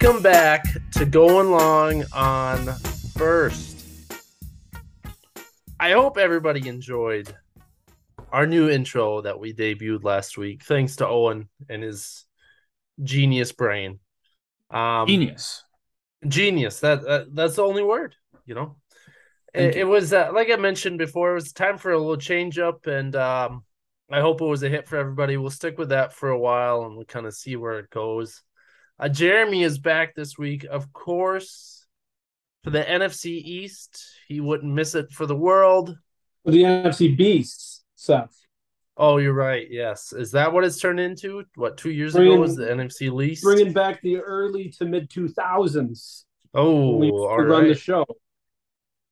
Welcome back to Going Long on First. I hope everybody enjoyed our new intro that we debuted last week, thanks to Owen and his genius brain. Um, Genius. genius. That, that that's the only word, you know. It, it was uh, like I mentioned before. It was time for a little change up, and um, I hope it was a hit for everybody. We'll stick with that for a while, and we'll kind of see where it goes. Uh, Jeremy is back this week, of course, for the NFC East. He wouldn't miss it for the world. For the NFC Beasts, Seth. Oh, you're right. Yes, is that what it's turned into? What two years ago was the NFC least? Bringing back the early to mid 2000s. oh, when we all run the show.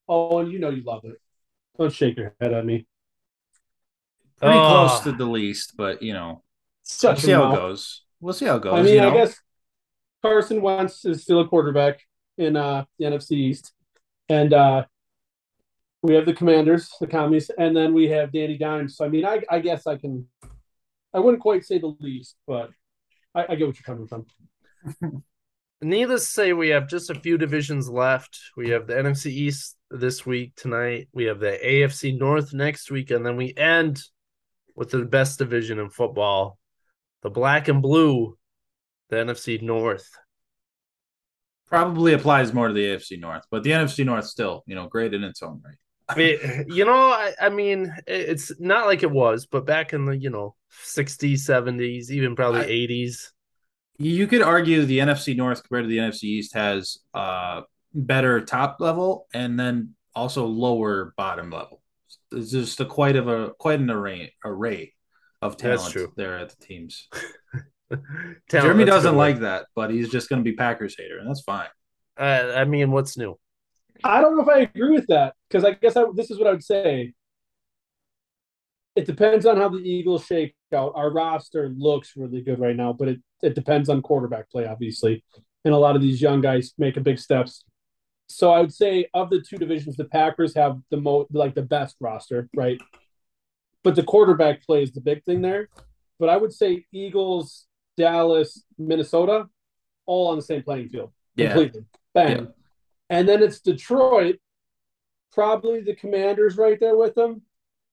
Oh, and you know you love it. Don't shake your head at me. Pretty Ah. close to the least, but you know, we'll see a how it goes. We'll see how it goes. I mean, you I guess Carson Wentz is still a quarterback in uh, the NFC East, and uh, we have the Commanders, the Commies, and then we have Danny Dimes. So I mean, I, I guess I can. I wouldn't quite say the least, but I, I get what you're coming from. Needless to say, we have just a few divisions left. We have the NFC East this week tonight. We have the AFC North next week, and then we end with the best division in football, the black and blue, the NFC North. probably applies more to the AFC North, but the NFC North still, you know, great in its own right. I mean, you know, I, I mean, it's not like it was, but back in the you know 60s, 70s, even probably I- 80s. You could argue the NFC North compared to the NFC East has uh better top level and then also lower bottom level. It's just a quite of a quite an array array of talent there at the teams. Talent, Jeremy doesn't good like that, but he's just going to be Packers hater, and that's fine. Uh, I mean, what's new? I don't know if I agree with that because I guess I, this is what I would say. It depends on how the Eagles shake out. Our roster looks really good right now, but it, it depends on quarterback play, obviously. And a lot of these young guys make a big steps. So I would say of the two divisions, the Packers have the most like the best roster, right? But the quarterback play is the big thing there. But I would say Eagles, Dallas, Minnesota, all on the same playing field. Yeah. Completely. Bang. Yeah. And then it's Detroit, probably the Commanders right there with them.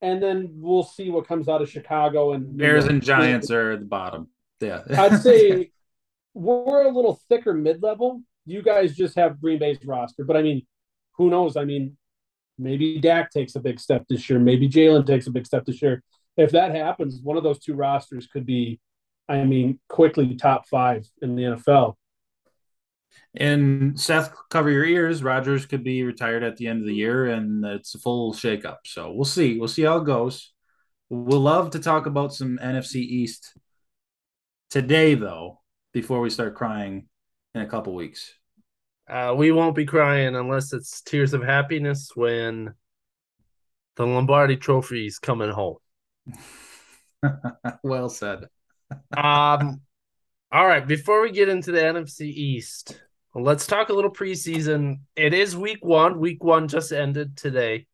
And then we'll see what comes out of Chicago and Bears and Giants are at the bottom. Yeah. I'd say we're a little thicker mid level. You guys just have Green Bay's roster, but I mean, who knows? I mean, maybe Dak takes a big step this year. Maybe Jalen takes a big step this year. If that happens, one of those two rosters could be, I mean, quickly top five in the NFL. And Seth, cover your ears. Rodgers could be retired at the end of the year, and it's a full shakeup. So we'll see. We'll see how it goes. We'll love to talk about some NFC East today, though, before we start crying in a couple weeks. Uh, we won't be crying unless it's tears of happiness when the Lombardi Trophy is coming home. well said. Um, all right. Before we get into the NFC East, let's talk a little preseason. It is week one. Week one just ended today,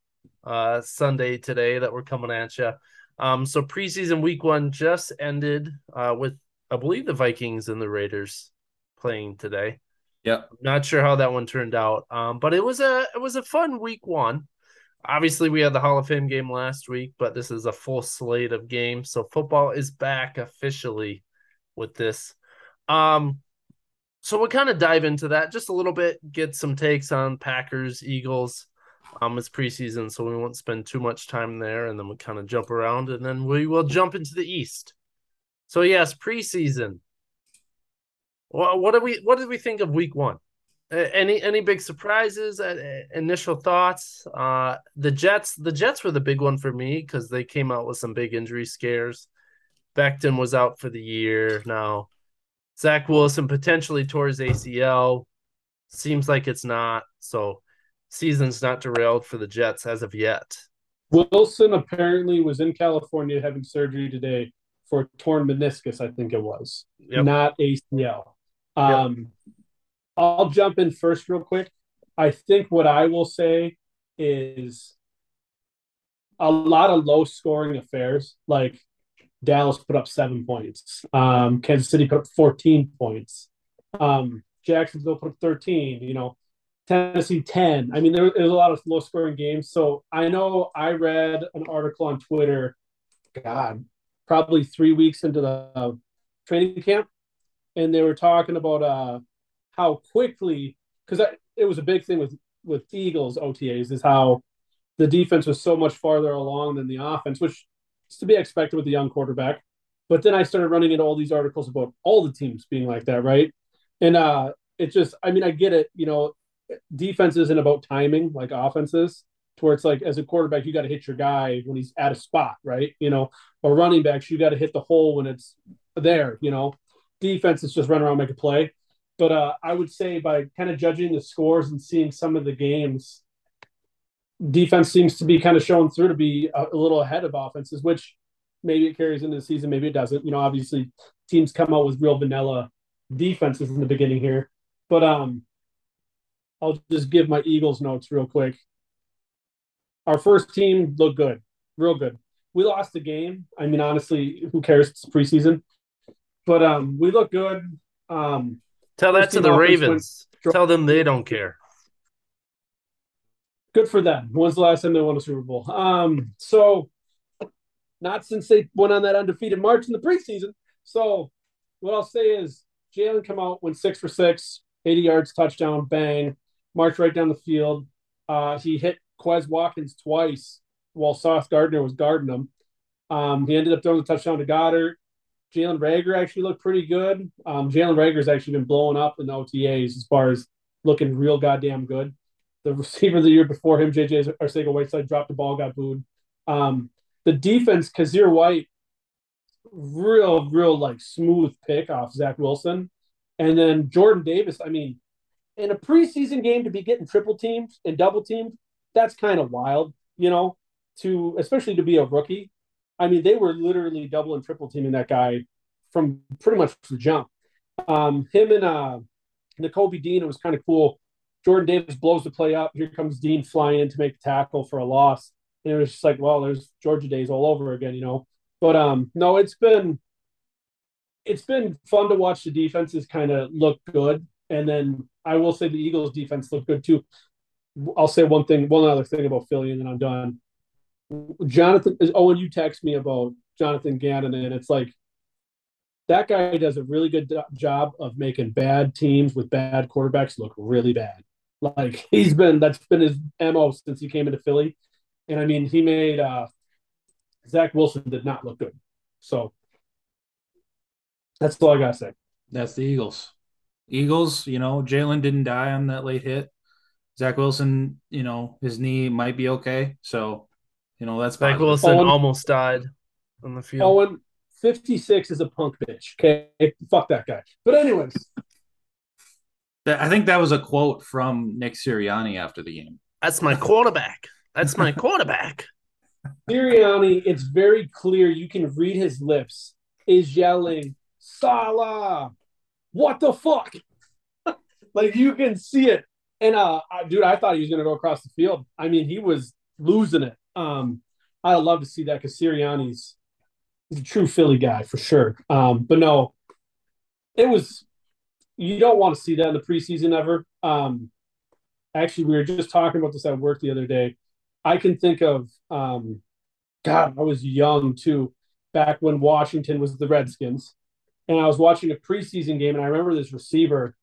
uh, Sunday today that we're coming at you. Um, so preseason week one just ended uh, with I believe the Vikings and the Raiders playing today. Yep. Not sure how that one turned out. Um, but it was a it was a fun week one. Obviously, we had the Hall of Fame game last week, but this is a full slate of games. So football is back officially with this. Um, so we'll kind of dive into that just a little bit, get some takes on Packers, Eagles. Um, it's preseason, so we won't spend too much time there, and then we'll kind of jump around, and then we will jump into the East. So yes, preseason. Well, what do we what did we think of week one? Any any big surprises? Initial thoughts? Uh, the Jets. The Jets were the big one for me because they came out with some big injury scares. Becton was out for the year now. Zach Wilson potentially tore his ACL. Seems like it's not. So season's not derailed for the Jets as of yet. Wilson apparently was in California having surgery today for torn meniscus, I think it was, Yep. not ACL. Um, I'll jump in first, real quick. I think what I will say is a lot of low scoring affairs. Like Dallas put up seven points, um, Kansas City put up 14 points. Um, Jacksonville put up 13, you know, Tennessee 10. I mean, there, there's a lot of low scoring games. So I know I read an article on Twitter, God, probably three weeks into the training camp. And they were talking about uh, how quickly, because it was a big thing with, with Eagles OTAs, is how the defense was so much farther along than the offense, which is to be expected with a young quarterback. But then I started running into all these articles about all the teams being like that, right? And uh, it just, I mean, I get it. You know, defense isn't about timing like offenses, to where it's like as a quarterback, you got to hit your guy when he's at a spot, right? You know, or running backs, you got to hit the hole when it's there, you know. Defense is just run around, make a play. But uh, I would say by kind of judging the scores and seeing some of the games, defense seems to be kind of showing through to be a, a little ahead of offenses, which maybe it carries into the season, maybe it doesn't. You know, obviously teams come out with real vanilla defenses in the beginning here. But um I'll just give my Eagles notes real quick. Our first team looked good, real good. We lost the game. I mean, honestly, who cares? It's preseason. But um, we look good. Um, Tell that to the Ravens. Went... Tell them they don't care. Good for them. When's the last time they won a Super Bowl? Um, so not since they went on that undefeated march in the preseason. So what I'll say is Jalen come out, went six for six, 80 yards, touchdown, bang marched right down the field. Uh, he hit Quez Watkins twice while Sauce Gardner was guarding him. Um, he ended up throwing the touchdown to Goedert. Jalen Reagor actually looked pretty good. Um, Jalen Reagor's actually been blowing up in the OTAs as far as looking real goddamn good. The receiver the year before him, JJ Arcega Whiteside, dropped the ball, got booed. Um, the defense, Kyzir White, real, real like smooth pick off Zach Wilson. And then Jordan Davis, I mean, in a preseason game to be getting triple teamed and double teamed, that's kind of wild, you know, to especially to be a rookie. I mean, they were literally double and triple teaming that guy from pretty much the jump. Um, him and uh, Nakobe Dean, it was kind of cool. Jordan Davis blows the play up. Here comes Dean flying in to make the tackle for a loss. And it was just like, well, there's Georgia days all over again, you know. But um, no, it's been it's been fun to watch the defenses kind of look good. And then I will say the Eagles defense looked good too. I'll say one thing, one other thing about Philly, and then I'm done. Jonathan, when you text me about Jonathan Gannon, and it's like that guy does a really good job of making bad teams with bad quarterbacks look really bad. Like he's been, that's been his mo since he came into Philly, and I mean, he made uh, Zach Wilson did not look good. So that's all I gotta say. That's the Eagles. Eagles, you know, Jalen didn't die on that late hit. Zach Wilson, you know, his knee might be okay. So, you know, that's Zach Wilson Owen, almost died on the field. Owen, 56 is a punk bitch. Okay. Fuck that guy. But, anyways. I think that was a quote from Nick Sirianni after the game. That's my quarterback. That's my quarterback. Sirianni, it's very clear you can read his lips, is yelling, Salah, what the fuck? like you can see it. And uh dude, I thought he was gonna go across the field. I mean, he was losing it. Um, I love to see that because Sirianni's he's a true Philly guy for sure. Um, but no, it was you don't want to see that in the preseason ever. Um, actually, we were just talking about this at work the other day. I can think of um, God, I was young too, back when Washington was the Redskins and I was watching a preseason game, and I remember this receiver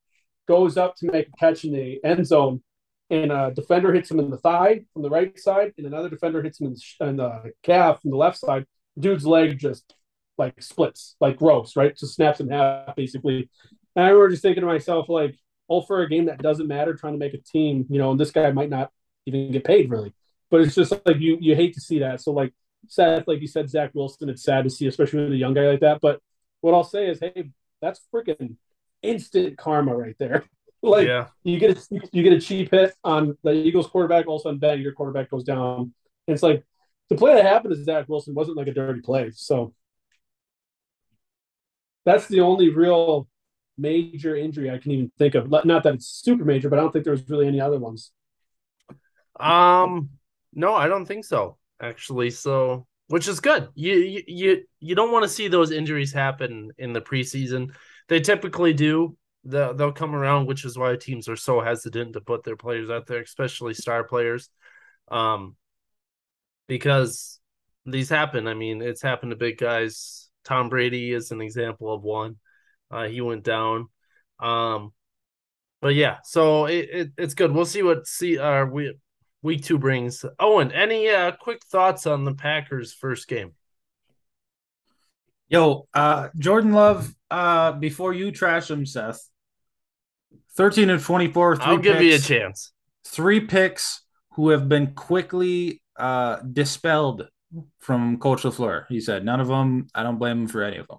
goes up to make a catch in the end zone, and a defender hits him in the thigh from the right side, and another defender hits him in the, in the calf from the left side. Dude's leg just like splits, like gross, right? Just snaps in half, basically. And I remember just thinking to myself, like, all for a game that doesn't matter, trying to make a team, you know, and this guy might not even get paid really. But it's just like you you hate to see that. So like Seth, like you said, Zach Wilson, it's sad to see, especially with a young guy like that. But what I'll say is, hey, that's freaking instant karma right there. Like yeah. you get a, you get a cheap hit on the Eagles quarterback, all of a sudden bang, your quarterback goes down. And it's like the play that happened is Zach Wilson wasn't like a dirty play. So that's the only real major injury I can even think of. Not that it's super major, but I don't think there was really any other ones. Um, no, I don't think so. Actually, so which is good. You you you don't want to see those injuries happen in the preseason. They typically do they'll, they'll come around, which is why teams are so hesitant to put their players out there, especially star players. Um, because these happen. I mean, it's happened to big guys. Tom Brady is an example of one. Uh, he went down. Um, but yeah, so it, it it's good. We'll see what see uh we week two brings. Owen, any uh quick thoughts on the Packers first game? Yo, uh Jordan Love, uh before you trash him, Seth. 13 and 24, I'll give you a chance. Three picks who have been quickly uh dispelled from Coach LaFleur. He said none of them, I don't blame him for any of them.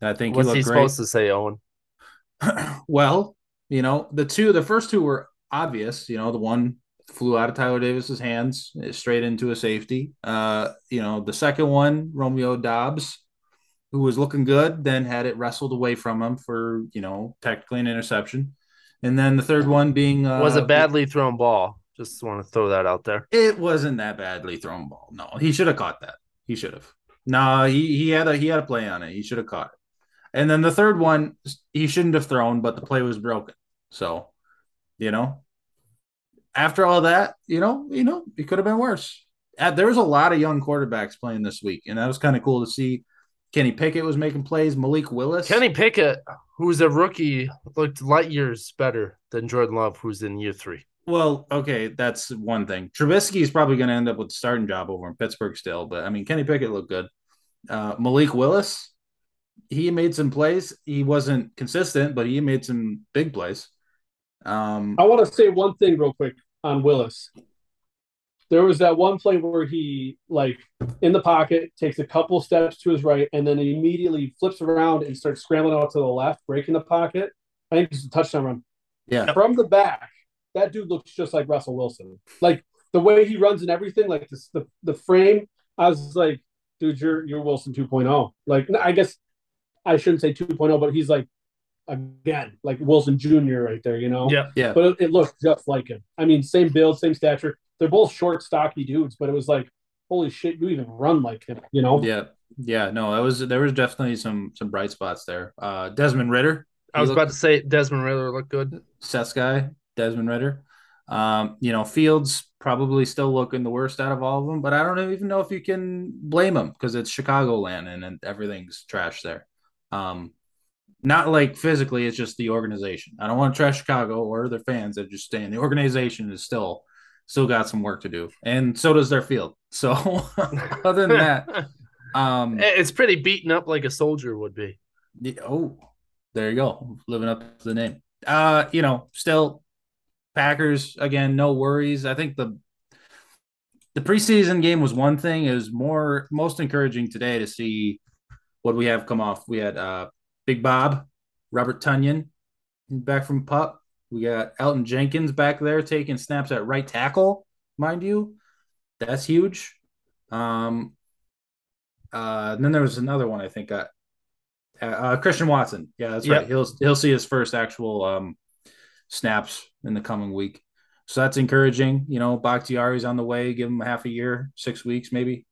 I think What's he, he great. supposed to say, Owen? well, you know, the two, the first two were obvious. You know, the one flew out of Tyler Davis's hands straight into a safety. Uh, you know, the second one, Romeo Doubs, who was looking good, then had it wrestled away from him for you know technically an interception. And then the third one being uh, was a badly thrown ball. Just want to throw that out there. It wasn't that badly thrown ball. No, he should have caught that. He should have. No, he he had a he had a play on it. He should have caught it. And then the third one, he shouldn't have thrown, but the play was broken. So, you know, after all that, you know, you know, it could have been worse. There was a lot of young quarterbacks playing this week, and that was kind of cool to see. Kenny Pickett was making plays. Malik Willis. Kenny Pickett, who's a rookie, looked light years better than Jordan Love, who's in year three. Well, okay, that's one thing. Trubisky is probably going to end up with the starting job over in Pittsburgh still, but I mean, Kenny Pickett looked good. Uh, Malik Willis, he made some plays. He wasn't consistent, but he made some big plays. Um, I want to say one thing real quick on Willis. There was that one play where he, like, in the pocket, takes a couple steps to his right, and then immediately flips around and starts scrambling out to the left, breaking the pocket. I think it's a touchdown run. Yeah. From the back, that dude looks just like Russell Wilson. Like the way he runs and everything, like this, the the frame. I was like, dude, you're you're Wilson 2.0. Like I guess I shouldn't say 2.0, but he's like again like Wilson Jr. right there, you know. Yeah, yeah. But it, it looked just like him. I mean, same build, same stature. They're both short, stocky dudes, but it was like, holy shit, you even run like him, you know? Yeah, yeah. No, that was there was definitely some some bright spots there. Uh Desmond Ridder. I was about to say Desmond Ridder looked good. Seth's guy, Desmond Ridder. Um, you know, Fields probably still looking the worst out of all of them, but I don't even know if you can blame him because it's Chicagoland and, and everything's trash there. Um, not like physically, it's just the organization. I don't want to trash Chicago or their fans. They're just saying the organization is still still got some work to do, and so does their field. So other than that, um, it's pretty beaten up like a soldier would be. Oh, there you go, living up to the name. Uh, you know, still Packers again, no worries. I think the the preseason game was one thing. It was more most encouraging today to see what we have come off. We had uh Big Bob, Robert Tonyan, back from pup. We got Elgton Jenkins back there taking snaps at right tackle, mind you. That's huge. Um uh and then there was another one I think uh, uh Christian Watson. Yeah, that's yep. right. He'll he'll see his first actual um snaps in the coming week. So that's encouraging. You know, Bakhtiari's on the way. Give him half a year, six weeks maybe.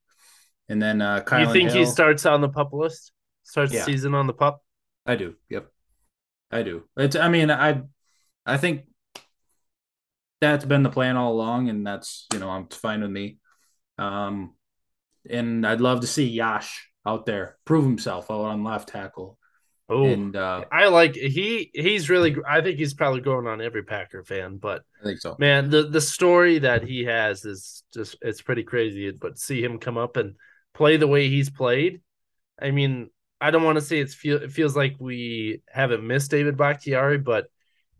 And then uh You think Hill, he starts on the pup list? Starts yeah. the season on the pup? I do. Yep. I do. It's I mean, I I think that's been the plan all along, and that's you know, I'm fine with me. Um and I'd love to see Yosh out there prove himself out on left tackle. Oh, and uh, I like he he's really. I think he's probably going on every Packer fan, but I think so. Man, the the story that he has is just it's pretty crazy. But see him come up and play the way he's played. I mean, I don't want to say it's feel it feels like we haven't missed David Bakhtiari, but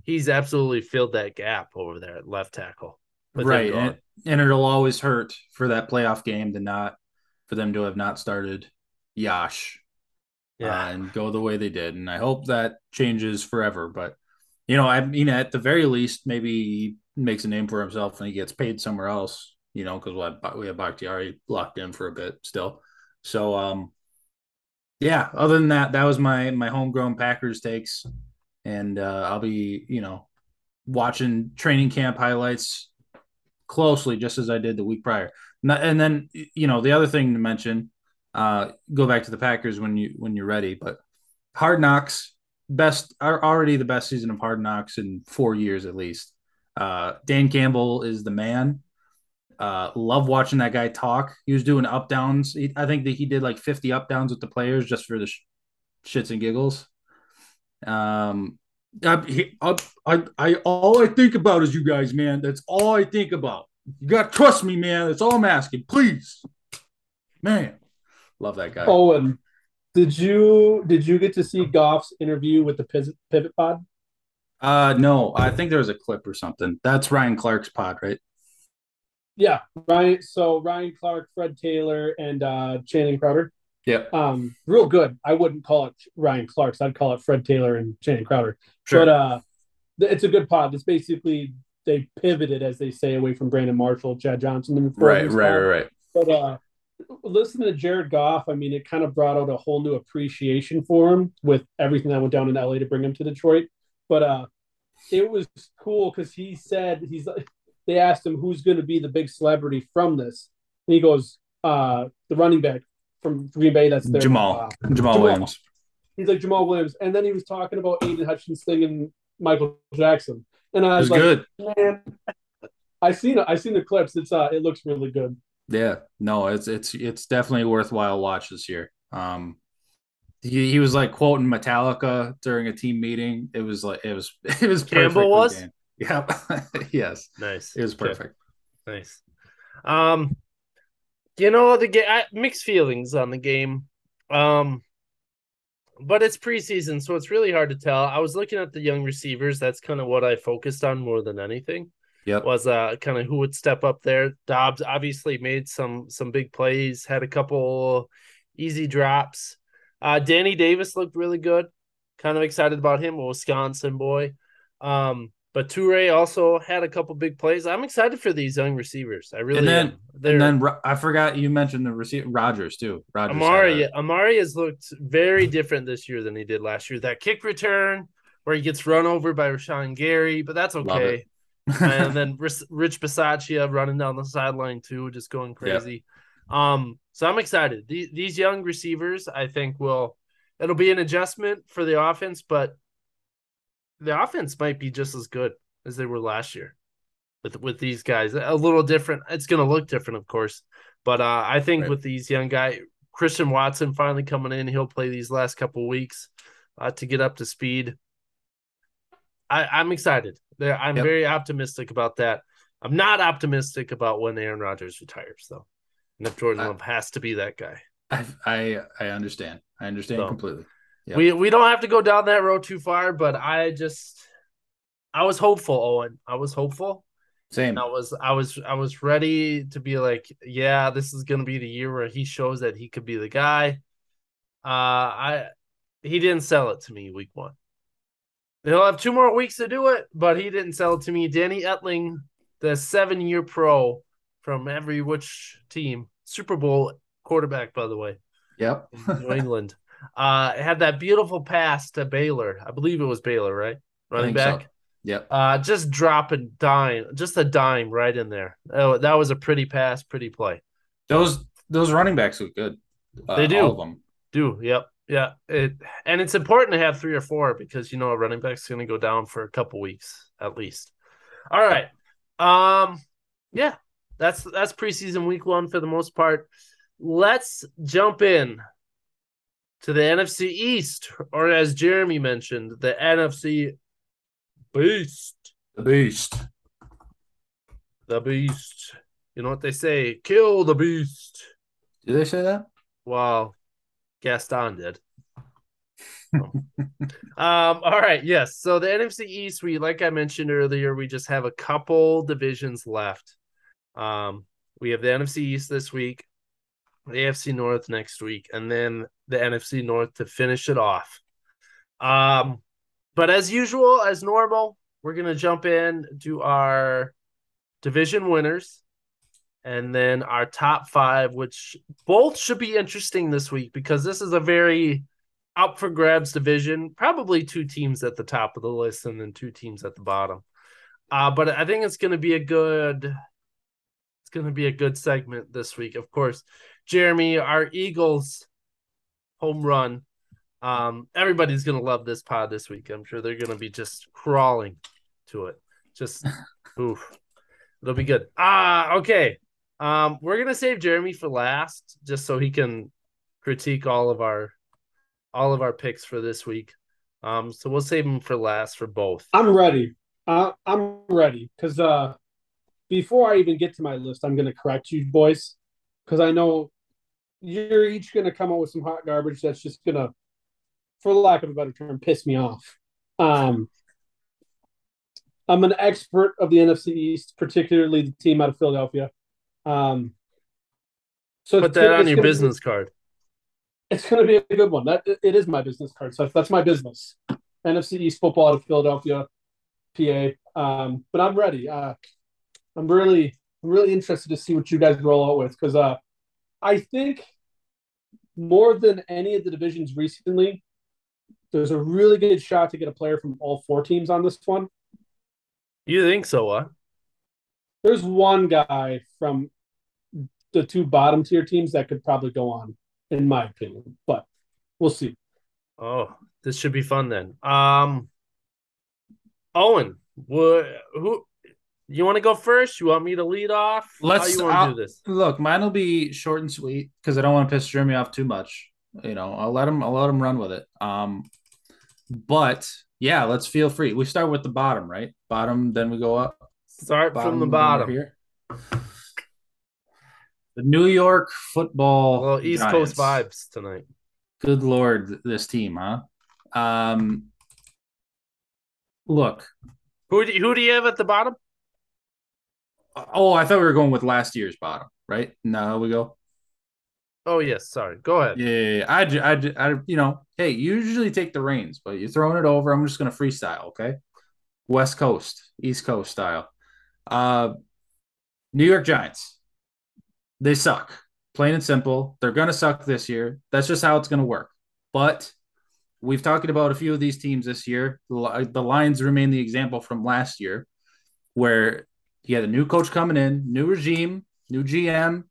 he's absolutely filled that gap over there at left tackle. Right, and, and it'll always hurt for that playoff game to not for them to have not started Yosh yeah. Uh, and go the way they did. And I hope that changes forever. But you know, I mean, at the very least, maybe he makes a name for himself and he gets paid somewhere else. You know, because we have, we have Bakhtiari locked in for a bit still. So, um, yeah. Other than that, that was my my homegrown Packers takes, and uh, I'll be you know watching training camp highlights closely, just as I did the week prior. And then you know the other thing to mention uh, go back to the Packers when you when you're ready. But Hard Knocks best are already the best season of Hard Knocks in four years at least. Uh, Dan Campbell is the man. Uh, love watching that guy talk. He was doing up downs. I think that he did like 50 up downs with the players just for the sh- shits and giggles. Um, I, I, I, I, all I think about is you guys, man. That's all I think about. You got to trust me, man. That's all I'm asking. Please, man. Love that guy. Owen, did you did you get to see Goff's interview with the Pivot Pod? Uh, no. I think there was a clip or something. That's Ryan Clark's pod, right? Yeah, Ryan. So Ryan Clark, Fred Taylor, and uh, Channing Crowder. Yeah. Um, real good. I wouldn't call it Ryan Clark's. I'd call it Fred Taylor and Channing Crowder. Sure. But uh, it's a good pod. It's basically they pivoted, as they say, away from Brandon Marshall, Chad Johnson. Right, right, right, right. But uh, listening to Jared Goff, I mean, it kind of brought out a whole new appreciation for him with everything that went down in LA to bring him to Detroit. But uh, it was cool because he said he's. They asked him who's going to be the big celebrity from this, and he goes, uh, "The running back from Green Bay. That's their Jamaal. Uh, Jamaal, Jamaal Williams. He's like Jamaal Williams, and then he was talking about Aidan Hutchinson and Michael Jackson, and I was, was like, good. man, I seen it. I seen the clips. It's uh, it looks really good. Yeah, no, it's it's it's definitely a worthwhile watch this year. Um, he, he was like quoting Metallica during a team meeting. It was like it was it was Campbell was. Yeah. yes. Nice. It was perfect. Okay. Nice. Um, you know the game mixed feelings on the game. Um but it's preseason so it's really hard to tell. I was looking at the young receivers. That's kind of what i focused on more than anything. Yeah was uh kind of who would step up there. Doubs obviously made some some big plays had a couple easy drops. Uh danny davis looked really good. Kind of excited about him a wisconsin boy. Um but Toure also had a couple big plays. I'm excited for these young receivers. I really and then, am. And then I forgot you mentioned the receiver Rodgers too. Rodgers Amari a... Amari has looked very different this year than he did last year. That kick return where he gets run over by Rashan Gary, but that's okay. and then Rich Bisaccia running down the sideline too, just going crazy. Yep. Um, so I'm excited. These, these young receivers, I think, will it'll be an adjustment for the offense, but the offense might be just as good as they were last year with with these guys. A little different. It's going to look different, of course, but uh, I think right. with these young guys, Christian Watson finally coming in, he'll play these last couple weeks uh, to get up to speed. I, am excited. I'm yep. very optimistic about that. I'm not optimistic about when Aaron Rodgers retires, though. And if Jordan Love has to be that guy. I I, I understand. I understand so, completely. Yep. We we don't have to go down that road too far, but I just I was hopeful, Owen. I was hopeful. Same. I was I was I was ready to be like, yeah, this is gonna be the year where he shows that he could be the guy. Uh I he didn't sell it to me week one. He'll have two more weeks to do it, but he didn't sell it to me. Danny Etling, the seven year pro from every which team, Super Bowl quarterback, by the way. Yep. New England. Uh, had that beautiful pass to Baylor. I believe it was Baylor, right? Running back. So. Yep. Uh, just dropping dime, just a dime right in there. Oh, that was a pretty pass, pretty play. Those those running backs look good. Uh, they do. All of them do. Yep. Yeah. It and it's important to have three or four because you know a running back's going to go down for a couple weeks at least. All right. Um. Yeah. That's that's preseason week one for the most part. Let's jump in to the NFC East, or as Jeremy mentioned, the NFC Beast. The Beast. The Beast. You know what they say? Kill the Beast. Did they say that? Well, Gaston did. um, all right, yes. So the NFC East, we like I mentioned earlier, we just have a couple divisions left. Um, we have the NFC East this week, the AFC North next week, and then the NFC North to finish it off. Um, but as usual, as normal, we're gonna jump in to our division winners and then our top five, which both should be interesting this week because this is a very up for grabs division. Probably two teams at the top of the list and then two teams at the bottom. Uh, but I think it's to be a good, it's going to be a good segment this week. Of course, Jeremy, our Eagles home run Um, everybody's gonna love this pod this week. I'm sure they're gonna be just crawling to it. Just oof. It'll be good. Ah, okay. Um, we're gonna save Jeremy for last, just so he can critique all of our all of our picks for this week. Um, so we'll save him for last for both. I'm ready. Uh, I'm ready because uh, before I even get to my list, I'm going to correct you boys because I know you're each going to come up with some hot garbage that's just going to, for lack of a better term, piss me off. Um, I'm an expert of the NFC East, particularly the team out of Philadelphia. Um, so put that on your business be, card. It's going to be a good one. That it is my business card. So that's my business. NFC East football out of Philadelphia, PA. Um, but I'm ready. Uh, I'm really, I'm really interested to see what you guys roll out with because uh, I think more than any of the divisions recently, there's a really good shot to get a player from all four teams on this one. You think so? What? There's one guy from the two bottom tier teams that could probably go on, in my opinion, but we'll see. Oh, this should be fun then. Um, Owen, what, who you want to go first? You want me to lead off? Let's How you do this. Look, mine will be short and sweet because I don't want to piss Jeremy off too much. You know, I'll let him. I'll let him run with it. Um, but yeah, let's feel free. We start with the bottom, right? Bottom, then we go up. Start bottom, from the bottom. Here. The New York Football. Well, East Giants. Coast vibes tonight. Good lord, this team, huh? Um, look, who do you, who do you have at the bottom? Oh, I thought we were going with last year's bottom, right? Now we go. Oh yes, sorry. Go ahead. Yeah, yeah, yeah. I, I, I, you know, hey, you usually take the reins, but you're throwing it over. I'm just gonna freestyle, okay? West Coast, East Coast style. Uh, New York Giants. They suck, plain and simple. They're gonna suck this year. That's just how it's gonna work. But we've talked about a few of these teams this year. The Lions remain the example from last year, where you had a new coach coming in, new regime, new GM.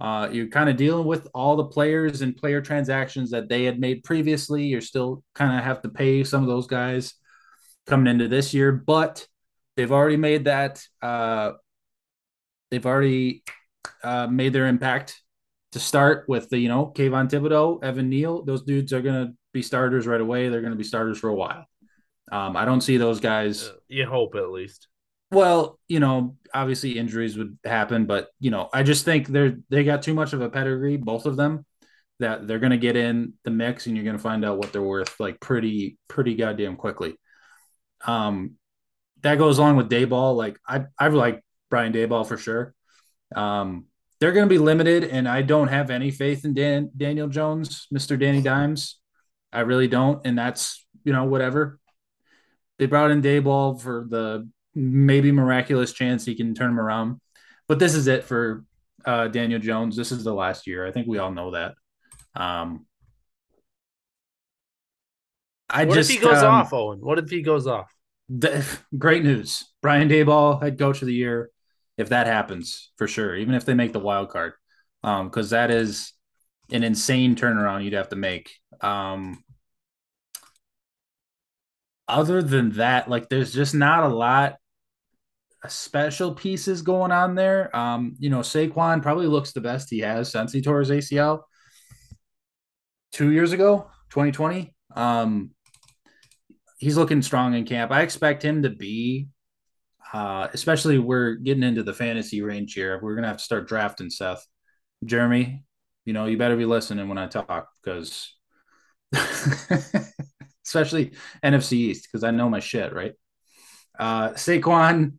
Uh, you're kind of dealing with all the players and player transactions that they had made previously. You're still kind of have to pay some of those guys coming into this year, but they've already made that. Uh, they've already uh, made their impact to start with the you know Kayvon Thibodeaux, Evan Neal. Those dudes are going to be starters right away. They're going to be starters for a while. Um, I don't see those guys. You hope at least. Well, you know, obviously injuries would happen, but you know, I just think they're they got too much of a pedigree, both of them, that they're gonna get in the mix and you're gonna find out what they're worth like pretty, pretty goddamn quickly. Um that goes along with Daboll. Like I I like Brian Daboll for sure. Um they're gonna be limited, and I don't have any faith in Dan, Daniel Jones, Mr. Danny Dimes. I really don't, and that's you know, whatever. They brought in Daboll for the maybe miraculous chance he can turn him around. But this is it for uh, Daniel Jones. This is the last year. I think we all know that. Um, I what just, if he goes um, off, Owen? What if he goes off? The, great news. Brian Daboll, head coach of the year, if that happens for sure, even if they make the wild card, because um, that is an insane turnaround you'd have to make. Um, other than that, like there's just not a lot special pieces going on there. Um, you know, Saquon probably looks the best he has since he tore his ACL two years ago, 2020. Um, he's looking strong in camp. I expect him to be, uh, especially we're getting into the fantasy range here. We're gonna have to start drafting Seth. Jeremy, you know, you better be listening when I talk because especially NFC East, because I know my shit, right? Uh Saquon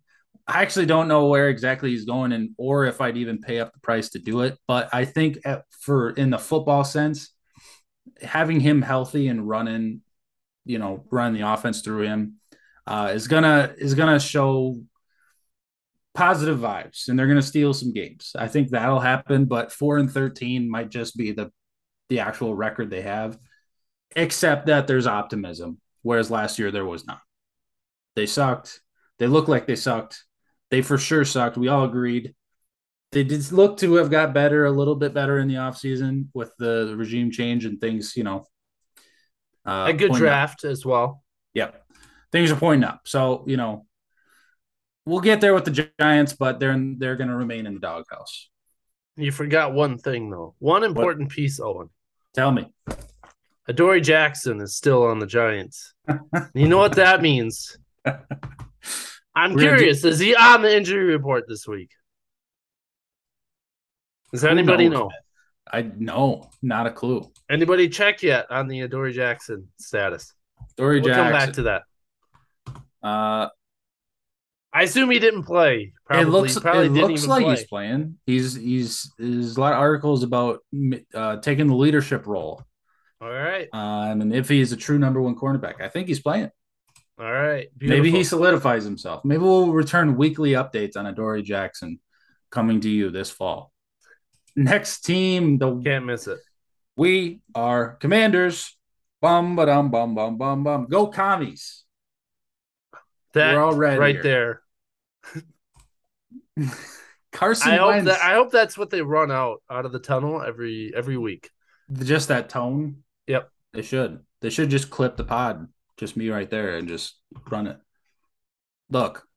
I actually don't know where exactly he's going and or if I'd even pay up the price to do it. But I think at, for in the football sense, having him healthy and running, you know, running the offense through him uh, is gonna is gonna show positive vibes, and they're gonna steal some games. I think that'll happen. But four and thirteen might just be the the actual record they have, except that there's optimism, whereas last year there was not. They sucked. They look like they sucked they for sure sucked. We all agreed. They did look to have got better, a little bit better in the offseason with the, regime change and things, you know, Uh, a good pointing up. draft as well. Yep, things are pointing up. So you know, we'll get there with the Giants, but they're they're going to remain in the doghouse. You forgot one thing though. One important piece, Owen. Tell me, Adoree Jackson is still on the Giants. you know what that means? I'm We're curious. is he on the injury report this week? Does anybody know? I no, not a clue. Anybody check yet on the Adoree Jackson status? Dory Jackson. We'll come back to that. uh, I assume he didn't play. Probably, it looks probably it didn't looks like play. he's playing. He's he's there's a lot of articles about uh, taking the leadership role. All right, Um, and if he is a true number one cornerback, I think he's playing. All right. Maybe he solidifies himself. Maybe we'll return weekly updates on Adoree Jackson coming to you this fall. Next team, the can't miss it. we are Commanders. Bum ba dum bum bum bum bum. Go commies. That We're all red right here. there. Carson I hope that I hope that's what they run out out of the tunnel every every week. just that tone. Yep. They should. They should just clip the pod, just me right there, and just run it. Look,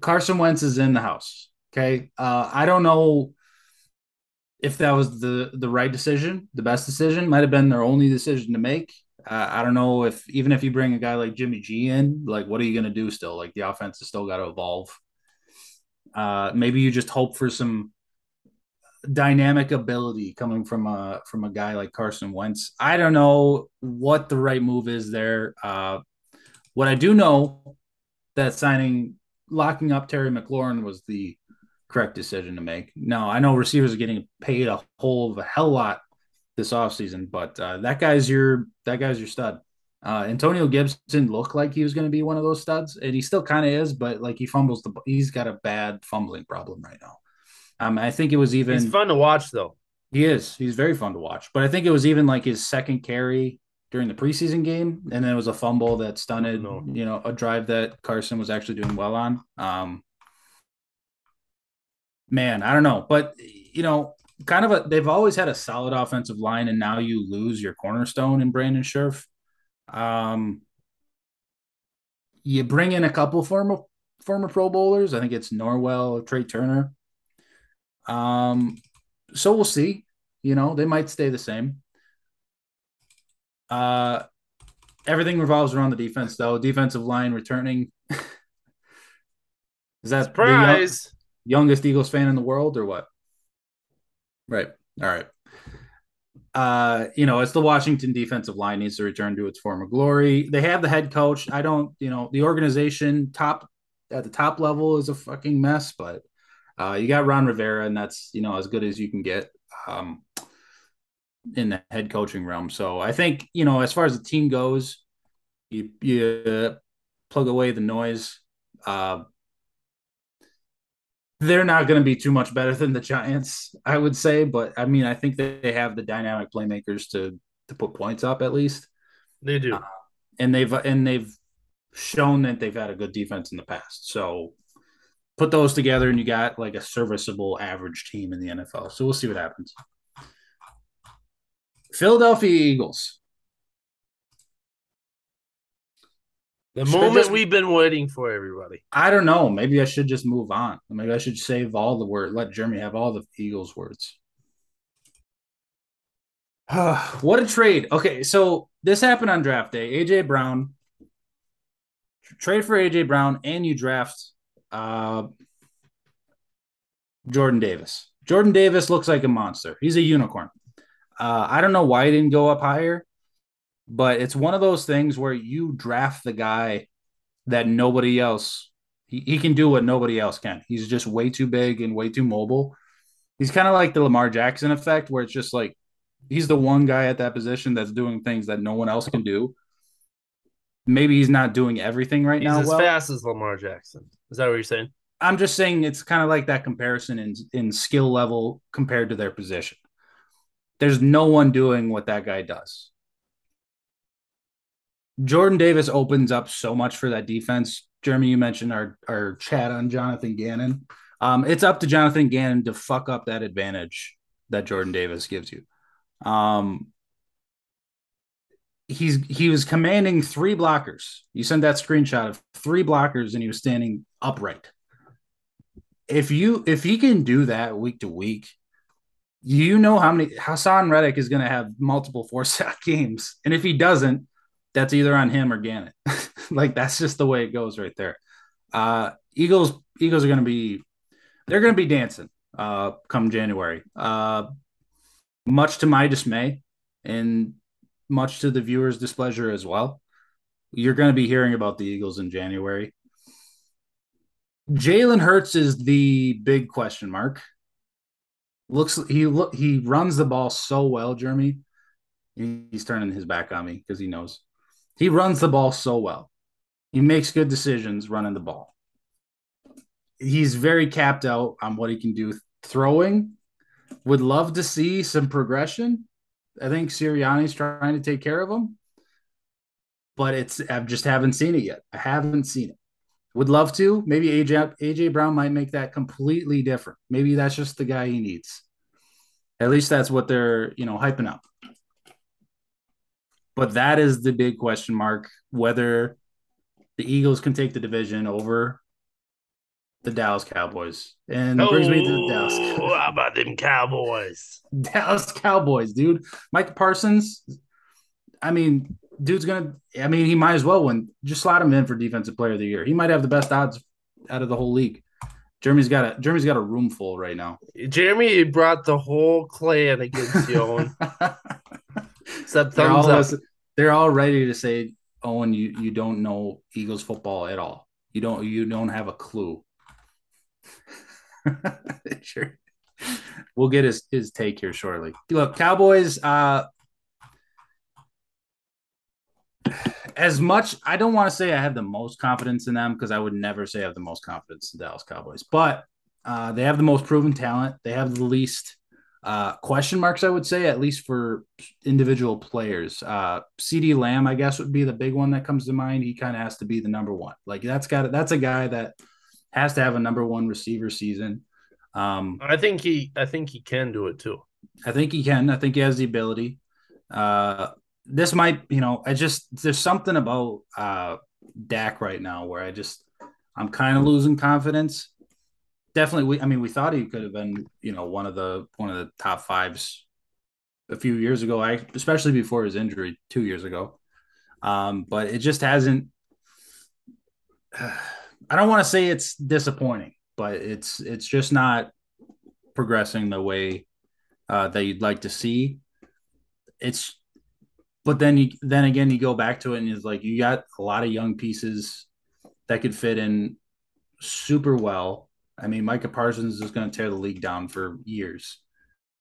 Carson Wentz is in the house. Okay. Uh, I don't know if that was the the right decision, the best decision. Might have been their only decision to make. Uh, I don't know if even if you bring a guy like Jimmy G in, like what are you going to do still? Like the offense has still got to evolve. Uh, maybe you just hope for some dynamic ability coming from a from a guy like Carson Wentz. I don't know what the right move is there. Uh, what I do know that signing locking up Terry McLaurin was the correct decision to make. Now I know receivers are getting paid a whole of a hell lot this offseason, but uh, that guy's your that guy's your stud. Uh, Antonio Gibson looked like he was going to be one of those studs, and he still kind of is, but like he fumbles the he's got a bad fumbling problem right now. Um, I think it was even He's fun to watch though. he is. He's very fun to watch. But I think it was even like his second carry during the preseason game, and then it was a fumble that stunted, No. you know, a drive that Carson was actually doing well on. Um, man, I don't know, but you know, kind of a they've always had a solid offensive line, and now you lose your cornerstone in Brandon Scherff. Um, you bring in a couple former former Pro Bowlers. I think it's Norwell, Trai Turner. Um, so we'll see. You know, they might stay the same. Uh, everything revolves around the defense, though. Defensive line returning. Is that the young- youngest Eagles fan in the world, or what? Right. All right. Uh, you know, it's the Washington defensive line needs to return to its former glory. They have the head coach. I don't, you know, the organization top at the top level is a fucking mess, but uh, you got Ron Rivera, and that's you know as good as you can get um, in the head coaching realm. So I think you know as far as the team goes, you you uh, plug away the noise. Uh, they're not going to be too much better than the Giants, I would say. But I mean, I think they have the dynamic playmakers to to put points up at least, They do. and they've and they've shown that they've had a good defense in the past. So put those together, and you got like a serviceable average team in the NFL. So we'll see what happens. Philadelphia Eagles. The Should moment just- we've been waiting for, everybody. I don't know. Maybe I should just move on. Maybe I should save all the word. Let Jeremy have all the Eagles words. what a trade. Okay, so this happened on draft day. AJ Brown trade for AJ Brown, and you draft uh, Jordan Davis. Jordan Davis looks like a monster. He's a unicorn. Uh, I don't know why he didn't go up higher, but it's one of those things where you draft the guy that nobody else he, he can do what nobody else can. He's just way too big and way too mobile. He's kind of like the Lamar Jackson effect, where it's just like he's the one guy at that position that's doing things that no one else can do. Maybe he's not doing everything right He's now. as well. fast as Lamar Jackson. Is that what you're saying? I'm just saying it's kind of like that comparison in in skill level compared to their position. There's no one doing what that guy does. Jordan Davis opens up so much for that defense. Jeremy, you mentioned our our chat on Jonathan Gannon. Um, it's up to Jonathan Gannon to fuck up that advantage that Jordan Davis gives you. Um, he's he was commanding three blockers. You sent that screenshot of three blockers and he was standing upright. If you if he can do that week to week, you know how many Haason Reddick is going to have multiple four sack games, and if he doesn't, that's either on him or Gannon. like that's just the way it goes right there. Uh, Eagles Eagles are going to be they're going to be dancing uh, come January. Uh, much to my dismay, and much to the viewers' displeasure as well. You're going to be hearing about the Eagles in January. Jalen Hurts is the big question mark. Looks he look he runs the ball so well, Jeremy. He's turning his back on me because he knows he runs the ball so well. He makes good decisions running the ball. He's very capped out on what he can do throwing. Would love to see some progression. I think Sirianni's trying to take care of him, but it's I just haven't seen it yet. I haven't seen it. Would love to. Maybe AJ AJ Brown might make that completely different. Maybe that's just the guy he needs. At least that's what they're, you know, hyping up. But that is the big question mark whether the Eagles can take the division over the Dallas Cowboys. And oh, brings me to the Dallas. How about them Cowboys? Dallas Cowboys, dude. Mike Parsons. I mean, dude's gonna. I mean, he might as well win. Just slot him in for Defensive Player of the Year. He might have the best odds out of the whole league. Jeremy's got a Jeremy's got a room full right now. Jeremy brought the whole clan against you, Owen. Except they're all, up. they're all ready to say, Owen, you you don't know Eagles football at all. You don't you don't have a clue. sure. We'll get his his take here shortly. Look, Cowboys. Uh, as much I don't want to say I have the most confidence in them because I would never say I have the most confidence in Dallas Cowboys, but uh, they have the most proven talent. They have the least uh, question marks, I would say, at least for individual players. Uh, CeeDee Lamb, I guess, would be the big one that comes to mind. He kind of has to be the number one. Like that's got it. that's a guy that has to have a number one receiver season. Um, I think he, I think he can do it too. I think he can. I think he has the ability. Uh, this might, you know, I just there's something about uh Dak right now where I just I'm kind of losing confidence. Definitely, we I mean we thought he could have been, you know, one of the one of the top fives a few years ago. I especially before his injury two years ago. Um, but it just hasn't. I don't want to say it's disappointing, but it's it's just not progressing the way uh, that you'd like to see. It's but then you then again you go back to it and it's like you got a lot of young pieces that could fit in super well. I mean, Micah Parsons is going to tear the league down for years.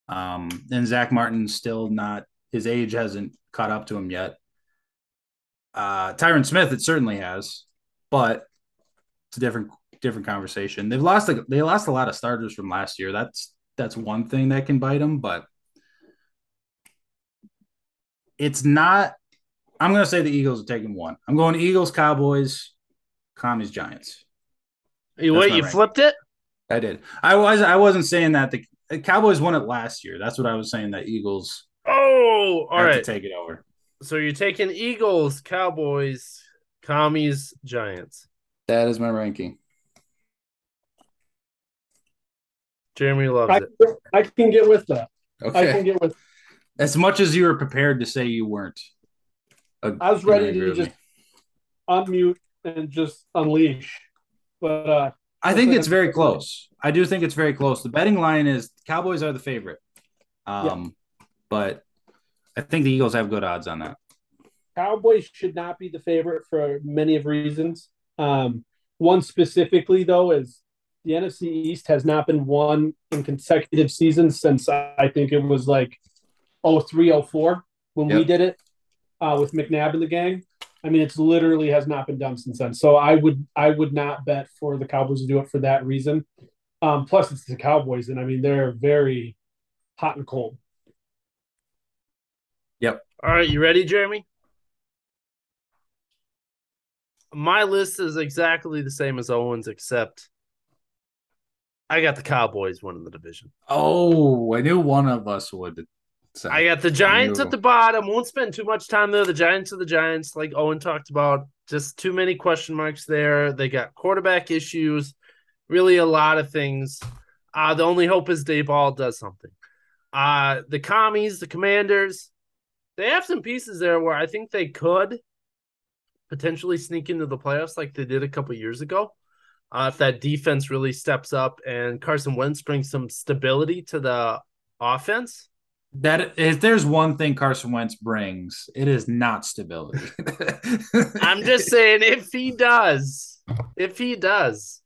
Um, and Zach Martin's still not his age hasn't caught up to him yet. Uh, Tyron Smith, it certainly has, but it's a different different conversation. They've lost a, they lost a lot of starters from last year. That's that's one thing that can bite them, but it's not. I'm going to say the Eagles are taking one. I'm going Eagles, Cowboys, Commies, Giants. You wait, you flipped it? I did. I was I wasn't saying that the, the, Cowboys won it last year. That's what I was saying. That Eagles. Oh, all right. take it over. So you're taking Eagles, Cowboys, Commies, Giants. That is my ranking. Jeremy loves I, it. I can get with that. Okay. I can get with as much as you were prepared to say you weren't. I was ready to just unmute and just unleash. But uh, I think it's very close. I do think it's very close. The betting line is Cowboys are the favorite. Um, yeah. but I think the Eagles have good odds on that. Cowboys should not be the favorite for many of reasons. Um, one specifically, though, is the NFC East has not been won in consecutive seasons since I think it was like 0304 when yep. we did it uh, with McNabb and the gang. I mean, it's literally has not been done since then. So I would I would not bet for the Cowboys to do it for that reason. Um, plus, it's the Cowboys, and I mean they're very hot and cold. Yep. All right, you ready, Jeremy? My list is exactly the same as Owens, except I got the Cowboys winning the division. Oh, I knew one of us would. So I got the Giants at the bottom. Won't spend too much time there. The Giants are the Giants, like Owen talked about. Just too many question marks there. They got quarterback issues, really a lot of things. Uh, the only hope is Daboll does something. Uh, the commies, the commanders, they have some pieces there where I think they could potentially sneak into the playoffs like they did a couple years ago. Uh, if that defense really steps up and Carson Wentz brings some stability to the offense. That if there's one thing Carson Wentz brings, it is not stability. I'm just saying, if he does, if he does,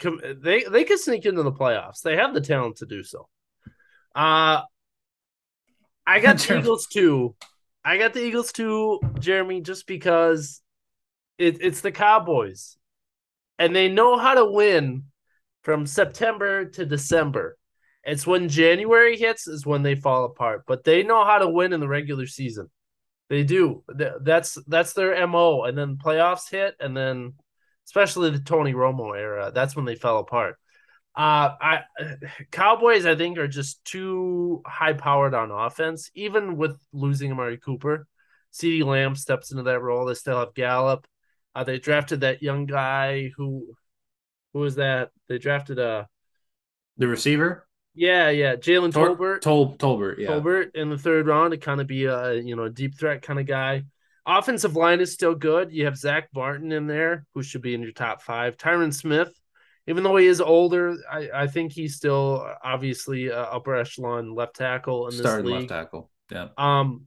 they they could sneak into the playoffs. They have the talent to do so. Uh I got the Eagles too. I got the Eagles too, Jeremy, just because it, it's the Cowboys, and they know how to win from September to December. It's when January hits is when they fall apart, but they know how to win in the regular season. They do. That's that's their mo. And then playoffs hit, and then especially the Tony Romo era, that's when they fell apart. Uh, I Cowboys, I think, are just too high powered on offense. Even with losing Amari Cooper, CeeDee Lamb steps into that role. They still have Gallup. Uh, they drafted that young guy who, who was that? They drafted a uh, the receiver. Yeah, yeah, Jalen Tor- Tolbert. Tol- Tolbert, yeah. Tolbert in the third round to kind of be a you know deep threat kind of guy. Offensive line is still good. You have Zach Martin in there, who should be in your top five. Tyron Smith, even though he is older, I, I think he's still obviously upper echelon left tackle in this Starting league. left tackle, yeah. Um,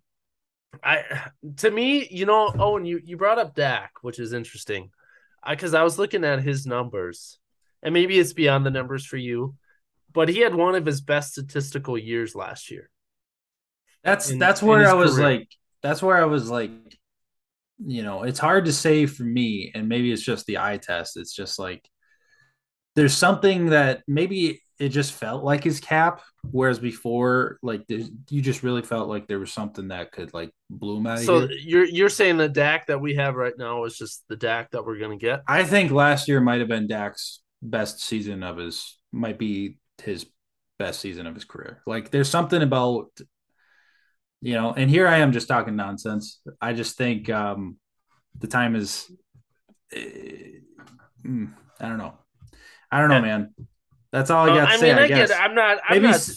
I to me, you know, Owen, you you brought up Dak, which is interesting, because I, I was looking at his numbers, and maybe it's beyond the numbers for you but he had one of his best statistical years last year. That's in, that's where I was career. like that's where I was like you know, it's hard to say for me and maybe it's just the eye test. It's just like there's something that maybe it just felt like his cap whereas before like you just really felt like there was something that could like bloom out so here. you're you're saying the Dak that we have right now is just the Dak that we're gonna get I think last year might have been Dak's best season of his might be his best season of his career. Like there's something about you know, and here I am just talking nonsense. I just think um the time is uh, I don't know. I don't know, man. That's all I got to I say. Mean, I, I guess. I'm not. I'm Maybe not...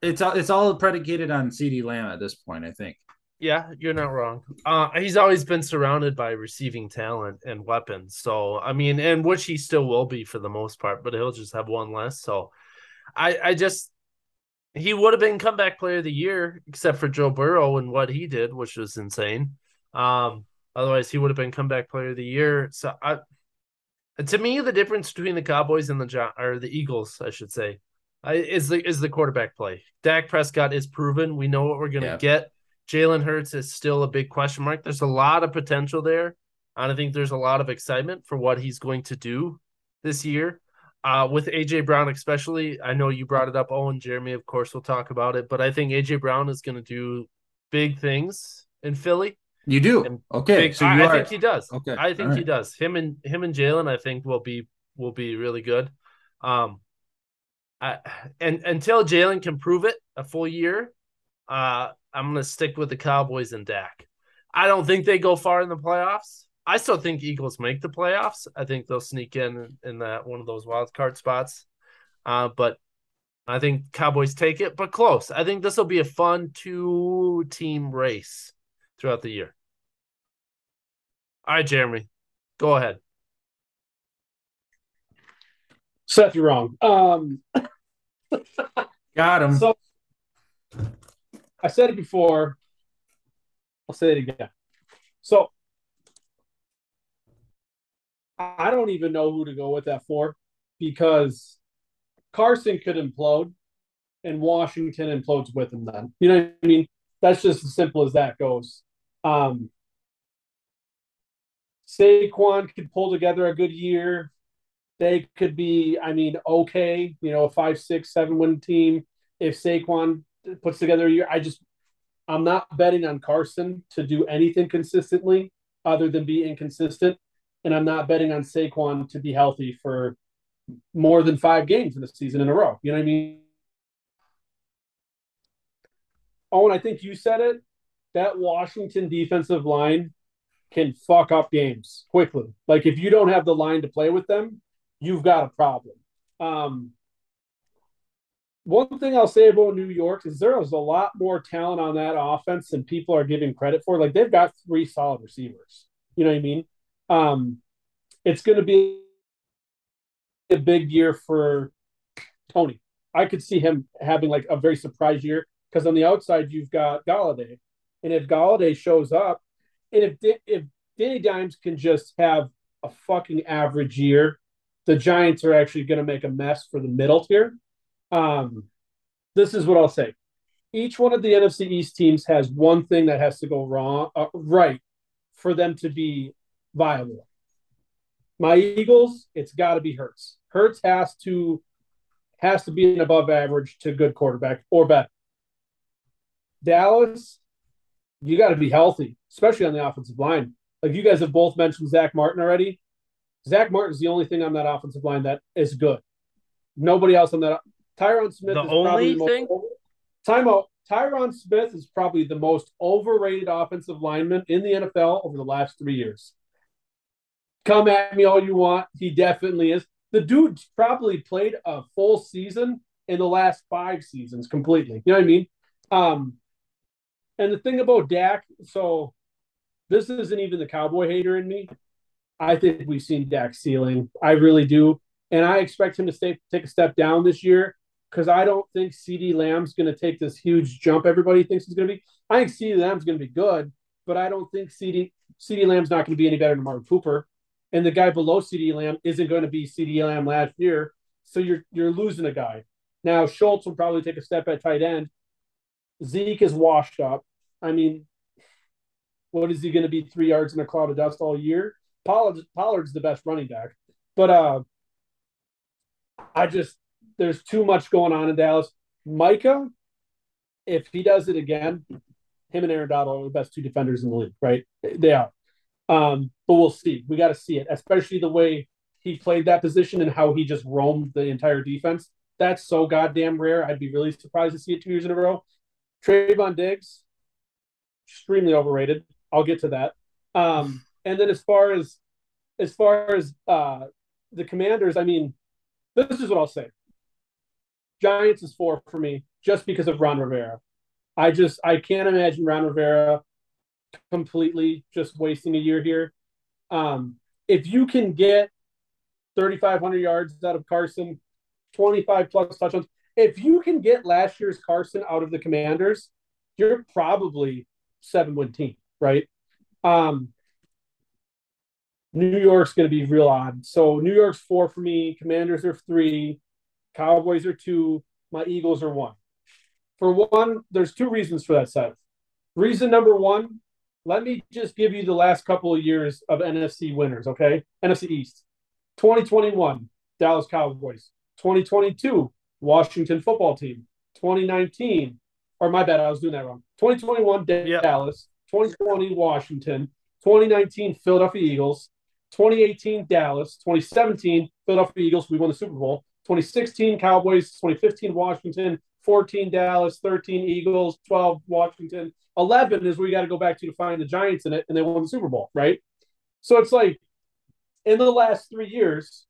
it's all it's all predicated on CeeDee Lamb at this point. I think. Yeah, you're not wrong. Uh, he's always been surrounded by receiving talent and weapons. So I mean, and which he still will be for the most part, but he'll just have one less. So I I just he would have been comeback player of the year except for Joe Burrow and what he did, which was insane. Um, otherwise he would have been comeback player of the year. So I, to me, the difference between the Cowboys and the or the Eagles, I should say, is the is the quarterback play. Dak Prescott is proven. We know what we're gonna yeah. get. Jalen Hurts is still a big question mark. There's a lot of potential there. And I think there's a lot of excitement for what he's going to do this year. Uh, with AJ Brown, especially, I know you brought it up. Owen, Jeremy, of course, we'll talk about it. But I think AJ Brown is going to do big things in Philly. You do, and okay? Big, so I, I, think he does. Okay, I think right. he does. Him and him and Jalen, I think will be will be really good. Um, I and until Jalen can prove it a full year, uh, I'm going to stick with the Cowboys and Dak. I don't think they go far in the playoffs. I still think Eagles make the playoffs. I think they'll sneak in in that one of those wild card spots. Uh, but I think Cowboys take it, but close. I think this will be a fun two team race throughout the year. All right, Jeremy, go ahead. Seth, you're wrong. Um, Got him. So I said it before. I'll say it again. So I don't even know who to go with that for because Carson could implode and Washington implodes with him then. You know what I mean? That's just as simple as that goes. Um, Saquon could pull together a good year. They could be, I mean, okay, you know, a five, six, seven win team. If Saquon puts together a year, I just, I'm not betting on Carson to do anything consistently other than be inconsistent and I'm not betting on Saquon to be healthy for more than five games in the season in a row. You know what I mean? And I think you said it. That Washington defensive line can fuck up games quickly. Like if you don't have the line to play with them, you've got a problem. Um, one thing I'll say about New York is there is a lot more talent on that offense than people are giving credit for. Like they've got three solid receivers. You know what I mean? Um, it's going to be a big year for Toney. I could see him having like a very surprise year because on the outside you've got Golladay, and if Golladay shows up, and if if Danny Dimes can just have a fucking average year, the Giants are actually going to make a mess for the middle tier. Um, this is what I'll say. Each one of the NFC East teams has one thing that has to go wrong, uh, right, for them to be viable. My Eagles, it's got to be Hurts. Hurts has to has to be an above average to good quarterback or better. Dallas, you got to be healthy, especially on the offensive line. Like you guys have both mentioned Zach Martin already. Zach Martin is the only thing on that offensive line that is good. Nobody else on that. Tyron Smith the is only probably thing. the most, timeout. Tyron Smith is probably the most overrated offensive lineman in the NFL over the last three years. Come at me all you want. He definitely is. The dude probably played a full season in the last five seasons completely. You know what I mean? Um, and the thing about Dak, so this isn't even the cowboy hater in me. I think we've seen Dak's ceiling. I really do. And I expect him to stay, take a step down this year because I don't think CeeDee Lamb's going to take this huge jump everybody thinks he's going to be. I think CeeDee Lamb's going to be good, but I don't think CD, CeeDee Lamb's not going to be any better than Mark Cooper. And the guy below CeeDee Lamb isn't going to be CeeDee Lamb last year. So you're you're losing a guy. Now Schultz will probably take a step at tight end. Zeke is washed up. I mean, what is he going to be three yards in a cloud of dust all year? Pollard, Pollard's the best running back, but uh, I just there's too much going on in Dallas. Micah, if he does it again, him and Aaron Donald are the best two defenders in the league, right? They are. Um, but we'll see. We got to see it, especially the way he played that position and how he just roamed the entire defense. That's so goddamn rare. I'd be really surprised to see it two years in a row. Trevon Diggs, extremely overrated. I'll get to that. Um, and then as far as as far as uh, the Commanders, I mean, this is what I'll say. Giants is four for me just because of Ron Rivera. I just I can't imagine Ron Rivera completely just wasting a year here. Um, if you can get 3,500 yards out of Carson, 25 plus touchdowns, if you can get last year's Carson out of the Commanders, you're probably seven win team, right? Um, New York's going to be real odd. So New York's four for me. Commanders are three. Cowboys are two. My Eagles are one. For one, there's two reasons for that set. Reason number one, let me just give you the last couple of years of NFC winners, okay? NFC East. 2021, Dallas Cowboys. 2022, Washington football team. 2019, or my bad, I was doing that wrong. 2021, Yep. Dallas. 2020, Washington. 2019, Philadelphia Eagles. 2018, Dallas. 2017, Philadelphia Eagles. We won the Super Bowl. 2016, Cowboys. 2015, Washington. 14, Dallas. 13, Eagles. 12, Washington. 11 is where you got to go back to to find the Giants in it, and they won the Super Bowl, right? So it's like in the last three years,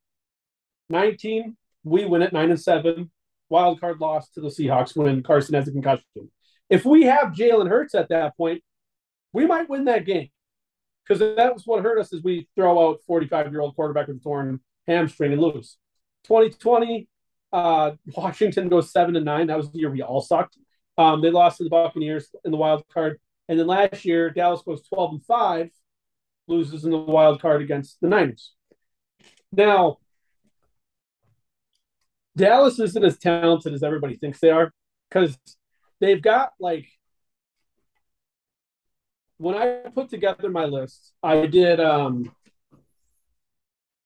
19, we win it, 9 and 7. Wild card loss to the Seahawks when Carson has a concussion. If we have Jalen Hurts at that point, we might win that game. Because that was what hurt us is we throw out 45 year old quarterback with torn hamstring and lose. 2020 uh, washington goes 7 and 9 that was the year we all sucked. Um, they lost to the buccaneers in the wild card. And then last year dallas goes 12 and 5 loses in the wild card against the niners. Now dallas isn't as talented as everybody thinks they are because they've got like when I put together my list, I did um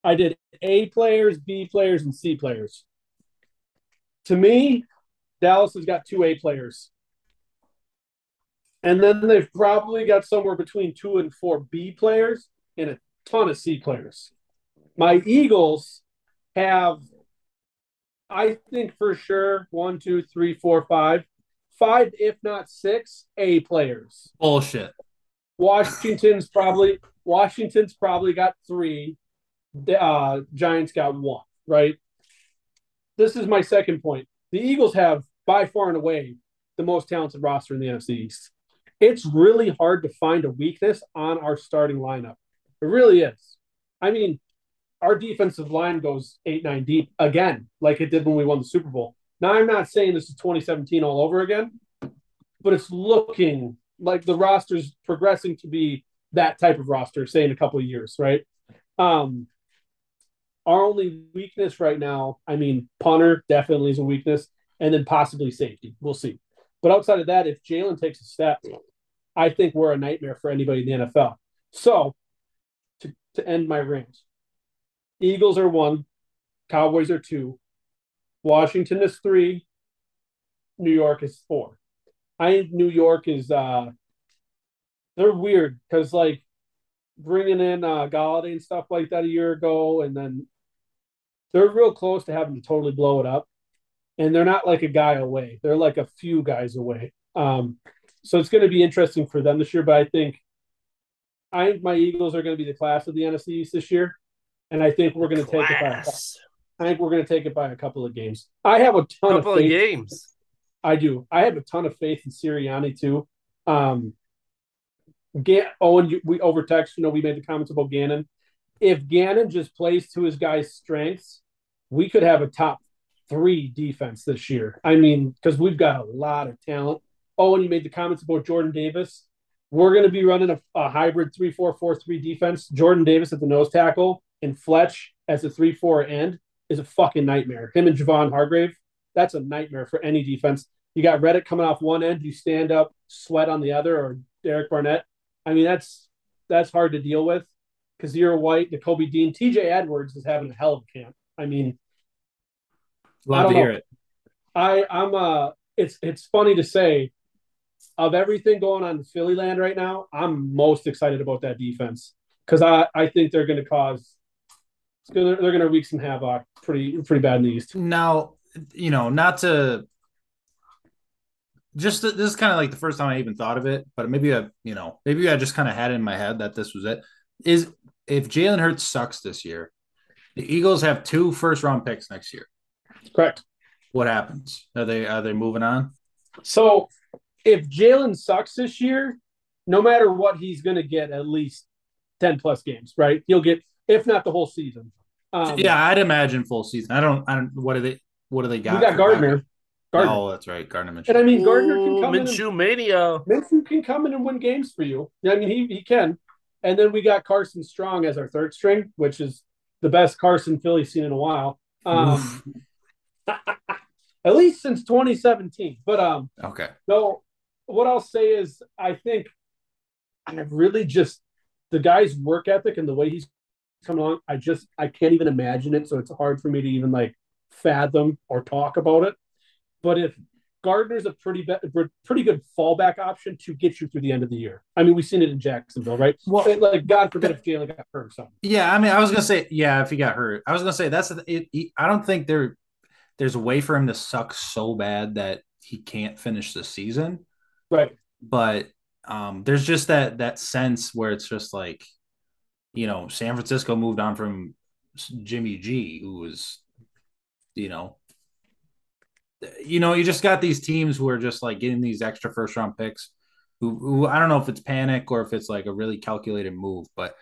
I did A players, B players, and C players. To me, Dallas has got two A players. And then they've probably got somewhere between two and four B players and a ton of C players. My Eagles have, I think for sure, one, two, three, four, five, five, if not six, A players. Bullshit. Washington's probably Washington's probably got three. The uh, Giants got one. Right. This is my second point. The Eagles have by far and away the most talented roster in the NFC East. It's really hard to find a weakness on our starting lineup. It really is. I mean, our defensive line goes eight nine deep again, like it did when we won the Super Bowl. Now, I'm not saying this is 2017 all over again, but it's looking like the roster's progressing to be that type of roster, say in a couple of years, right? Um, our only weakness right now, I mean, punter definitely is a weakness, and then possibly safety. We'll see. But outside of that, if Jalen takes a step, I think we're a nightmare for anybody in the NFL. So, to, to end my rant, Eagles are one, Cowboys are two, Washington is three, New York is four. I think New York is uh they're weird because like bringing in uh Golladay and stuff like that a year ago, and then they're real close to having to totally blow it up, and they're not like a guy away; they're like a few guys away. Um, so it's going to be interesting for them this year. But I think I think my Eagles are going to be the class of the NFC East this year and I think we're going to take it by. I think we're going to take it by a couple of games. I have a ton couple of, faith. of games. I do. I have a ton of faith in Sirianni too. Um, Gan- Owen, we over text. You know, we made the comments about Gannon. If Gannon just plays to his guys' strengths, we could have a top three defense this year. I mean, because we've got a lot of talent. Oh, and you made the comments about Jordan Davis. We're going to be running a, a hybrid 3 4 4 3 defense. Jordan Davis at the nose tackle and Fletch as a 3 4 end is a fucking nightmare. Him and Javon Hargrave, that's a nightmare for any defense. You got Reddick coming off one end, you stand up, sweat on the other, or Derek Barnett. I mean, that's that's hard to deal with. Kyzir White, Kobe Dean, TJ Edwards is having a hell of a camp. I mean, love I to hear it. I I'm uh it's it's funny to say of everything going on in Philly land right now, I'm most excited about that defense because I, I think they're going to cause Gonna, they're going to wreak some havoc pretty pretty bad in the East. Now, you know, not to just this is kind of like the first time I even thought of it, but maybe I, you know, maybe I just kind of had it in my head that this was it. Is if Jalen Hurts sucks this year, the Eagles have two first round picks next year. Correct. What happens? Are they are they moving on? So if Jalen sucks this year, no matter what, he's going to get at least ten plus games, right? He'll get if not the whole season. Um, yeah, I'd imagine full season. I don't. I don't. What do they? What do they got? We got Gardner. Gardner. Oh, that's right, Gardner Minshew. And I mean, Gardner can come Minshew in. Mania. Minshew can come in and win games for you. I mean, he he can. And then we got Carson Strong as our third string, which is the best Carson Philly's seen in a while. Um, at least since 2017. But um, okay. So what I'll say is, I think I really just the guy's work ethic and the way he's coming along. I just I can't even imagine it, so it's hard for me to even like fathom or talk about it. But if Gardner's a pretty be- pretty good fallback option to get you through the end of the year. I mean, we've seen it in Jacksonville, right? Well, like God forbid if Jalen got hurt or something. Yeah, I mean, I was gonna say, yeah, if he got hurt, I was gonna say that's it, it, I don't think there there's a way for him to suck so bad that he can't finish the season, right? But um, there's just that that sense where it's just like you know, San Francisco moved on from Jimmy G, who was, you know, you know, you just got these teams who are just like getting these extra first round picks. Who, who I don't know if it's panic or if it's like a really calculated move, but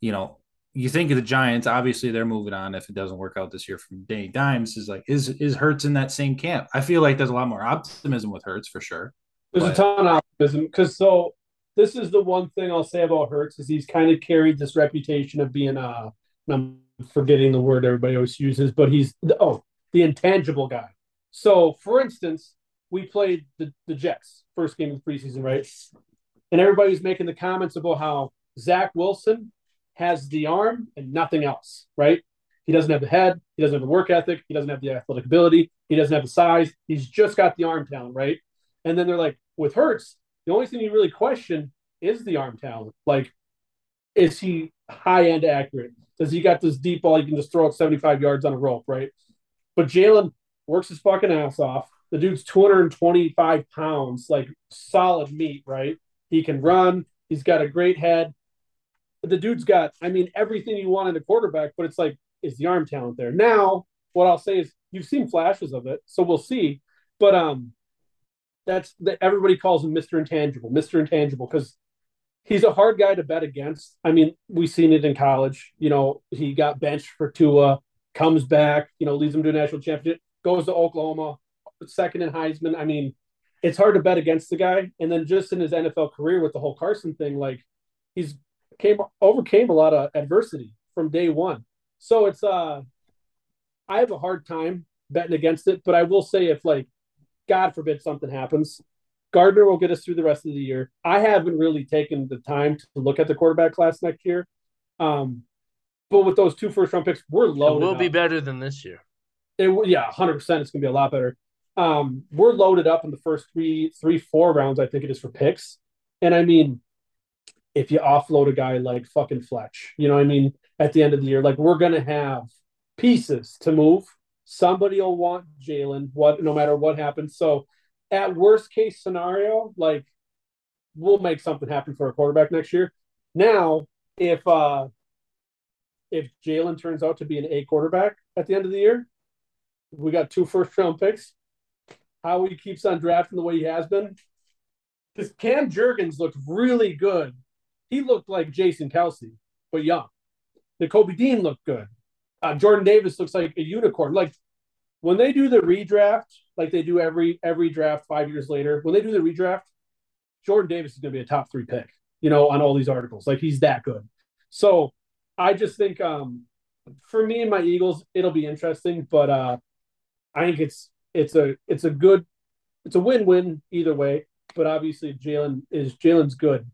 you know, you think of the Giants. Obviously, they're moving on if it doesn't work out this year from Danny Dimes. Is like is is Hurts in that same camp? I feel like there's a lot more optimism with Hurts for sure. There's but... a ton of optimism because so this is the one thing I'll say about Hurts is he's kind of carried this reputation of being uh I'm forgetting the word everybody always uses, but he's the, oh the intangible guy. So for instance, we played the, the Jets first game of the preseason, right? And everybody was making the comments about how Zach Wilson has the arm and nothing else, right? He doesn't have the head, he doesn't have the work ethic, he doesn't have the athletic ability, he doesn't have the size, he's just got the arm talent, right? And then they're like, with Hurts, the only thing you really question is the arm talent. Like, is he high end accurate? Does he got this deep ball he can just throw it 75 yards on a rope, right? But Jalen works his fucking ass off. The dude's 225 pounds, like solid meat, right? He can run. He's got a great head. The dude's got, I mean, everything you want in a quarterback, but it's like, is the arm talent there? Now, what I'll say is you've seen flashes of it, so we'll see. But um, that's that everybody calls him Mr. Intangible, Mr. Intangible, because he's a hard guy to bet against. I mean, we've seen it in college. You know, he got benched for Tua, comes back, you know, leads them to a national championship, goes to Oklahoma, second in Heisman. I mean, it's hard to bet against the guy. And then just in his NFL career with the whole Carson thing, like he's came overcame a lot of adversity from day one. So it's uh I have a hard time betting against it, but I will say if like God forbid something happens, Gardner will get us through the rest of the year. I haven't really taken the time to look at the quarterback class next year. Um, but with those two first round picks, we're loaded. It will up. be better than this year. It, yeah, hundred percent. It's gonna be a lot better. Um, we're loaded up in the first three, three, four rounds. I think it is for picks. And I mean, if you offload a guy like fucking Fletch, you know, what I mean, at the end of the year, like we're gonna have pieces to move. Somebody will want Jalen, what no matter what happens. So at worst case scenario, like we'll make something happen for a quarterback next year. Now, if uh if Jalen turns out to be an A quarterback at the end of the year, we got two first round picks. How he keeps on drafting the way he has been. Because Cam Jurgens looked really good. He looked like Jason Kelce, but young. The Kobe Dean looked good. Uh, Jordan Davis looks like a unicorn. Like when they do the redraft, like they do every every draft five years later, when they do the redraft, Jordan Davis is going to be a top three pick. You know, on all these articles, like he's that good. So I just think, um, for me and my Eagles, it'll be interesting. But uh, I think it's it's a it's a good it's a win win either way. But obviously, Jalen is Jalen's good.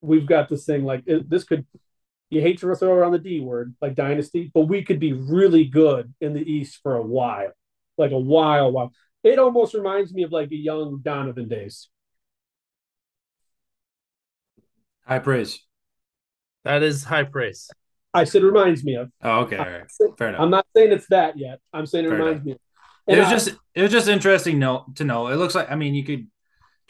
We've got this thing like it, this could you hate to throw around the D word like dynasty, but we could be really good in the East for a while, like a while, while. It almost reminds me of like a young Donovan days. High praise. That is high praise. I said reminds me of. Oh, okay. All right. Fair enough. I'm not saying it's that yet. I'm saying it Fair reminds enough. me. Of. it was I- just it was just interesting note to know. It looks like I mean you could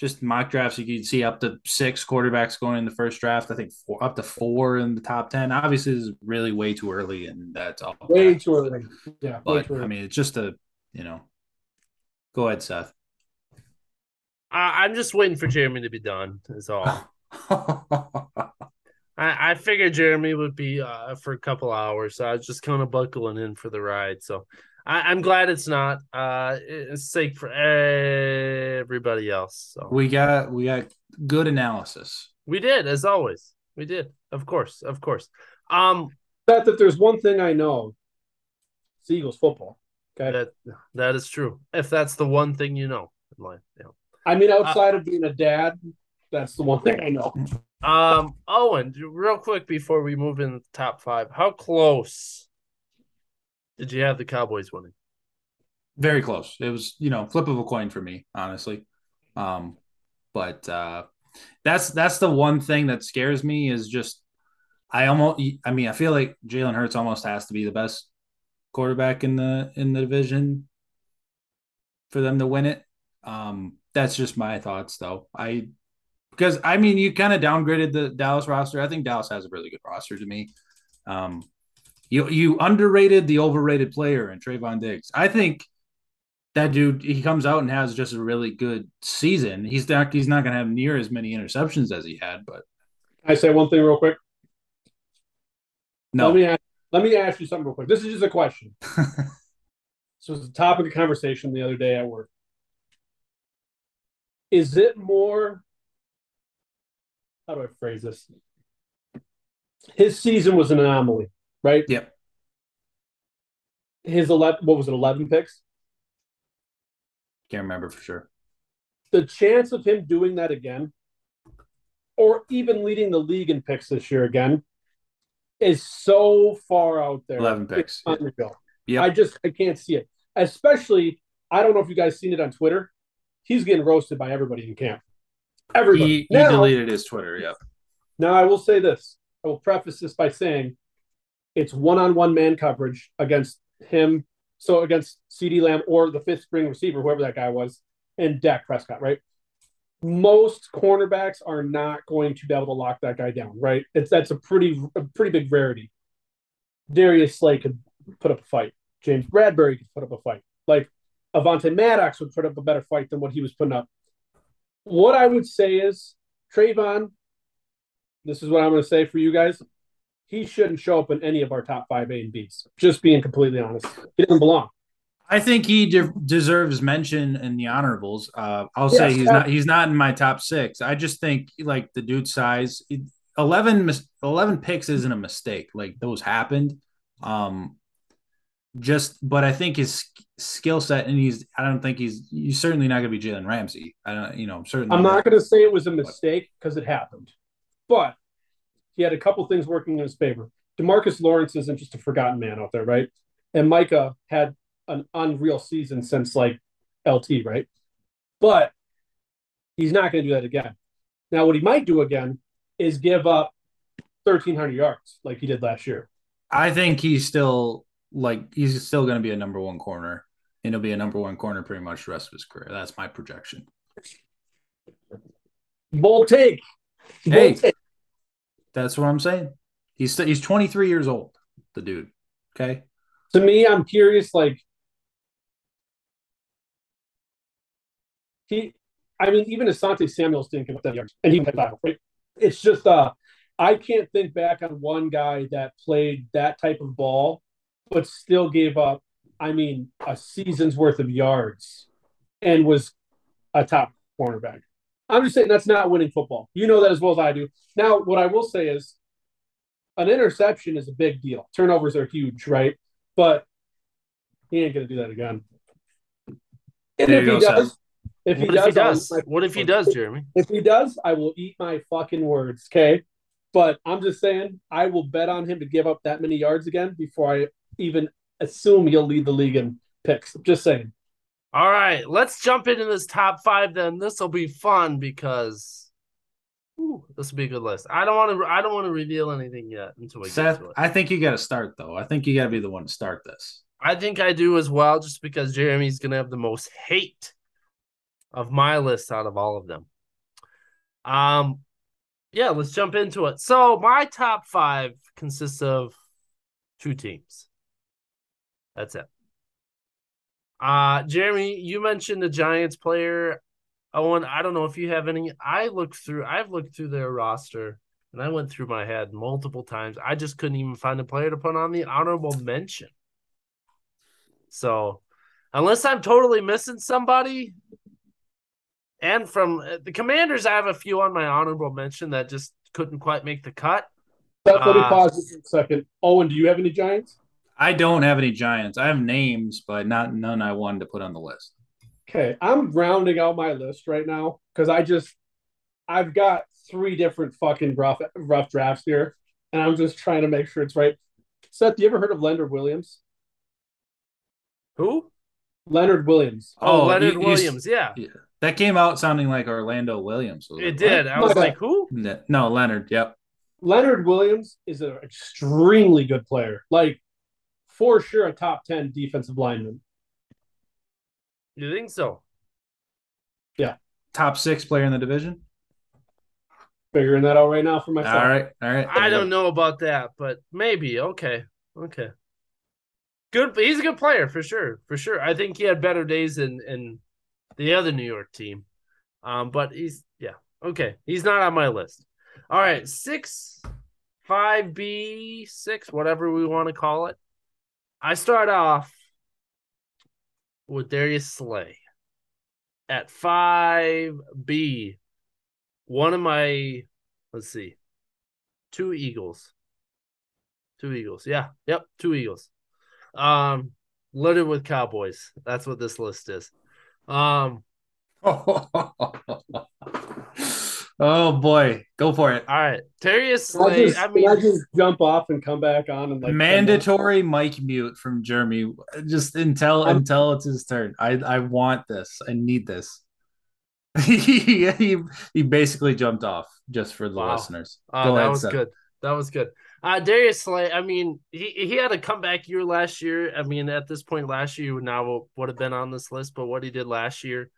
just mock drafts. You can see up to six quarterbacks going in the first draft. I think four, up to four in the top ten. Obviously, this is really way too early, and that's all. way too early. Yeah, But early. I mean, it's just a you know. Go ahead, Seth. I, I'm just waiting for Jeremy to be done. Is all. I, I figured Jeremy would be uh, for a couple hours, so I was just kind of buckling in for the ride. So I, I'm glad it's not. Uh, it's sake for everybody else. So we got we got good analysis. we did, as always. We did, of course, of course. Um, That that there's one thing I know. It's Eagles football. Okay. that that is true. If that's the one thing you know in life, yeah. I mean, outside of being a dad, that's the one thing I know. Um, Owen, real quick before we move in the top five, how close did you have the Cowboys winning? Very close. It was, you know, flip of a coin for me, honestly. Um, but uh that's that's the one thing that scares me is just I almost I mean, I feel like Jalen Hurts almost has to be the best quarterback in the in the division for them to win it. Um, that's just my thoughts though. I because I mean you kind of downgraded the Dallas roster. I think Dallas has a really good roster to me. Um you you underrated the overrated player in Trevon Diggs. I think that dude he comes out and has just a really good season. He's not he's not going to have near as many interceptions as he had, but Can I say one thing real quick? no. Let me ask, let me ask you something real quick. This is just a question. this was a topic of conversation the other day at work. Is it more? How do I phrase this? His season was an anomaly, right? Yep. His eleven, what was it, eleven picks? Can't remember for sure. The chance of him doing that again, or even leading the league in picks this year again, is so far out there. 11 picks. It's unreal. Yep. I just I can't see it. Especially, I don't know if you guys seen it on Twitter. He's getting roasted by everybody in camp. Everybody. He, he now, deleted his Twitter. Yep. now I will say this. I will preface this by saying it's one-on-one man coverage against him, So against CeeDee Lamb or the fifth string receiver, whoever that guy was, and Dak Prescott, right? Most cornerbacks are not going to be able to lock that guy down, right? It's that's a pretty a pretty big rarity. Darius Slay could put up a fight. James Bradberry could put up a fight. Like Avonte Maddox would put up a better fight than what he was putting up. What I would say is Trevon, this is what I'm going to say for you guys. He shouldn't show up in any of our top five A and Bs. Just being completely honest, he doesn't belong. I think he de- deserves mention in the honorables. Uh, I'll yes, say he's not he's not in my top six. I just think like the dude size, 11, 11 picks isn't a mistake. Like those happened. Um, just, but I think his skill set, and he's, I don't think he's, he's certainly not going to be Jalen Ramsey. I don't, you know, certainly. I'm not going to say it was a mistake because it happened, but he had a couple things working in his favor. Demarcus Lawrence isn't just a forgotten man out there, right? And Micah had an unreal season since like LT, right? But he's not going to do that again. Now, what he might do again is give up 1,300 yards like he did last year. I think he's still like he's still going to be a number one corner, and he'll be a number one corner pretty much the rest of his career. That's my projection. Bold take. Bold hey, take. That's what I'm saying. He's he's 23 years old. The dude. Okay. To me, I'm curious. Like he, I mean, even Asante Samuels didn't give up that yards, and he went back. Right? It's just uh, I can't think back on one guy that played that type of ball but still gave up, I mean, a season's worth of yards and was a top cornerback. I'm just saying that's not winning football. You know that as well as I do. Now, what I will say is an interception is a big deal. Turnovers are huge, right? But he ain't going to do that again. And there if he does, if he does, if he does? what if he does, Jeremy? If he does, I will eat my fucking words. Okay. But I'm just saying, I will bet on him to give up that many yards again before I even assume he'll lead the league in picks. Just saying. All right, let's jump into this top five. Then this will be fun because this will be a good list. I don't want to. I don't want to reveal anything yet until we Seth, get to it. I think you got to start though. I think you got to be the one to start this. I think I do as well, just because Jeremy's gonna have the most hate of my list out of all of them. Um, yeah, let's jump into it. So my top five consists of two teams. That's it. Uh Jeremy, you mentioned the Giants player. Owen, I don't know if you have any. I looked through I've looked through their roster and I went through my head multiple times. I just couldn't even find a player to put on the honorable mention. So, unless I'm totally missing somebody, and from uh, the Commanders, I have a few on my honorable mention that just couldn't quite make the cut. Let me pause for a second. Owen, do you have any Giants? I don't have any Giants. I have names, but not none I wanted to put on the list. Okay, I'm rounding out my list right now because I just I've got three different fucking rough rough drafts here, and I'm just trying to make sure it's right. Seth, you ever heard of Leonard Williams? Who? Leonard Williams. Oh, oh Leonard Williams. Yeah. yeah. That came out sounding like Orlando Williams. It like, did. What? I was like, who? No, Leonard. Yep. Leonard Williams is an extremely good player. Like for sure a top 10 defensive lineman. You think so? Yeah. Top six player in the division? Figuring that out right now for myself. All right. All right. I don't know about that, but maybe. Okay. Okay. Good. He's a good player for sure. For sure. I think he had better days in, in the other New York team. Um, but he's, yeah. Okay. He's not on my list. All right. Six, five B, six, whatever we want to call it. I start off with Darius Slay at 5B. One of my, let's see, two Eagles. Two Eagles. Yeah. Yep. Two Eagles. Um, loaded with Cowboys. That's what this list is. Um, Oh boy, go for it! All right, Darius Slay. I, just, I mean, I just jump off and come back on and like mandatory mic mute from Jeremy. Just until I'm, until it's his turn. I I want this. I need this. he, he he basically jumped off just for the wow. listeners. Uh, that was Seth. good. That was good. Uh, Darius Slay, I mean, he, he had a comeback year last year. I mean, at this point last year, now would have been on this list, but what he did last year,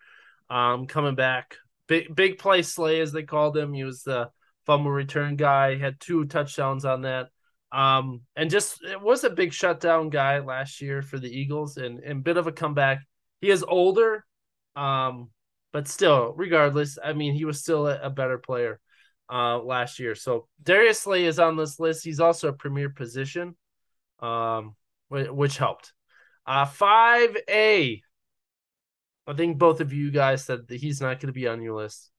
um, coming back, big big play Slay as they called him. He was the fumble return guy. Had two touchdowns on that. Um, and just it was a big shutdown guy last year for the Eagles, and and bit of a comeback. He is older, um, but still, regardless, I mean, he was still a, a better player uh, last year. So Darius Slay is on this list. He's also a premier position, um, which helped. Uh, 5A. I think both of you guys said that he's not going to be on your list.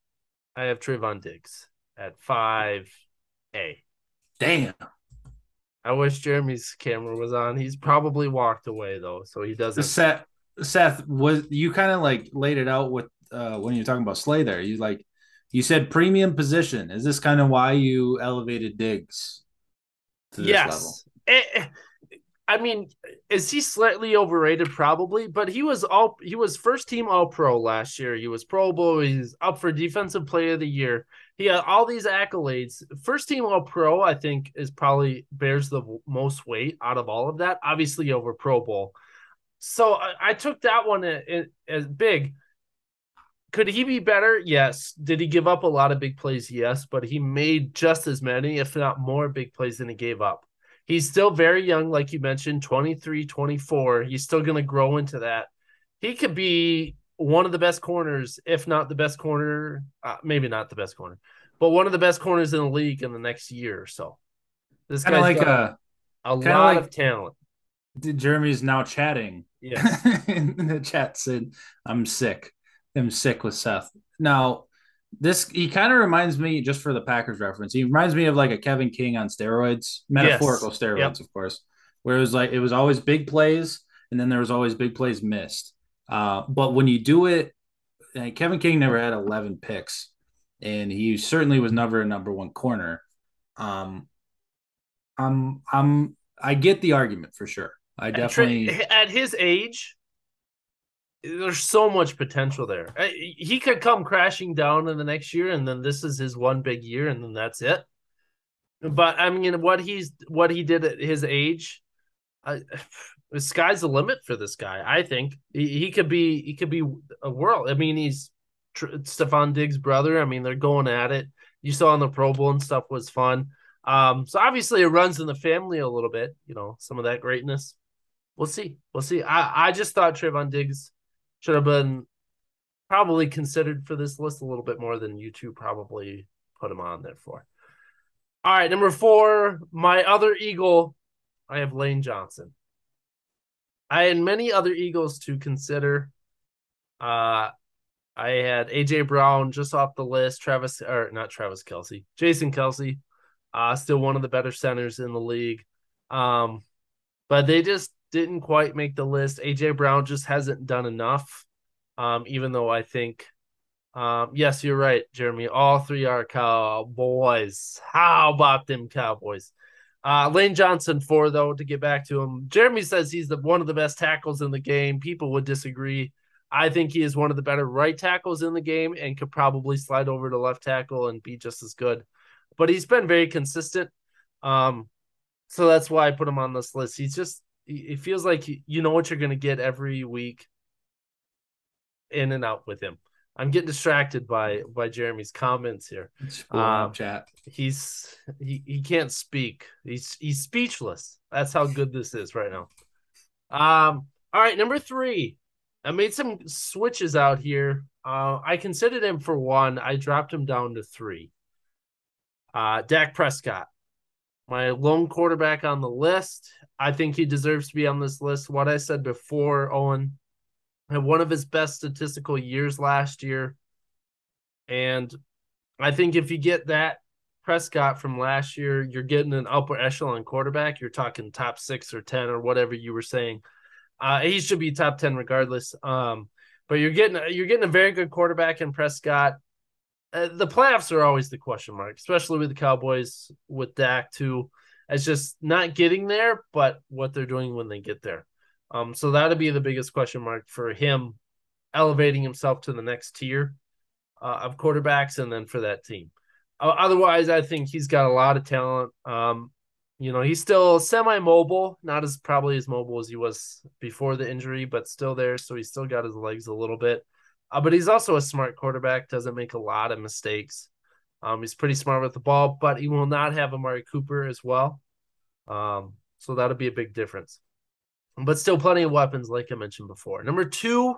I have Trevon Diggs at 5A. Damn. I wish Jeremy's camera was on. He's probably walked away though, so he doesn't. Seth, Seth, was you kind of like laid it out with uh, when you're talking about Slay there? You like you said premium position. Is this kind of why you elevated Diggs to this yes. level? It, I mean, is he slightly overrated? Probably, but he was all he was first team All Pro last year. He was Pro Bowl. He's up for Defensive Player of the Year. He had all these accolades. First team All Pro, I think, is probably bears the most weight out of all of that. Obviously, over Pro Bowl. So I, I took that one as, as big. Could he be better? Yes. Did he give up a lot of big plays? Yes, but he made just as many, if not more, big plays than he gave up. He's still very young, like you mentioned, 23, 24. He's still going to grow into that. He could be one of the best corners, if not the best corner, uh, maybe not the best corner, but one of the best corners in the league in the next year or so. This guy's like a, a lot like, of talent. Jeremy's now chatting. Yeah. in the chat said, I'm sick I'm sick with Seth. Now, this he kind of reminds me, just for the Packers reference, he reminds me of like a Kevin King on steroids, metaphorical yes. steroids, yep. of course, where it was like it was always big plays, and then there was always big plays missed. Uh, but when you do it, like Kevin King never had 11 picks, and he certainly was never a number one corner. Um, I'm I'm I get the argument for sure. I definitely at his age, there's so much potential there. He could come crashing down in the next year, and then this is his one big year, and then that's it. But I mean, what he's what he did at his age, I, the sky's the limit for this guy. I think he, he could be he could be a world. I mean, he's Tr- Stefon Diggs' brother. I mean, they're going at it. You saw on the Pro Bowl and stuff was fun. Um, so obviously it runs in the family a little bit. You know, some of that greatness. We'll see. We'll see. I I just thought Trevon Diggs should have been probably considered for this list a little bit more than you two probably put him on there for. All right, number four, my other Eagle, I have Lane Johnson. I had many other Eagles to consider. Uh, I had AJ Brown just off the list, Travis or not Travis Kelce, Jason Kelce, uh, still one of the better centers in the league. Um, but they just didn't quite make the list. AJ Brown just hasn't done enough. Um, even though I think, um, yes, you're right, Jeremy. All three are Cowboys. How about them Cowboys? Uh, Lane Johnson four though to get back to him. Jeremy says he's the one of the best tackles in the game. People would disagree. I think he is one of the better right tackles in the game and could probably slide over to left tackle and be just as good. But he's been very consistent. Um, so that's why I put him on this list. He's just it feels like you know what you're going to get every week in and out with him. I'm getting distracted by by Jeremy's comments here. Um, chat. He's he, he can't speak. He's he's speechless. That's how good this is right now. Um. All right, number three. I made some switches out here. Uh, I considered him for one. I dropped him down to three. Uh, Dak Prescott, my lone quarterback on the list. I think he deserves to be on this list. What I said before, Owen had one of his best statistical years last year. And I think if you get that Prescott from last year, you're getting an upper echelon quarterback. You're talking top six or 10 or whatever you were saying. Uh, he should be top 10 regardless. Um, but you're getting you're getting a very good quarterback in Prescott. Uh, the playoffs are always the question mark, especially with the Cowboys with Dak too as just not getting there, but what they're doing when they get there. Um, so that'd be the biggest question mark for him elevating himself to the next tier uh, of quarterbacks and then for that team. Otherwise, I think he's got a lot of talent. Um, you know, he's still semi-mobile, not as probably as mobile as he was before the injury, but still there. So he's still got his legs a little bit. Uh, but he's also a smart quarterback, doesn't make a lot of mistakes. Um, he's pretty smart with the ball, but he will not have Amari Cooper as well. Um, so that'll be a big difference. But still plenty of weapons, like I mentioned before. Number two,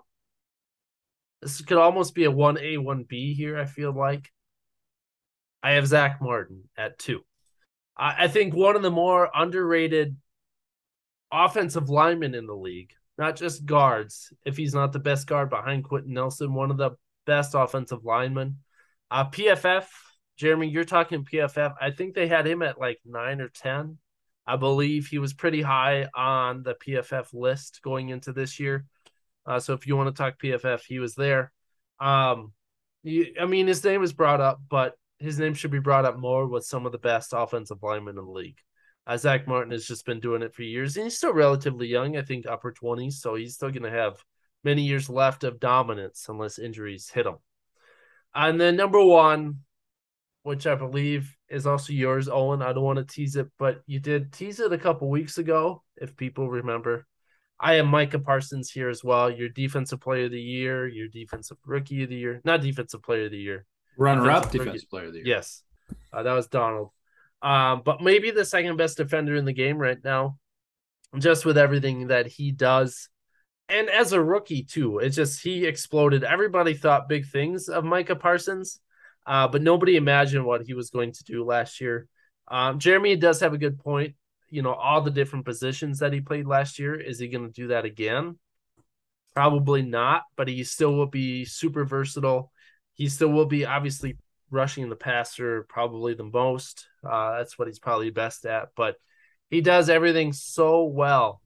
this could almost be a 1A, 1B here, I feel like. I have Zach Martin at two. I, I think one of the more underrated offensive linemen in the league, not just guards. If he's not the best guard behind Quenton Nelson, one of the best offensive linemen. Uh, PFF, Jeremy, you're talking PFF. I think they had him at like nine or 10. I believe he was pretty high on the PFF list going into this year. Uh, so if you want to talk PFF, he was there. Um, he, I mean, his name was brought up, but his name should be brought up more with some of the best offensive linemen in the league. Uh, Zach Martin has just been doing it for years, and he's still relatively young. I think upper twenties, so he's still going to have many years left of dominance unless injuries hit him. And then number one, which I believe is also yours, Owen. I don't want to tease it, but you did tease it a couple weeks ago, if people remember. I am Micah Parsons here as well. Your defensive player of the year, your defensive rookie of the year, not defensive player of the year, runner up defensive player of the year. Yes, uh, that was Donald. Um, but maybe the second best defender in the game right now, just with everything that he does. And as a rookie, too, it's just he exploded. Everybody thought big things of Micah Parsons, uh, but nobody imagined what he was going to do last year. Um, Jeremy does have a good point. You know, all the different positions that he played last year. Is he going to do that again? Probably not, but he still will be super versatile. He still will be obviously rushing the passer probably the most. Uh, that's what he's probably best at, but he does everything so well.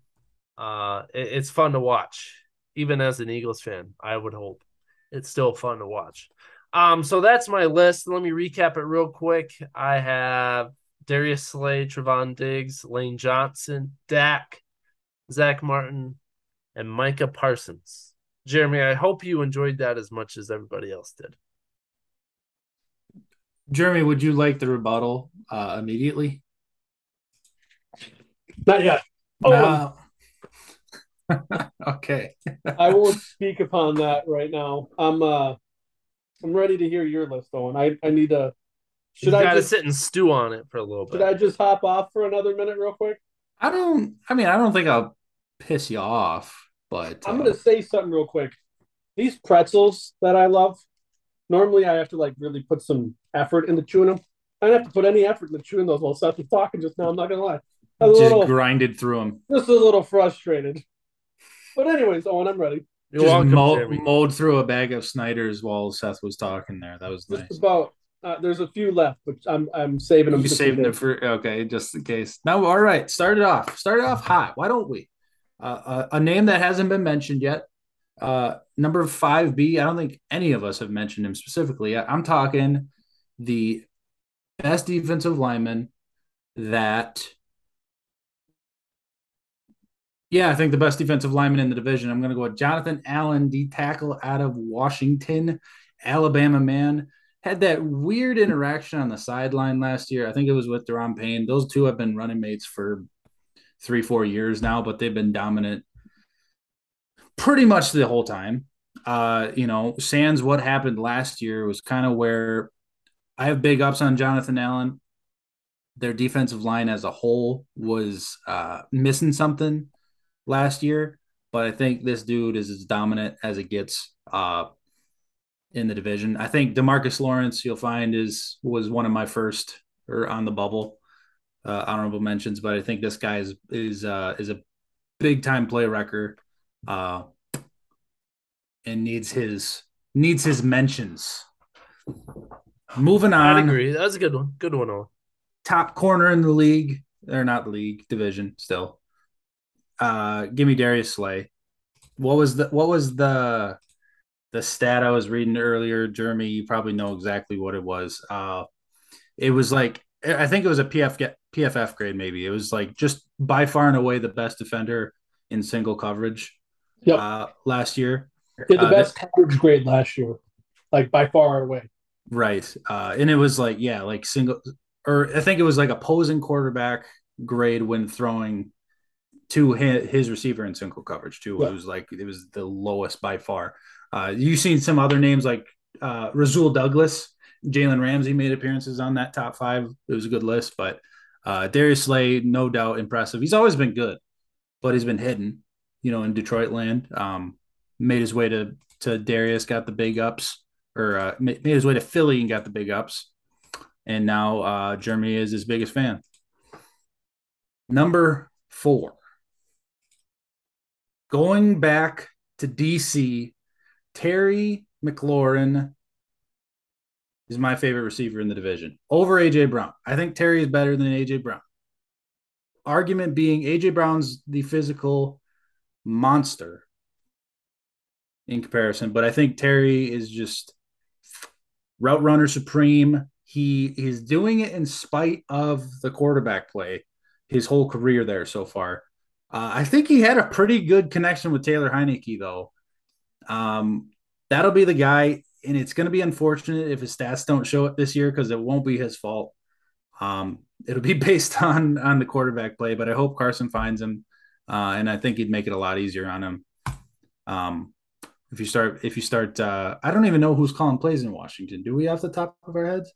Uh, it, it's fun to watch, even as an Eagles fan. I would hope it's still fun to watch. Um, so that's my list. Let me recap it real quick. I have Darius Slay, Trevon Diggs, Lane Johnson, Dak, Zach Martin, and Micah Parsons. Jeremy, I hope you enjoyed that as much as everybody else did. Jeremy, would you like the rebuttal uh, immediately? Not yet. Oh, no. okay. I won't speak upon that right now. I'm uh I'm ready to hear your list, Owen. I, I need to should I just sit and stew on it for a little bit? Should I just hop off for another minute real quick? I don't I mean I don't think I'll piss you off, but I'm uh, gonna say something real quick. These pretzels that I love, normally I have to like really put some effort into chewing them. I don't have to put any effort into chewing those while Seth was talking just now. I'm not gonna lie. just little, grinded through them. Just a little frustrated. But anyways, Owen, I'm ready. You're just welcome, mowed through a bag of Snyder's while Seth was talking there. That was just nice. About uh, there's a few left, but I'm I'm saving them. You saving it for okay, just in case. Now, all right, start it off. Start it off hot. Why don't we? Uh, a, a name that hasn't been mentioned yet. Uh, number five B. I don't think any of us have mentioned him specifically. I'm talking the best defensive lineman that yeah, I think the best defensive lineman in the division. I'm going to go with Jonathan Allen, D tackle out of Washington, Alabama man. Had that weird interaction on the sideline last year. I think it was with Daron Payne. Those two have been running mates for three, four years now, but they've been dominant pretty much the whole time. Uh, you know, Sans what happened last year was kind of where I have big ups on Jonathan Allen. Their defensive line as a whole was uh, missing something last year, but I think this dude is as dominant as it gets uh, in the division. I think Demarcus Lawrence, you'll find, is was one of my first or on the bubble uh, honorable mentions, but I think this guy is is uh, is a big time play wrecker, uh, and needs his needs his mentions. Moving on. I agree. That's a good one. Good one. All. Top corner in the league. They're not league division still. Uh, give me Darius Slay. What was the what was the the stat I was reading earlier, Jeremy? You probably know exactly what it was. Uh, it was like I think it was a PF PFF grade, maybe. It was like just by far and away the best defender in single coverage. Yep. Uh, last year. Did the uh, best coverage grade last year, like by far away. Right. Uh, and it was like, yeah, like single, or I think it was like opposing quarterback grade when throwing to his, his receiver in single coverage too. Yeah. It was like it was the lowest by far. Uh, you've seen some other names like uh, Rasul Douglas, Jalen Ramsey made appearances on that top five. It was a good list, but uh, Darius Slay, no doubt impressive. He's always been good, but he's been hidden, you know, in Detroit land. Um, made his way to to Darius, got the big ups, or uh, made his way to Philly and got the big ups, and now uh, Jeremy is his biggest fan. Number four, going back to DC, Terry McLaurin is my favorite receiver in the division over AJ Brown. I think Terry is better than AJ Brown. Argument being AJ Brown's the physical monster in comparison, but I think Terry is just route runner supreme. He is doing it in spite of the quarterback play his whole career there so far. Uh, I think he had a pretty good connection with Taylor Heinicke, though. Um, that'll be the guy, and it's going to be unfortunate if his stats don't show it this year because it won't be his fault. Um, it'll be based on on the quarterback play, but I hope Carson finds him, uh, and I think he'd make it a lot easier on him. Um, if you start, if you start, uh, I don't even know who's calling plays in Washington. Do we off the top of our heads?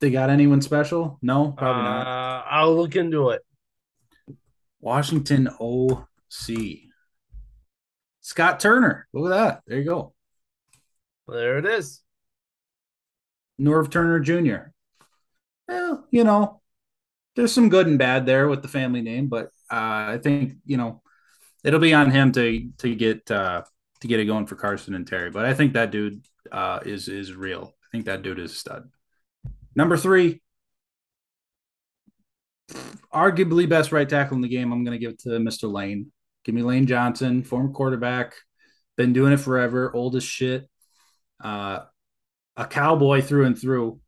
They got anyone special? No, probably uh, not. I'll look into it. Washington OC. Scott Turner. Look at that. There you go. There it is. Norv Turner Jr. Well, you know, there's some good and bad there with the family name, but uh, I think you know it'll be on him to to get uh, to get it going for Carson and Terry. But I think that dude uh, is is real. I think that dude is a stud. Number three, arguably best right tackle in the game. I'm going to give it to Mr. Lane. Give me Lane Johnson, former quarterback, been doing it forever, old as shit. Uh, a cowboy through and through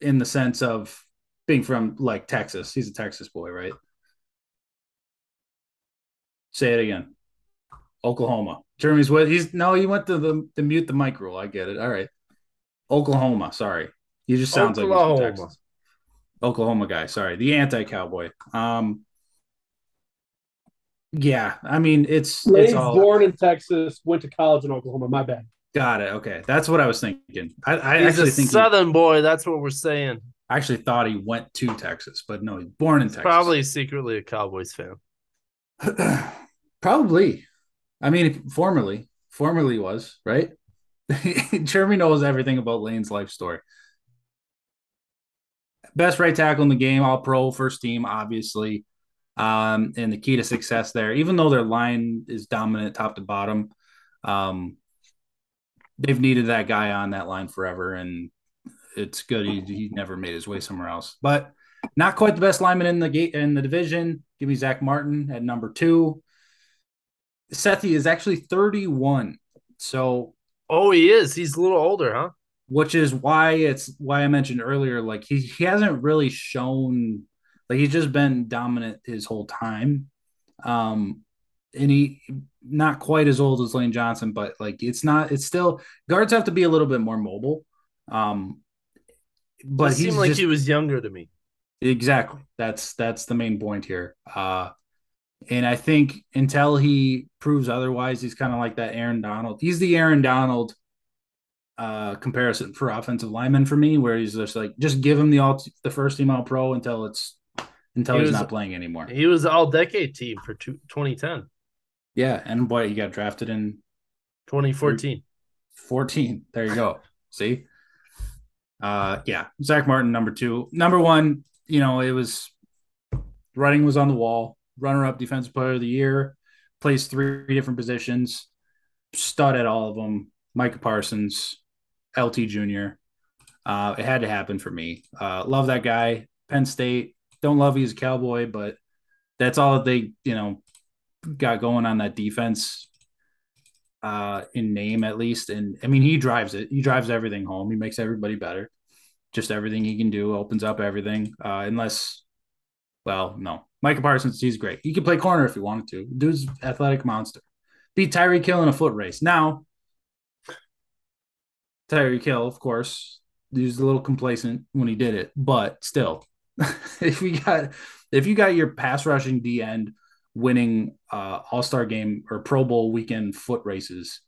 in the sense of being from like Texas. He's a Texas boy, right? Say it again. Oklahoma. Jeremy's with he's no, he went to the, the mute the mic rule. I get it. All right. Oklahoma, sorry. He just sounds Oklahoma. like he's from Texas. Oklahoma guy, sorry. The anti cowboy. Um yeah, I mean it's Lane's it's all born in Texas, went to college in Oklahoma. My bad. got it. Okay. That's what I was thinking. I, I He's actually a think he- Southern boy. That's what we're saying. I actually thought he went to Texas, but no, he's born in Texas. Probably secretly a Cowboys fan. Probably. I mean, formerly, formerly was right. Jeremy knows everything about Lane's life story. Best right tackle in the game, all pro, first team, obviously. Um, and the key to success there, even though their line is dominant top to bottom, um, they've needed that guy on that line forever. And it's good he, he never made his way somewhere else. But not quite the best lineman in the gate in the division. Give me Zach Martin at number two. Sethi is actually 31. So Oh, he is. He's a little older, huh? which is why it's why I mentioned earlier, like he, he hasn't really shown like he's just been dominant his whole time. Um and he not quite as old as Lane Johnson, but like it's not it's still guards have to be a little bit more mobile. Um but he's seemed like just, he was younger to me. Exactly. That's that's the main point here. Uh and I think until he proves otherwise, he's kind of like that Aaron Donald. He's the Aaron Donald uh comparison for offensive lineman for me, where he's just like just give him the all the first team all pro until it's until He he's was- not playing anymore. He was all decade team for two, 2010, Yeah, and boy, he got drafted in 2014. 14. There you go. See? Uh yeah, Zach Martin, number two. Number one, you know, it was writing was on the wall. Runner up defensive player of the year, plays three different positions, stud at all of them. Micah Parsons, LT Jr. Uh, it had to happen for me. Uh, love that guy. Penn State. Don't love he's a cowboy, but that's all that they, you know, got going on that defense uh in name at least and i mean he drives it he drives everything home he makes everybody better just everything he can do opens up everything uh unless well no. Micah parsons he's great. He could play corner if he wanted to. Dude's athletic monster. Beat Tyreek Hill in a foot race. Now Tyreek Hill, of course he was a little complacent when he did it but still if we got if you got your pass rushing D end winning uh, All Star game or Pro Bowl weekend foot races,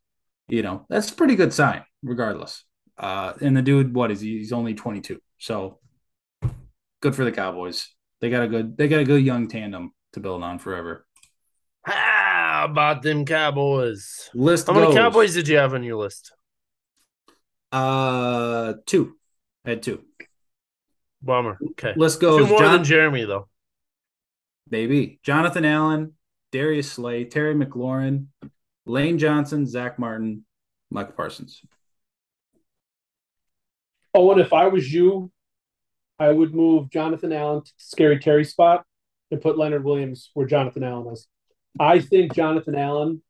you know that's a pretty good sign, regardless. Uh, and the dude, what is he? He's only 22, so good for the Cowboys. They got a good, they got a good young tandem to build on forever. How about them Cowboys? List How many. Cowboys did you have on your list? Uh, two. I had two. Bummer. Okay. List Two goes. more John, than Jeremy, though. Maybe Jonathan Allen, Darius Slay, Terry McLaurin, Lane Johnson, Zach Martin, Micah Parsons. Oh, and if I was you, I would move Jonathan Allen to Scary Terry spot and put Leonard Williams where Jonathan Allen is. I think Jonathan Allen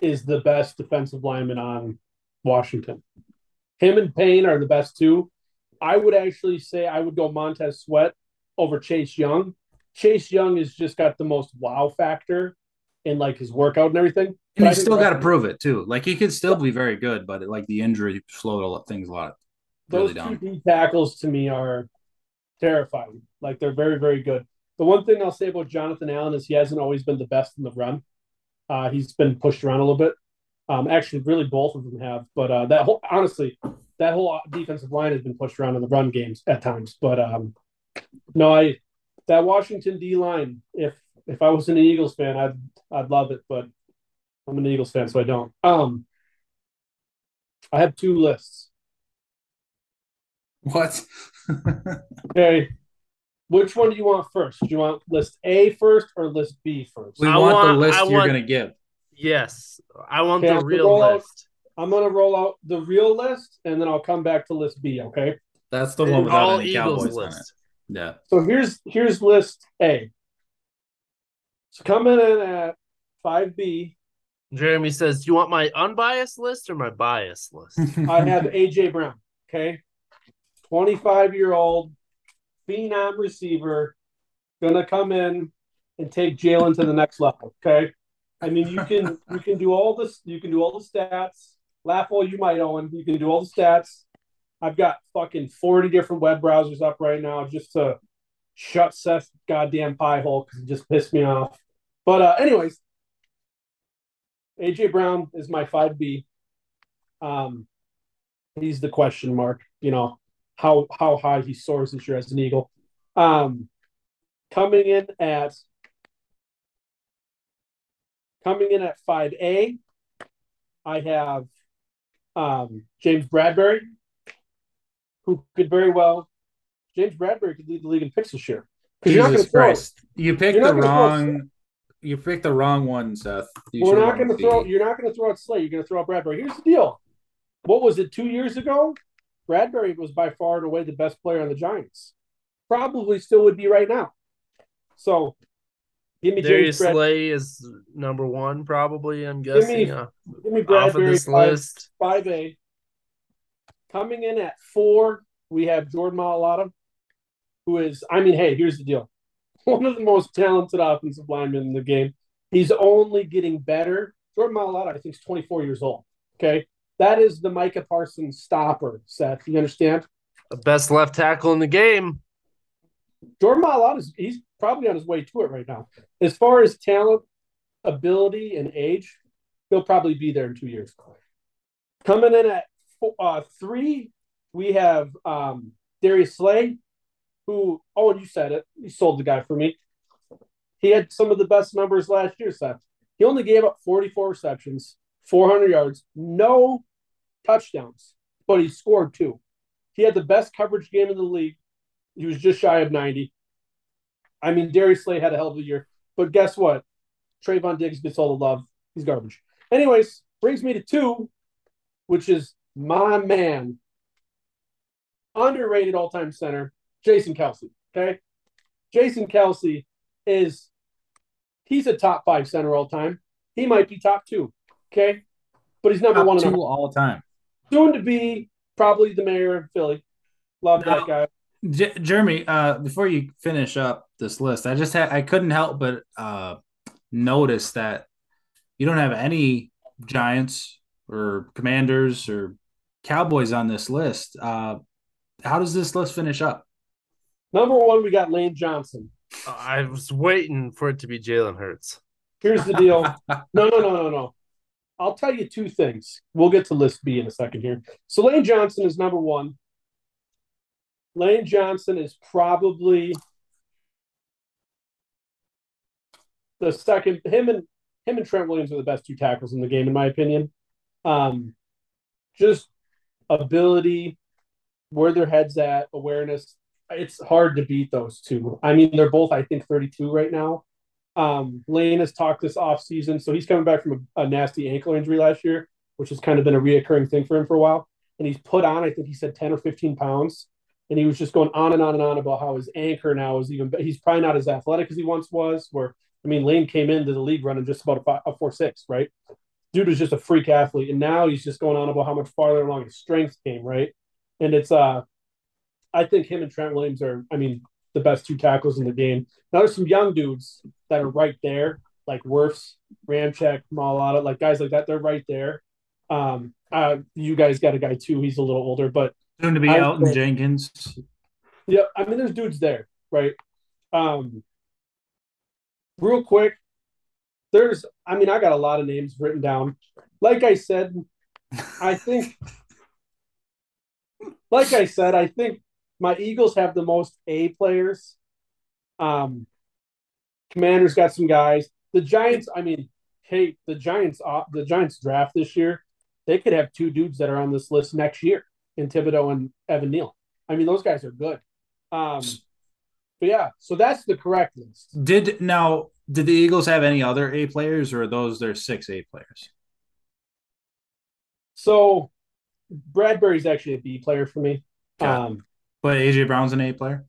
is the best defensive lineman on Washington. Him and Payne are the best two. I would actually say I would go Montez Sweat over Chase Young. Chase Young has just got the most wow factor in like his workout and everything. And But he's still got to prove it too. Like he could still be very good, but like the injury slowed a lot, things a lot. Those Really two. D tackles to me are terrifying. Like they're very, very good. The one thing I'll say about Jonathan Allen is he hasn't always been the best in the run. Uh, he's been pushed around a little bit. Um, actually, really, both of them have. But uh, that whole, honestly, that whole defensive line has been pushed around in the run games at times. But um, no, I that Washington D line. If if I was an Eagles fan, I'd I'd love it. But I'm an Eagles fan, so I don't. Um, I have two lists. What? Okay. Which one do you want first? Do you want list A first or list B first? we I want, want- the list I you're want- gonna give. Yes. I want Okay, the I'll real roll out- list. I'm gonna roll out the real list and then I'll come back to list B, okay? That's the one without All any Eagles Cowboys on it. list. Yeah. So here's here's list A. So coming in at five B, Jeremy says, "Do you want my unbiased list or my biased list?" I have AJ Brown, okay? 25 year old phenom receiver, gonna come in and take Jalen to the next level, okay? I mean, you can you can do all this, you can do all the stats. Laugh all you might, Owen. You can do all the stats. I've got fucking 40 different web browsers up right now just to shut Seth's goddamn pie hole because it just pissed me off. But uh anyways, AJ Brown is my 5B. Um he's the question mark, you know, how how high he soars this year as an Eagle. Um coming in at coming in at 5A, I have um James Bradberry, who could very well James Bradberry could lead the league in picks this year. You're not going Jesus Christ. You picked the not gonna throw wrong you picked the wrong one, Seth. You We're not going to throw. You're not going to throw out Slay. You're going to throw out Bradberry. Here's the deal. What was it two years ago? Bradberry was by far and away the best player on the Giants. Probably still would be right now. So, give me Darius James Slay is number one, probably. I'm Give guessing me uh, give me off of this five, list. five A. Coming in at four, we have Jordan Mailata, who is. I mean, hey, here's the deal. One of the most talented offensive linemen in the game. He's only getting better. Jordan Mailata, I think, is 24 years old. Okay. That is the Micah Parsons stopper, Seth. You understand? The best left tackle in the game. Jordan Mailata is he's probably on his way to it right now. As far as talent, ability, and age, he'll probably be there in two years. Coming in at four, uh, three, we have um, Darius Slay, who oh, and you said it, you sold the guy for me. He had some of the best numbers last year, Seth. He only gave up 44 receptions, 400 yards, no touchdowns, but he scored two. He had the best coverage game in the league. He was just shy of 90. I mean, Darius Slay had a hell of a year. But guess what? Trevon Diggs gets all the love. He's garbage. Anyways, brings me to two, which is my man, underrated all time center, Jason Kelce. Okay. Jason Kelce is, he's a top five center all time. He might be top two. Okay. But he's number Top one in two all time. soon to be probably the mayor of Philly. Love that guy. J- Jeremy, uh, before you finish up this list, I just had I couldn't help but uh, notice that you don't have any Giants or Commanders or Cowboys on this list. Uh, how does this list finish up? Number one, we got Lane Johnson. I was waiting for it to be Jalen Hurts. Here's the deal. no, no, no, no, no. I'll tell you two things. We'll get to list B in a second here. So Lane Johnson is number one. Lane Johnson is probably the second. Him and him and Trent Williams are the best two tackles in the game, in my opinion. Um, just ability, where their heads at, awareness. It's hard to beat those two. I mean, they're both, I think, 32 right now. Um, Lane has talked this off season, so he's coming back from a, a, nasty ankle injury last year, which has kind of been a reoccurring thing for him for a while. And he's put on, I think he said 10 or 15 pounds. And he was just going on and on and on about how his anchor now is even, he's probably not as athletic as he once was. Where, I mean, Lane came into the league running just about a, five, a 4 6, right? Dude was just a freak athlete. And now he's just going on about how much farther along his strength came, right? And it's, uh, I think him and Trent Williams are, I mean, the best two tackles in the game. Now there's some young dudes that are right there, like Wirfs, Ramczyk, Mailata, like guys like that. They're right there. Um, uh, you guys got a guy too. He's a little older, but soon to be I, Elgton Jenkins. Yeah, I mean, there's dudes there, right? Um, real quick, there's, I mean, I got a lot of names written down. Like I said, I think, like I said, I think my Eagles have the most A players. Um, Commanders got some guys. The Giants, I mean, hey, the Giants, uh, the Giants draft this year, they could have two dudes that are on this list next year in Thibodeaux and Evan Neal. I mean, those guys are good. Um, but yeah, so that's the correct list. Did now did the Eagles have any other A players, or are those their six A players? So Bradberry's actually a B player for me. Um, but AJ Brown's an A player.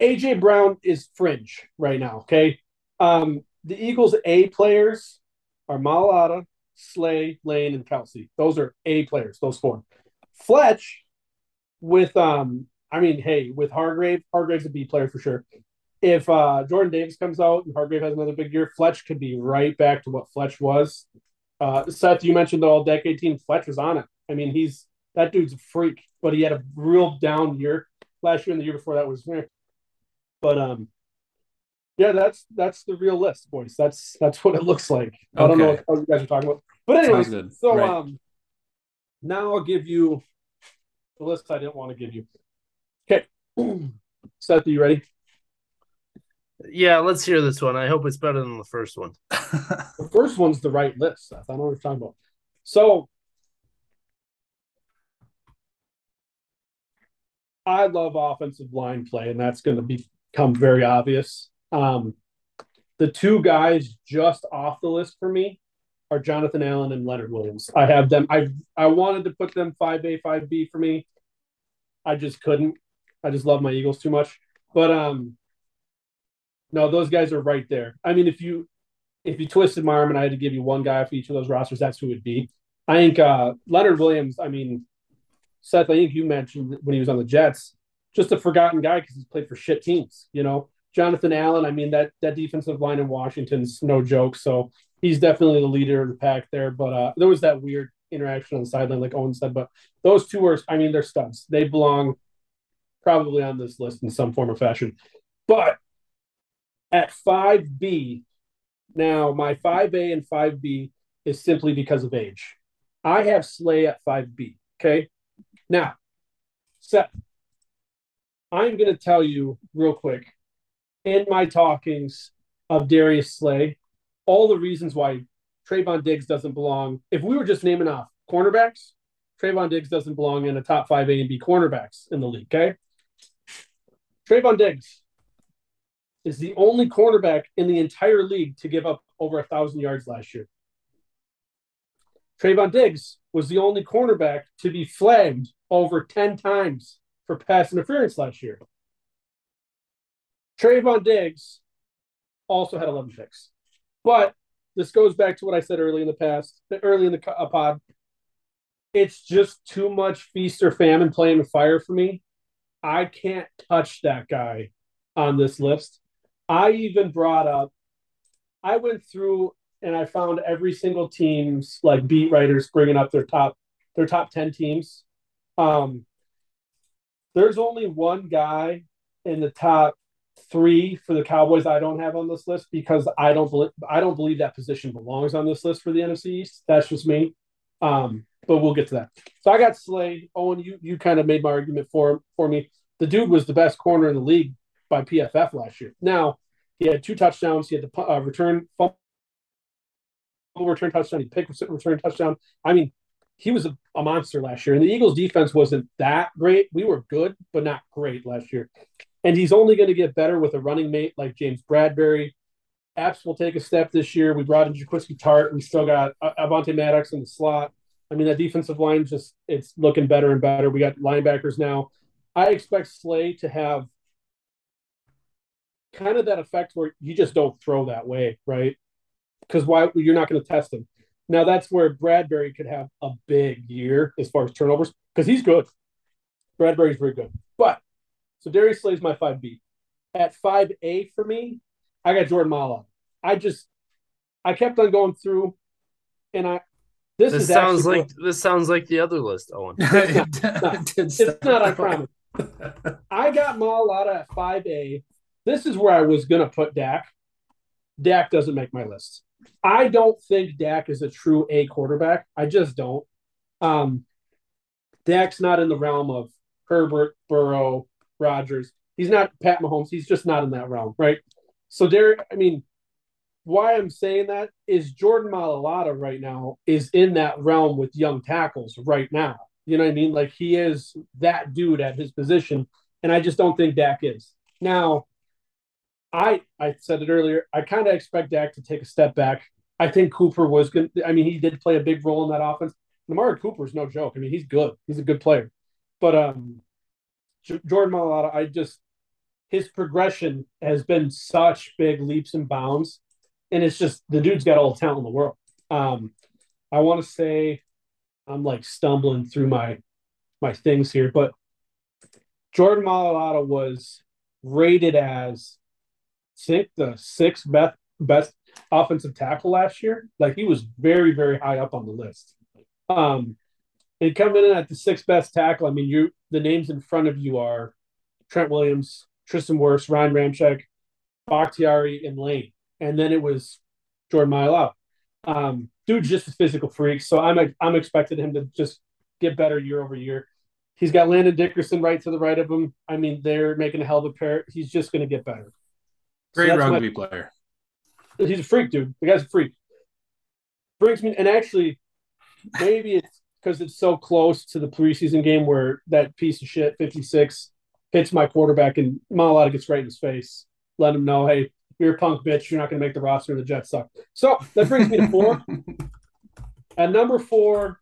AJ Brown is fringe right now. Okay. Um, the Eagles' A players are Mailata, Slay, Lane, and Kelce. Those are A players. Those four. Fletch, with um, I mean, hey, with Hargrave, Hargrave's a B player for sure. If uh, Jordan Davis comes out and Hargrave has another big year, Fletch could be right back to what Fletch was. Uh, Seth, you mentioned the all decade team. Fletch was on it. I mean, he's that dude's a freak, but he had a real down year last year and the year before that was but um yeah that's that's the real list boys. That's that's what it looks like. I don't know what you guys are talking about but anyway so right. um now i'll give you the list i didn't want to give you. Okay. Seth are you ready? Yeah let's hear this one. I hope it's better than the first one. The first one's the right list seth. I don't know what you're talking about. So I love offensive line play, and that's going to become very obvious. Um, the two guys just off the list for me are Jonathan Allen and Leonard Williams. I have them. I I wanted to put them five A, five B for me. I just couldn't. I just love my Eagles too much. But um, no, those guys are right there. I mean, if you if you twisted my arm and I had to give you one guy for each of those rosters, that's who it would be. I think uh, Leonard Williams. I mean, Seth, I think you mentioned when he was on the Jets, just a forgotten guy because he's played for shit teams. You know, Jonathan Allen. I mean that that defensive line in Washington's no joke. So he's definitely the leader of the pack there. But uh, there was that weird interaction on the sideline, like Owen said. But those two are, I mean, they're studs. They belong probably on this list in some form or fashion. But at 5B, now my 5A and 5B is simply because of age. I have Slay at 5B. Okay. Now, Seth, I'm going to tell you real quick in my talkings of Darius Slay all the reasons why Trevon Diggs doesn't belong. If we were just naming off cornerbacks, Trevon Diggs doesn't belong in the top five A and B cornerbacks in the league. Okay. Trevon Diggs is the only cornerback in the entire league to give up over a thousand yards last year. Trevon Diggs was the only cornerback to be flagged over 10 times for pass interference last year. Trevon Diggs also had 11 picks. But this goes back to what I said early in the past, early in the uh, pod. It's just too much feast or famine playing with fire for me. I can't touch that guy on this list. I even brought up, I went through and I found every single team's like beat writers bringing up their top their top 10 teams. Um, there's only one guy in the top three for the Cowboys I don't have on this list because I don't believe I don't believe that position belongs on this list for the NFC East. That's just me. Um, but we'll get to that. So I got Slay. Owen, you you kind of made my argument for for me. The dude was the best corner in the league by PFF last year. Now he had two touchdowns. He had the uh, return fumble return touchdown. He picked return touchdown. I mean, he was a, a, monster last year. And the Eagles defense wasn't that great. We were good, but not great last year. And he's only going to get better with a running mate like James Bradberry. Epps will take a step this year. We brought in Jaquiski Tartt. We still got uh, Avonte Maddox in the slot. I mean, that defensive line just it's looking better and better. We got linebackers now. I expect Slay to have kind of that effect where you just don't throw that way, right? Because why you're not going to test him. Now that's where Bradberry could have a big year as far as turnovers because he's good. Bradberry's very good. But so Darius Slay's my 5B. At 5A for me, I got Jordan Mailata. I just I kept on going through and I this, this sounds like what, this sounds like the other list, Owen. It's not, it's not I promise. I got Mailata at 5A. This is where I was gonna put Dak. Dak doesn't make my list. I don't think Dak is a true A quarterback. I just don't. Um, Dak's not in the realm of Herbert, Burrow, Rodgers. He's not Pat Mahomes. He's just not in that realm, right? So Derek, I mean, why I'm saying that is Jordan Mailata right now is in that realm with young tackles right now. You know what I mean? Like he is that dude at his position, and I just don't think Dak is. Now, I I said it earlier. I kind of expect Dak to take a step back. I think Cooper was good. I mean, he did play a big role in that offense. Amari Cooper is no joke. I mean, he's good. He's a good player. But um, Jordan Mailata, I just his progression has been such big leaps and bounds, and it's just the dude's got all the talent in the world. Um, I want to say I'm like stumbling through my my things here, but Jordan Mailata was rated as think the sixth best best offensive tackle last year. Like he was very very high up on the list. Um, and coming in at the sixth best tackle, I mean, you the names in front of you are Trent Williams, Tristan Wirfs, Ryan Ramczyk, Bakhtiari, and Lane. And then it was Jordan Mailata. Um, dude's just a physical freak. So I'm I'm expecting him to just get better year over year. He's got Landon Dickerson right to the right of him. I mean, they're making a hell of a pair. He's just going to get better. Great so rugby my, player. He's a freak, dude. The guy's a freak. Brings me, and actually, maybe it's because it's so close to the preseason game where that piece of shit 56 hits my quarterback and Mailata gets right in his face. Let him know, hey, you're a punk bitch. You're not going to make the roster. The Jets suck. So that brings me to four. At number four,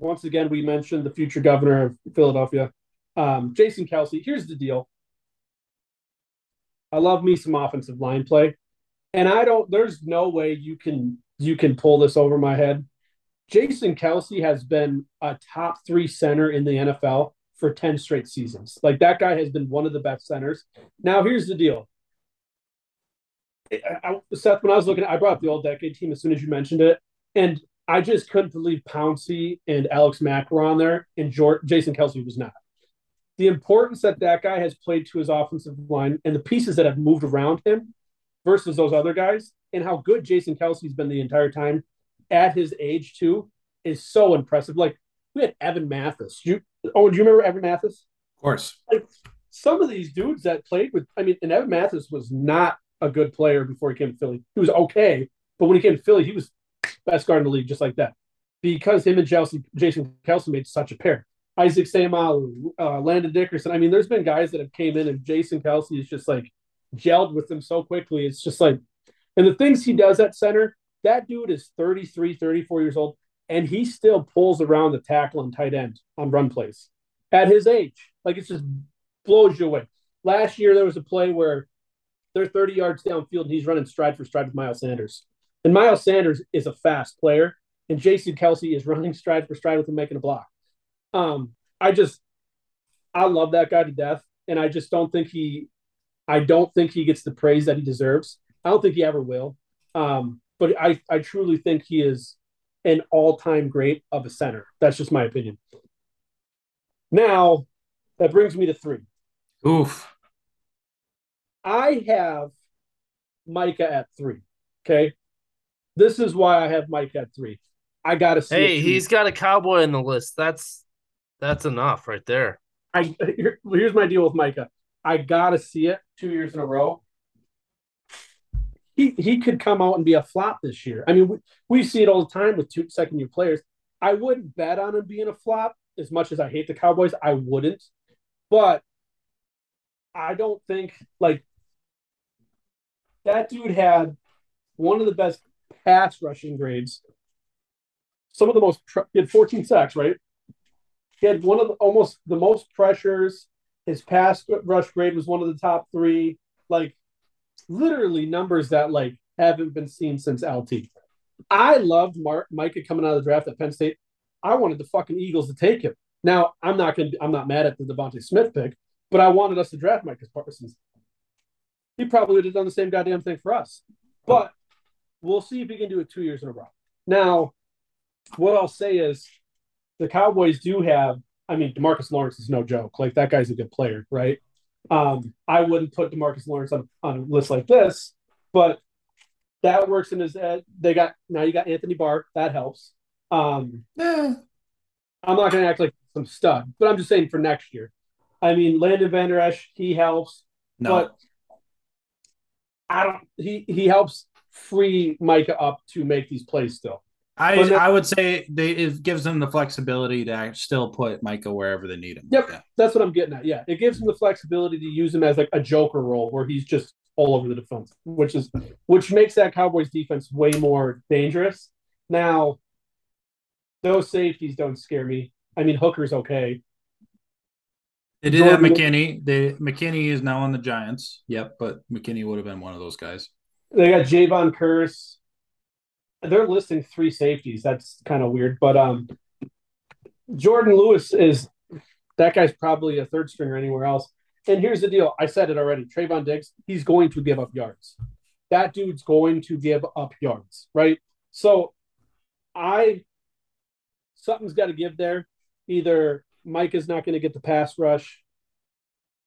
once again, we mentioned the future governor of Philadelphia, um, Jason Kelce. Here's the deal. I love me some offensive line play, and I don't. There's no way you can you can pull this over my head. Jason Kelce has been a top three center in the NFL for 10 straight seasons. Like that guy has been one of the best centers. Now, here's the deal. I, Seth, when I was looking, I brought up the old decade team as soon as you mentioned it. And I just couldn't believe Pouncey and Alex Mack were on there and Jason Kelce was not. The importance that that guy has played to his offensive line and the pieces that have moved around him versus those other guys and how good Jason Kelce's been the entire time at his age too is so impressive. Like we had Evan Mathis. You oh, do you remember Evan Mathis? Of course. Like some of these dudes that played with, I mean, and Evan Mathis was not a good player before he came to Philly. He was okay, but when he came to Philly, he was best guard in the league, just like that. Because him and Jason Kelce made such a pair. Isaac Seumalo, uh, Landon Dickerson. I mean, there's been guys that have came in and Jason Kelce is just like gelled with them so quickly. It's just like, and the things he does at center, that dude is 33, 34 years old, and he still pulls around the tackle and tight end on run plays at his age. Like it just blows you away. Last year, there was a play where they're 30 yards downfield and he's running stride for stride with Miles Sanders. And Miles Sanders is a fast player, and Jason Kelce is running stride for stride with him making a block. Um, I just, I love that guy to death, and I just don't think he, I don't think he gets the praise that he deserves. I don't think he ever will. Um, but I, I truly think he is an all-time great of a center. That's just my opinion. Now, that brings me to three. Oof. I have Micah at three. Okay. This is why I have Micah at three. I gotta see. Hey, he's got a cowboy in the list. That's that's enough right there. I here, here's my deal with Micah. I gotta see it two years in a row. He he could come out and be a flop this year. I mean, we, we see it all the time with two second year players. I wouldn't bet on him being a flop as much as I hate the Cowboys. I wouldn't, but I don't think like that dude had one of the best pass rushing grades. Some of the most he had 14 sacks, right? He had one of the, almost the most pressures. His pass rush grade was one of the top three. Like literally numbers that like haven't been seen since LT. I loved Mark Micah coming out of the draft at Penn State. I wanted the fucking Eagles to take him. Now I'm not gonna I'm not mad at the DeVonta Smith pick, but I wanted us to draft Micah Parsons. He probably would have done the same goddamn thing for us. But we'll see if he can do it two years in a row. Now, what I'll say is the Cowboys do have, I mean, Demarcus Lawrence is no joke. Like that guy's a good player, right? Um, I wouldn't put Demarcus Lawrence on, on a list like this, but that works in his head. They got now you got Anthony Barr, that helps. Um eh, I'm not gonna act like some stud, but I'm just saying for next year. I mean, Landon Vander Esch, he helps, no. but I don't. He he helps free Micah up to make these plays still. I I would say they it gives them the flexibility to still put Micah wherever they need him. Yep, yeah. that's what I'm getting at. Yeah, it gives them the flexibility to use him as like a joker role where he's just all over the defense, which is which makes that Cowboys defense way more dangerous. Now, those safeties don't scare me. I mean, Hooker's okay. They did Jordan, have McKinney. They McKinney is now on the Giants. Yep, but McKinney would have been one of those guys. They got Jayron Kearse. They're listing three safeties. That's kind of weird. But um, Jourdan Lewis is that guy's probably a third stringer anywhere else. And here's the deal. I said it already. Trevon Diggs, he's going to give up yards. That dude's going to give up yards, right? So I something's got to give there. Either Mike is not going to get the pass rush.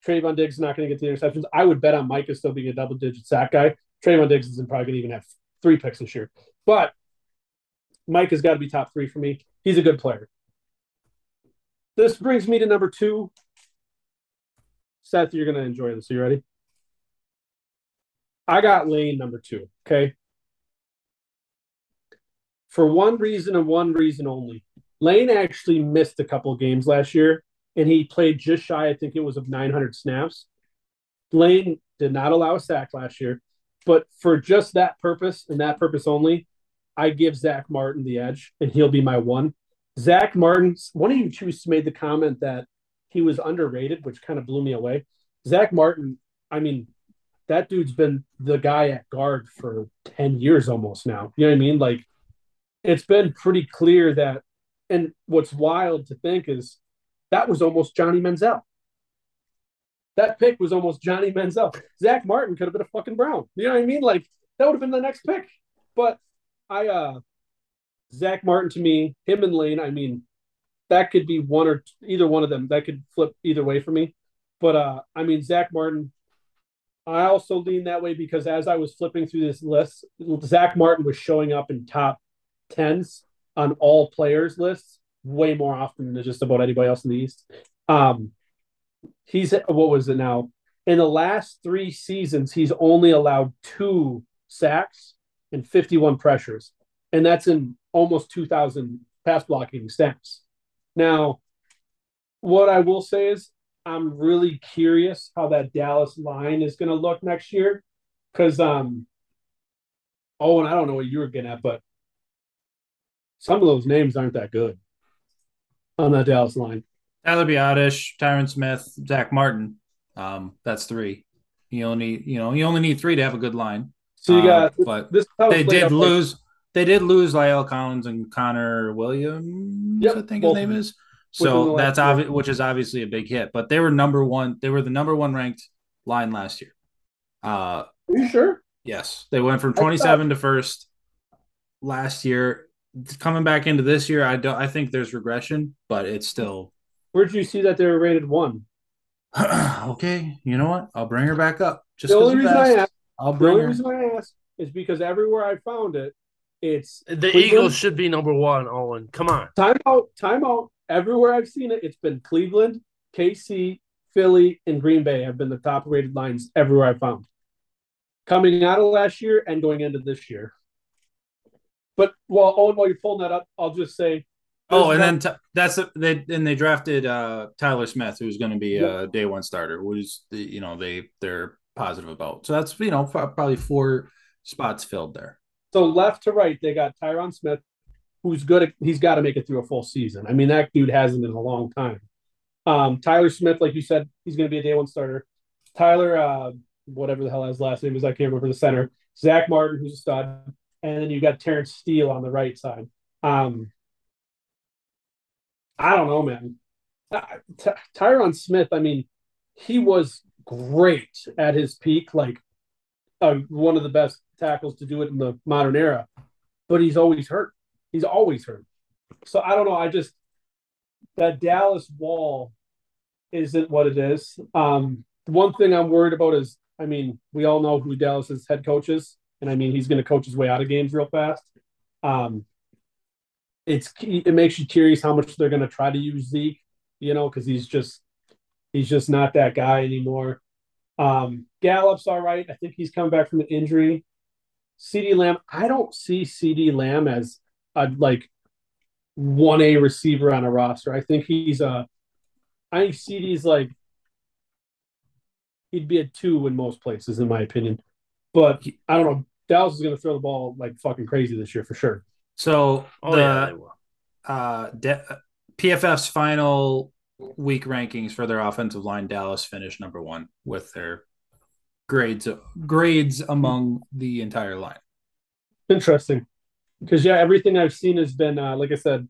Trevon Diggs is not going to get the interceptions. I would bet on Mike is still being a double digit sack guy. Trevon Diggs isn't probably going to even have three picks this year. But Mike has got to be top three for me. He's a good player. This brings me to number two. Seth, you're going to enjoy this. Are you ready? I got Lane number two. Okay. For one reason and one reason only. Lane actually missed a couple games last year, and he played just shy, I think it was of 900 snaps. Lane did not allow a sack last year. But for just that purpose and that purpose only, I give Zach Martin the edge, and he'll be my one. Zach Martin, one of you two made the comment that he was underrated, which kind of blew me away. Zach Martin, I mean, that dude's been the guy at guard for 10 years almost now. You know what I mean? Like, it's been pretty clear that, and what's wild to think is that was almost Johnny Manziel that pick was almost Johnny Manziel. Zach Martin could have been a fucking Brown. You know what I mean? Like that would have been the next pick. But I uh Zach Martin to me, him and Lane, I mean, that could be one or either one of them. That could flip either way for me. But uh I mean Zach Martin, I also lean that way because as I was flipping through this list, Zach Martin was showing up in top tens on all players lists way more often than just about anybody else in the East. Um, he's what was it now? In the last three seasons, he's only allowed two sacks and 51 pressures, and that's in almost 2,000 pass blocking snaps. Now, what I will say is, I'm really curious how that Dallas line is going to look next year, because um, oh, and I don't know what you were getting at, but some of those names aren't that good on that Dallas line. Tyler Biadasz, Tyron Smith, Zach Martin. Um, that's three. You only you know you only need three to have a good line. So you got, uh, but this they did lose. Like, they did lose La'el Collins and Connor Williams. Yep, I think his name is. So that's obvious, which is obviously a big hit. But they were number one. They were the number one ranked line last year. Uh, Are you sure? Yes, they went from twenty seven to first last year. Coming back into this year, I don't. I think there's regression, but it's still Where'd you see that they were rated one? okay, you know what? I'll bring her back up. Just the only reason I best. Ask, I'll the bring only her. reason I ask is because everywhere I found it, it's The Cleveland? Eagles should be number one, Owen. Come on. timeout, timeout. Everywhere I've seen it, it's been Cleveland, KC, Philly, and Green Bay have been the top rated lines everywhere I found. Coming out of last year and going into this year. But while Owen, while you're pulling that up, I'll just say Oh, and one- then t- that's a, they and they drafted uh, Tyler Smith, who's going to be Yeah. a day one starter, who's the, you know they they're positive about. So that's you know probably four spots filled there. So left to right, they got Tyron Smith, who's good. At, he's got to make it through a full season. I mean, that dude hasn't in a long time. Um, Tyler Smith, like you said, he's going to be a day one starter. Tyler, uh, whatever the hell his last name is, I can't remember the center. Zach Martin, who's a stud, and then you got Terrence Steele on the right side. Um, I don't know, man. Ty- Ty- Tyron Smith, I mean, he was great at his peak, like uh, one of the best tackles to do it in the modern era, but he's always hurt. He's always hurt. So I don't know. I just that Dallas wall isn't what it is. Um, one thing I'm worried about is, I mean, we all know who Dallas's head coach is, and I mean he's going to coach his way out of games real fast. Um, it's it makes you curious how much they're going to try to use Zeke, you know, because he's just he's just not that guy anymore. Um, Gallup's all right. I think he's coming back from an injury. CeeDee Lamb, I don't see CeeDee Lamb as a like one A receiver on a roster. I think he's a I think CeeDee's like he'd be a two in most places, in my opinion. But I don't know. Dallas is gonna throw the ball like fucking crazy this year for sure. So Oh the yeah, uh, de- PFF's final week rankings for their offensive line, Dallas finished number one with their grades grades among the entire line. Interesting. Because yeah, everything I've seen has been uh, like I said,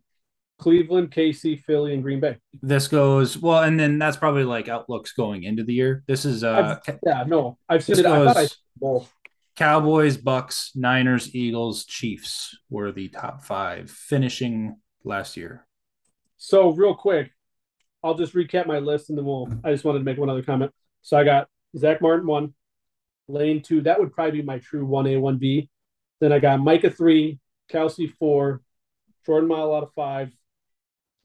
Cleveland, KC, Philly, and Green Bay. This goes well, and then that's probably like outlooks going into the year. This is uh, I've- yeah, no, I've seen it. I thought I both. Cowboys, Bucks, Niners, Eagles, Chiefs were the top five, finishing last year. So real quick, I'll just recap my list and then we'll. I just wanted to make one other comment. So I got Zach Martin one, Lane two. That would probably be my true one A one B. Then I got Micah three, Kelce four, Jordan Mailata five,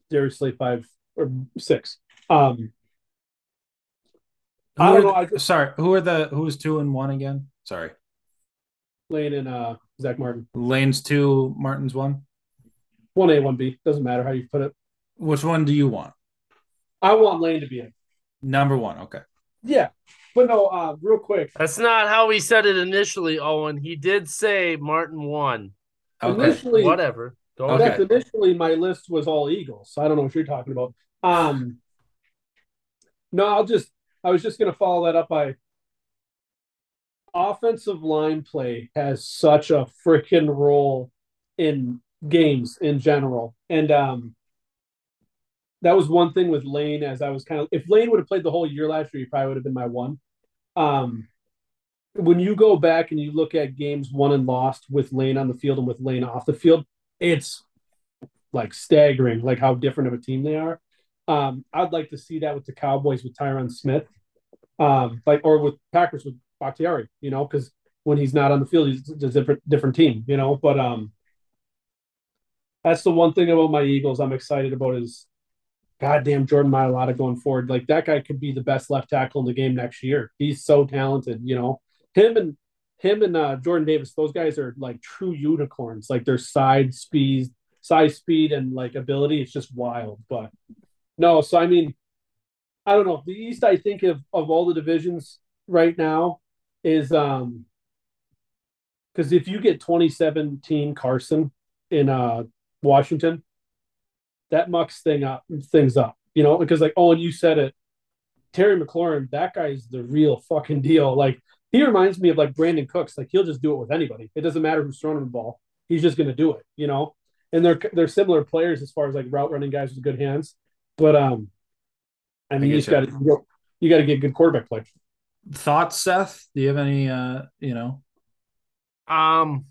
Darius Slay five or six. Um, I don't know. I just sorry, who are the who's two and one again? Sorry, Lane and uh, Zach Martin. Lane's two, Martin's one. One A one B doesn't matter how you put it. Which one do you want? I want Lane to be in. Number one. Okay. Yeah, but no. Uh, real quick. That's not how he said it initially, Owen. He did say Martin won. Okay. Initially, Whatever. Go Okay. That's initially my list was all Eagles, so I don't know what you're talking about. Um, no, I'll just I was just gonna follow that up by offensive line play has such a freaking role in games in general, and um, that was one thing with Lane. As I was kind of if Lane would have played the whole year last year, he probably would have been my one. Um, when you go back and you look at games won and lost with Lane on the field and with Lane off the field, it's like staggering, like how different of a team they are. Um, I'd like to see that with the Cowboys with Tyron Smith, um, like or with Packers with Bakhtiari, you know, because when he's not on the field, he's a different different team, you know. But um, that's the one thing about my Eagles I'm excited about is goddamn Jordan Mailata going forward. Like that guy could be the best left tackle in the game next year. He's so talented, you know. Him and him and uh, Jordan Davis, those guys are like true unicorns. Like their side speed, size, speed, and like ability, it's just wild. But no, so I mean, I don't know. The East, I think of of all the divisions right now, is um because if you get 2017 Carson in uh Washington, that mucks thing up things up, you know, because like oh, and you said it, Terry McLaurin, that guy's the real fucking deal. Like he reminds me of like Brandin Cooks. Like he'll just do it with anybody. It doesn't matter who's throwing him the ball. He's just gonna do it, you know. And they're they're similar players as far as like route running guys with good hands. But um I mean I you get just gotta you gotta get good quarterback play. Thoughts, Seth? Do you have any? Uh, you know, Um,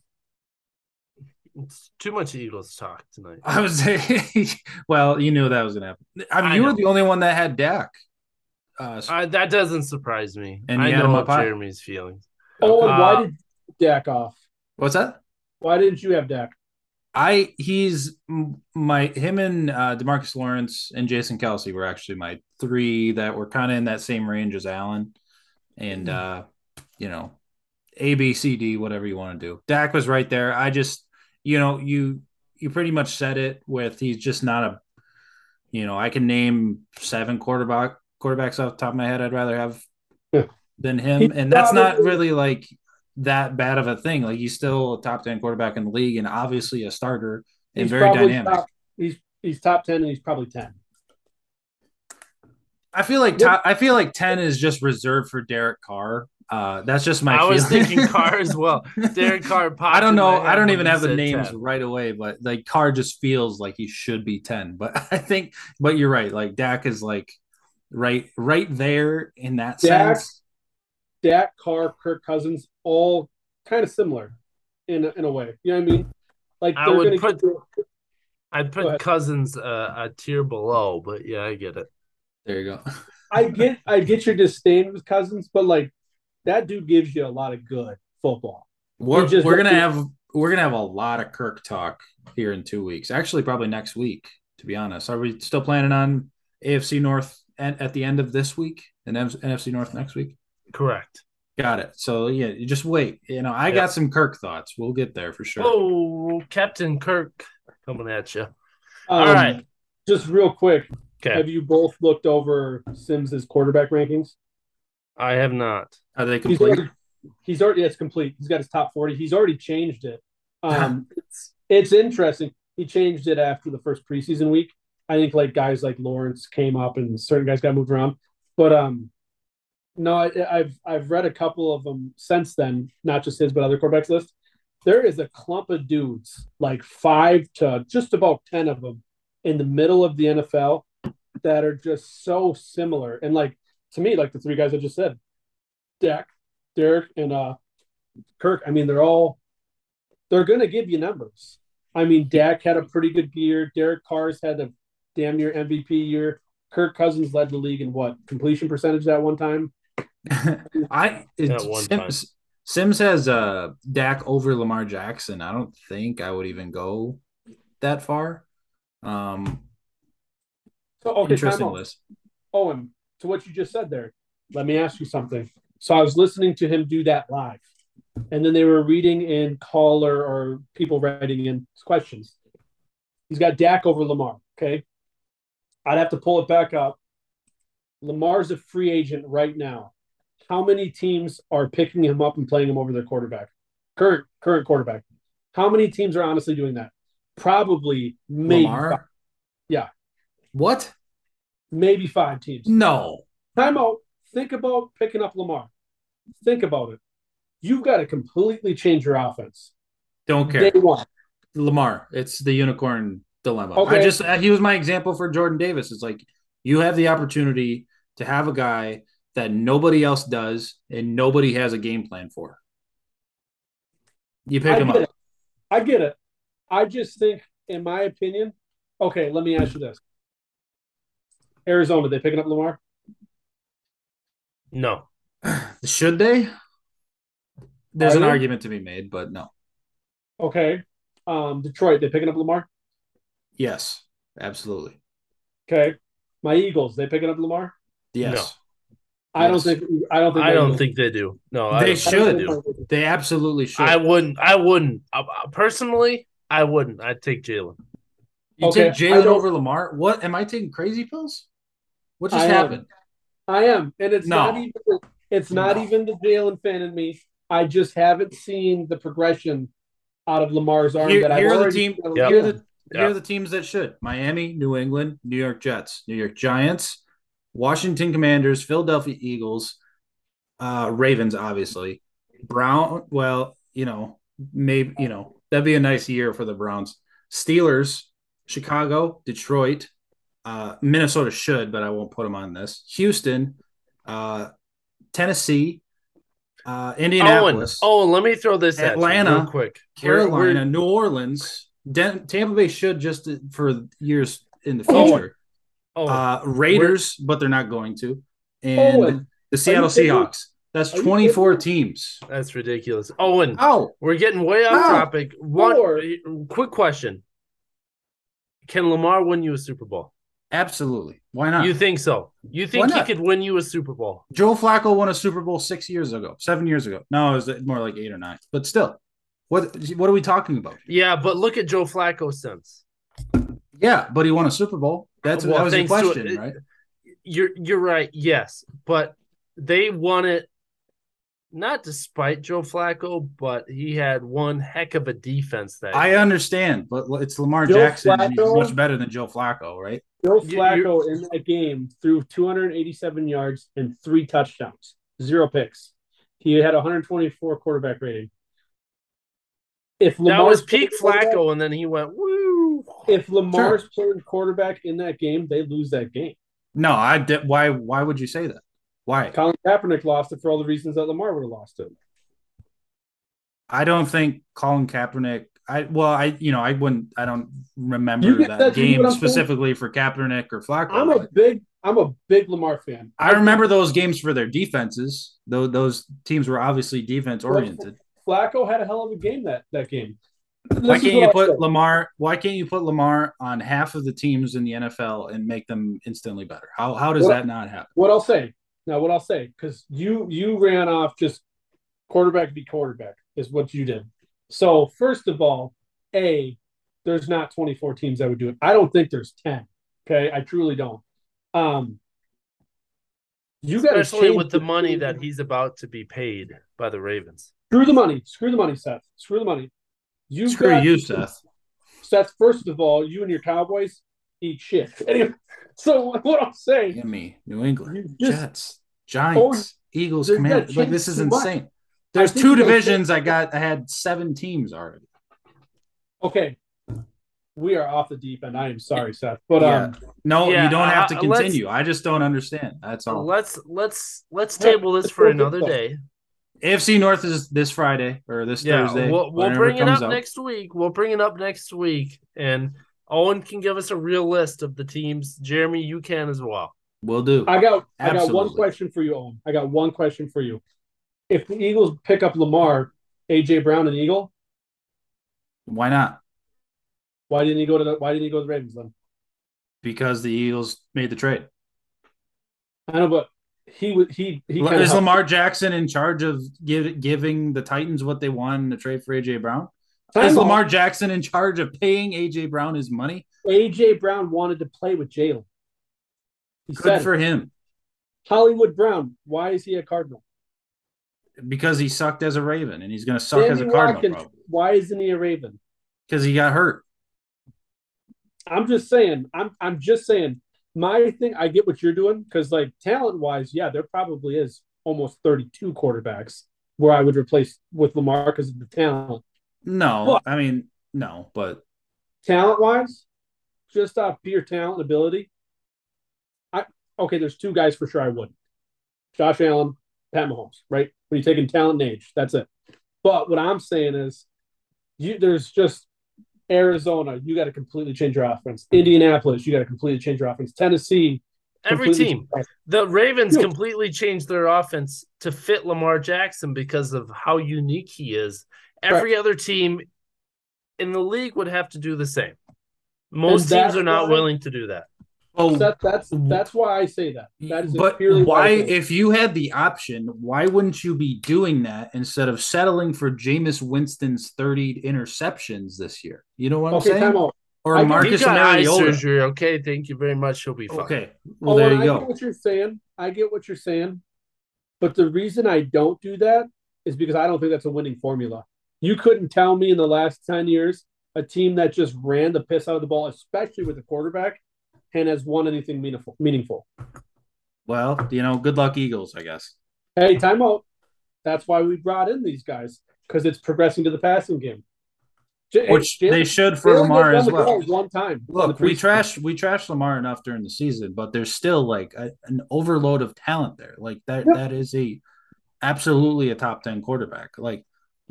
it's too much Eagles talk tonight. I was saying. well, you knew that was gonna happen. I mean, I you were the only one that had Dak. Uh, Uh, that doesn't surprise me. And I you had know up high. Jeremy's feelings. Oh, and Uh, why did Dak off? what's that? Why didn't you have Dak? I he's my him and uh, Demarcus Lawrence and Jason Kelce were actually my three that were kind of in that same range as Allen, and uh, you know, A B C D whatever you want to do. Dak was right there. I just you know you you pretty much said it with he's just not a you know I can name seven quarterback quarterbacks off the top of my head I'd rather have Yeah. than him, He and that's not really like that bad of a thing. Like he's still a top ten quarterback in the league and obviously a starter and He's very dynamic. Top, he's he's top ten and he's probably ten. I feel like top, I feel like ten is just reserved for Derek Carr. Uh, that's just my. I was thinking Carr as well. Derek Carr. I don't know. I don't even have the names 10. right away, but like Carr just feels like he should be ten. But I think, but you're right. Like Dak is like right, right there in that Dak- sense. Dak, Carr, Kirk Cousins, all kind of similar in a, in a way. You know what I mean? Like I would put- get I'd put. Cousins uh, a tier below, but yeah, I get it. There you go. I get I get your disdain with Cousins, but like that dude gives you a lot of good football. We're, just- we're gonna have we're gonna have a lot of Kirk talk here in two weeks. Actually, probably next week. To be honest, are we still planning on AFC North at, at the end of this week and NFC North next week? Correct. Got it. So yeah, you just wait. You know, I Yeah. got some Kirk thoughts. We'll get there for sure. Oh, Captain Kirk coming at you. Um, All right. Just real quick, Okay. have you both looked over Sims's quarterback rankings? I have not. Are they He's complete? already, he's already it's complete. He's got his top 40. He's already changed it. Um it's it's interesting. He changed it after the first preseason week. I think like guys like Lawrence came up and certain guys got moved around. But um no, I, I've I've read a couple of them since then, not just his but other quarterbacks list. There is a clump of dudes, like five to just about ten of them, in the middle of the NFL that are just so similar. And like to me, like the three guys I just said, Dak, Derek, and uh Kirk. I mean, they're all they're gonna give you numbers. I mean, Dak had a pretty good year. Derek Carr's had a damn near MVP year. Kirk Cousins led the league in what completion percentage that one time? I At one Sims, Sims has uh Dak over Lamar Jackson. I don't think I would even go that far. Um, So okay, interesting out. list. Owen, to what you just said there, let me ask you something. So I was listening to him do that live, and then they were reading in caller or people writing in questions. He's got Dak over Lamar. Okay, I'd have to pull it back up. Lamar's a free agent right now. How many teams are picking him up and playing him over their quarterback? Current current quarterback. How many teams are honestly doing that? Probably maybe Lamar. Yeah. What? Maybe five teams. No. Time out. Think about picking up Lamar. Think about it. You've got to completely change your offense. Don't care. Day one. Lamar. It's the unicorn dilemma. Okay. I just uh, he was my example for Jordan Davis. It's like you have the opportunity to have a guy that nobody else does and nobody has a game plan for. You pick I him up. it. I get it. I just think, in my opinion, okay, let me ask you this. Arizona, they picking up Lamar? No. Should they? There's Are an they? argument to be made, but no. Okay. Um, Detroit, they picking up Lamar? Yes, absolutely. Okay. My Eagles, they picking up Lamar? Yes. I don't think I don't think I don't Eagles- think they do. No, They don't should. They, do. They absolutely should. I wouldn't. I wouldn't. Uh, uh, personally, I wouldn't. I'd take Jalen. you Okay, take Jalen over Lamar? What am I taking crazy pills? What just I am. happened? I am, and it's No. not even it's not No. even the Jalen fan in me. I just haven't seen the progression out of Lamar's arm Here, that I've are the team. seen out of Yep. Here, are the, here are the teams that should: Miami, New England, New York Jets, New York Giants, Washington Commanders, Philadelphia Eagles, uh, Ravens, obviously. Brown. Well, you know, maybe you know that'd be a nice year for the Browns. Steelers, Chicago, Detroit, uh, Minnesota should, but I won't put them on this. Houston, uh, Tennessee, uh. Indianapolis. Oh, let me throw this Atlanta. quick. Carolina, We're- we're- New Orleans, Den- Tampa Bay should just for years in the Oh, future. oh, uh, Raiders, but they're not going to. and Owen, the Seattle? Seahawks. That's 24 teams. That's ridiculous. Owen, Oh, we're getting way off topic. One Four. quick question: Can Lamar win you a Super Bowl? Absolutely. Why not? You think so? You think he could win you a Super Bowl? Joe Flacco won a Super Bowl six years ago, seven years ago. No, it was more like eight or nine. But still, what what are we talking about? Yeah, but look at Joe Flacco since. Yeah, but he won a Super Bowl. That's Well, that was your thanks to question, right? You're you're right. Yes, but they won it not despite Joe Flacco, but he had one heck of a defense that I year. understand, but it's Lamar Joe Jackson. and he's much better than Joe Flacco, right? Joe You- Flacco in that game threw 287 yards and three touchdowns, zero picks. He had 124 quarterback rating. If that Lamar's was peak Flacco, and then he went woo. If Lamar's playing quarterback in that game, they lose that game. No, I did. Why? Why would you say that? Why? Colin Kaepernick lost it for all the reasons that Lamar would have lost it. I don't think Colin Kaepernick. I well, I you know I wouldn't. I don't remember that that- game I'm saying? specifically for Kaepernick or Flacco. I'm a big, I'm a big Lamar fan. I remember those games for their defenses. Though those teams were obviously defense oriented. Flacco had a hell of a game that that game. Why This is can't you put. Lamar? Why can't you put Lamar on half of the teams in the NFL and make them instantly better? How how does What- that not happen? What I'll say now, what I'll say because you you ran off just quarterback be quarterback is what you did. So first of all, a there's not 24 teams that would do it. I don't think there's 10. Okay, I truly don't. Um, you got to show. Especially with the money that he's about to be paid by the Ravens. screw the money. Screw the money, Seth. Screw the money. You Screw got- you, Seth. Seth. First of all, you and your Cowboys eat shit. Anyway, so what I'm saying, Give me New England, You just- Jets, Giants, Eagles, There's Commanders. Like this is too much. insane. There's two divisions. I got. I had seven teams already. okay, we are off the deep end. I am sorry, Seth, but Yeah. um, No, Yeah, you don't have to uh, continue. I just don't understand. That's all. Let's let's let's table this for another day. AFC North is this Friday or this Yeah, Thursday. we'll, we'll bring it comes up out. next week. We'll bring it up next week, and Owen can give us a real list of the teams. Jeremy, you can as well. We'll do. I got I got one question for you, Owen. I got one question for you. If the Eagles pick up Lamar, AJ Brown, an Eagle, Why not? why didn't he go to the Why didn't he go to the Ravens then? Because the Eagles made the trade. I know, but he would he he Is helped- Lamar Jackson in charge of give, giving the Titans what they want in the trade for AJ Brown? Time Is. Lamar Jackson in charge of paying AJ Brown his money? AJ Brown wanted to play with Jalen. He Good said for it. him Hollywood Brown. Why is he a Cardinal? because he sucked as a Raven and he's going to suck as a Cardinal Watkins, why isn't he a Raven? because he got hurt. I'm just saying. I'm I'm just saying. My thing. I get what you're doing because, like, talent wise, yeah, there probably is almost 32 quarterbacks where I would replace with Lamar because of the talent. No, What? I mean no, but Talent wise, just off pure talent and ability. I okay. There's two guys for sure I would. Josh Allen, Pat Mahomes. Right? When you're taking talent and age, that's it. But what I'm saying is, you there's just Arizona. You got to completely change your offense. Indianapolis, you got to completely change your offense. Tennessee, Every team. change your offense. The Ravens Yeah. completely changed their offense to fit Lamar Jackson because of how unique he is. Every other team in the league would have to do the same. Most teams are not why- willing to do that. oh, That, that's that's why I say that. That is but why, I say it. if you had the option, why wouldn't you be doing that instead of settling for Jameis Winston's 30 interceptions this year? You know what I'm okay, saying? time out. Or I Marcus Mariota. surgery. Okay, thank you very much. He'll be fine. Okay, well Oh, there you I go. get what you're saying. I get what you're saying. But the reason I don't do that is because I don't think that's a winning formula. You couldn't tell me in the last 10 years a team that just ran the piss out of the ball, especially with the quarterback, and has won anything meaningful. meaningful. Well, you know, good luck Eagles, I guess. Hey, timeout. That's why we brought in these guys because it's progressing to the passing game. J- Which Jalen- they should for Jalen Lamar as well. One time. Look, we trash we trash Lamar enough during the season, but there's still like a, an overload of talent there. Like that Yeah. that is a absolutely a top 10 quarterback. Like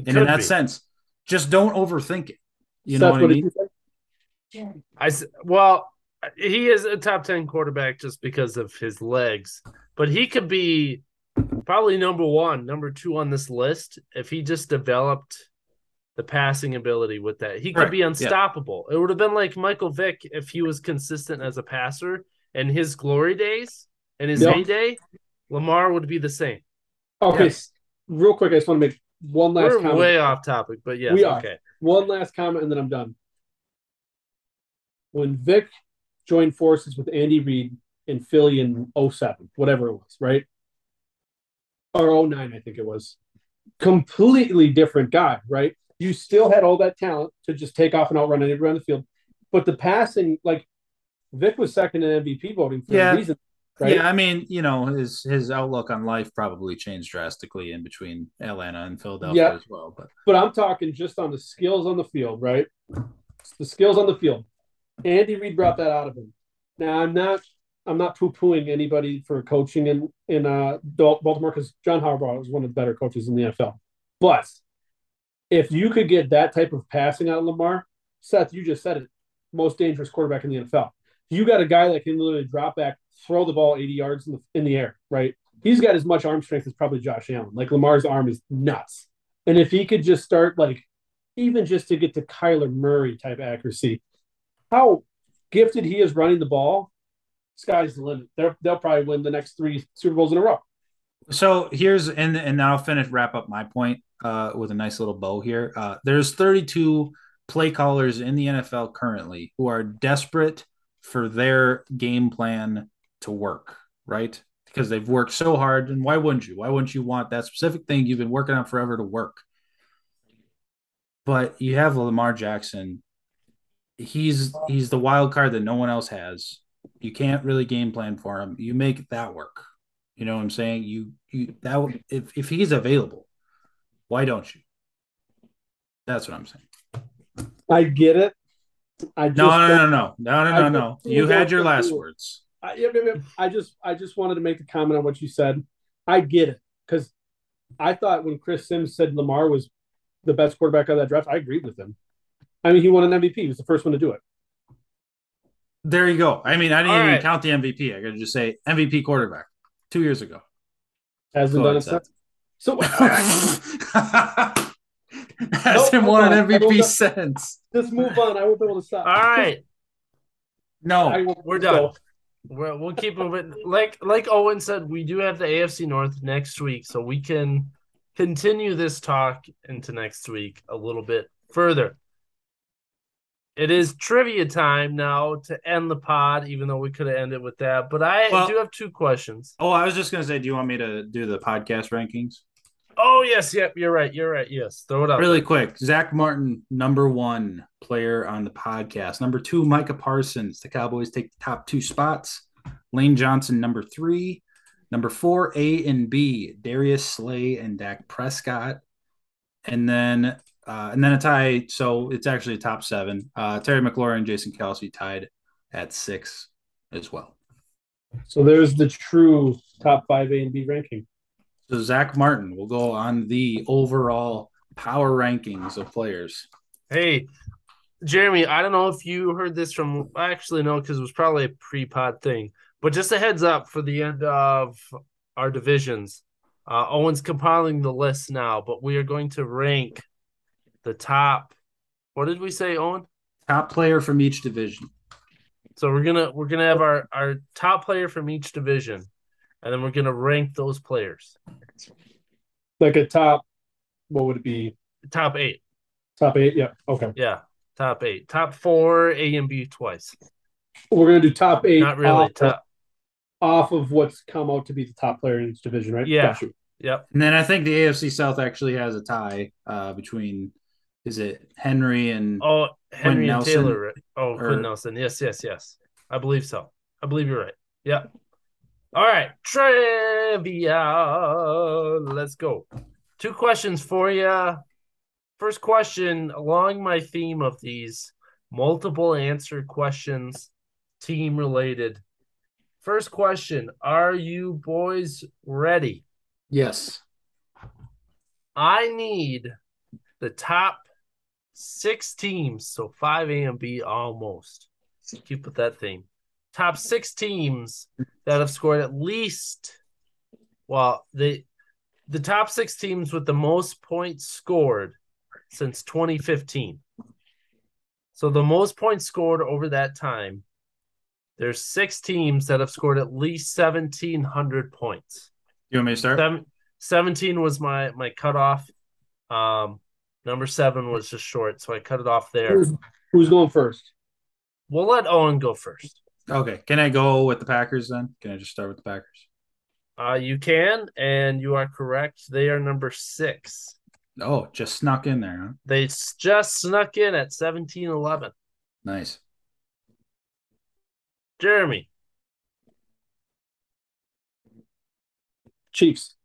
He and in that be. sense, just don't overthink it. You Seth, know what I mean? you say? Well, he is a top ten quarterback just because of his legs. but he could be probably number one, number two on this list if he just developed the passing ability with that. He could Right, be yeah. unstoppable. It would have been like Michael Vick if he was consistent as a passer in his glory days and his Yep. heyday. Lamar would be the same. Okay, Yeah. s- real quick, I just want to make one last We're comment. way off topic, but yeah, We are. okay. One last comment, and then I'm done. When Vick joined forces with Andy Reid in Philly in 07, whatever it was, right? Or 09, I think it was. Completely different guy, right? You still had all that talent to just take off and outrun anybody on the field. But the passing, like Vick was second in MVP voting for Yeah. a reason, right? Yeah, I mean, you know, his his outlook on life probably changed drastically in between Atlanta and Philadelphia Yeah. as well. But But I'm talking just on the skills on the field, right? The skills on the field. Andy Reid brought that out of him. Now I'm not I'm not poo pooing anybody for coaching in in uh Baltimore because John Harbaugh was one of the better coaches in the NFL. But if you could get that type of passing out of Lamar, Seth, you just said it, most dangerous quarterback in the NFL. You got a guy that can literally drop back, throw the ball 80 yards in the in the air, right? He's got as much arm strength as probably Josh Allen. Like Lamar's arm is nuts. And if he could just start like even just to get to Kyler Murray type accuracy, how gifted he is running the ball, sky's the limit. They're, they'll probably win the next three Super Bowls in a row. so here's and and I'll finish wrap up my point uh, with a nice little bow here. Uh, there's 32 play callers in the NFL currently who are desperate for their game plan to work, right? Because they've worked so hard, and why wouldn't you? Why wouldn't you want that specific thing you've been working on forever to work? But you have Lamar Jackson. He's he's the wild card that no one else has. You can't really game plan for him. You make that work. You know what I'm saying? You you that if if he's available, why don't you? That's what I'm saying. I get it. I just No, no, no, no, no, no, no, no. You had your last words. I. I just I just wanted to make the comment on what you said. I get it because I thought when Chris Sims said Lamar was the best quarterback of that draft, I agreed with him. I mean, he won an MVP. He was the first one to do it. There you go. I mean, I didn't All even right. count the MVP. I got to just say MVP quarterback two years ago. Hasn't Go done ahead, it since. So Hasn't Nope, won an hold on. I will MVP not- since. just move on. I won't be able to stop. All right, No, we're done. We're, we'll keep moving. Like like Owen said, we do have the AFC North next week, so we can continue this talk into next week a little bit further. It is trivia time now to end the pod, even though we could have ended with that. But I Well- do have two questions. Oh, I was just gonna say, do you want me to do the podcast rankings Oh yes, yep, you're right. You're right. Yes, throw it up. really quick? Zach Martin, number one player on the podcast. Number two, Micah Parsons. The Cowboys take the top two spots. Lane Johnson, number three. Number four, A and B, Darius Slay and Dak Prescott. And then uh, and then a tie. So it's actually a top seven. Uh, Terry McLaurin and Jason Kelce tied at six as well. So there's the true top five A and B ranking. So Zach Martin will go on the overall power rankings of players. Hey, Jeremy, I don't know if you heard this from I actually know because it was probably a pre-pod thing, but just a heads up for the end of our divisions. Uh, Owen's compiling the list now, but we are going to rank the top. What did we say, Owen? Top player from each division. So we're gonna we're gonna have our our top player from each division, and then we're gonna rank those players. Like a top, what would it be? Top eight, Top eight? Yeah. Okay. yeah, top eight, top four, A and B twice. We're gonna do top eight. Not really off, top. off of what's come out to be the top player in each division, right? Yeah. Got. Yep. And then I think the AFC South actually has a tie uh, between is it Henry and Oh, Henry and Nelson, Taylor. Oh, or- Quinn Nelson. Yes, yes, yes. I believe so. I believe you're right. Yep. All right. Trivia. Let's go. Two questions for you. First question, along my theme of these multiple answer questions, team related. First question Are you boys ready? yes. I need the top six teams, so five A and B almost. Keep with that theme. Top six teams that have scored at least well, the the top six teams with the most points scored since 2015. So the most points scored over that time, there's six teams that have scored at least 1,700 points. You want me to start? Seven, 17 was my my cutoff. Um, number seven was just short, so I cut it off there. Who's, who's going first? We'll let Owen go first. Okay. Can I go with the Packers then? Can I just start with the Packers? Uh, you can, and you are correct. They are number six. Oh, just snuck in there, huh? They just snuck in at 17 11. Nice. Jeremy, Chiefs.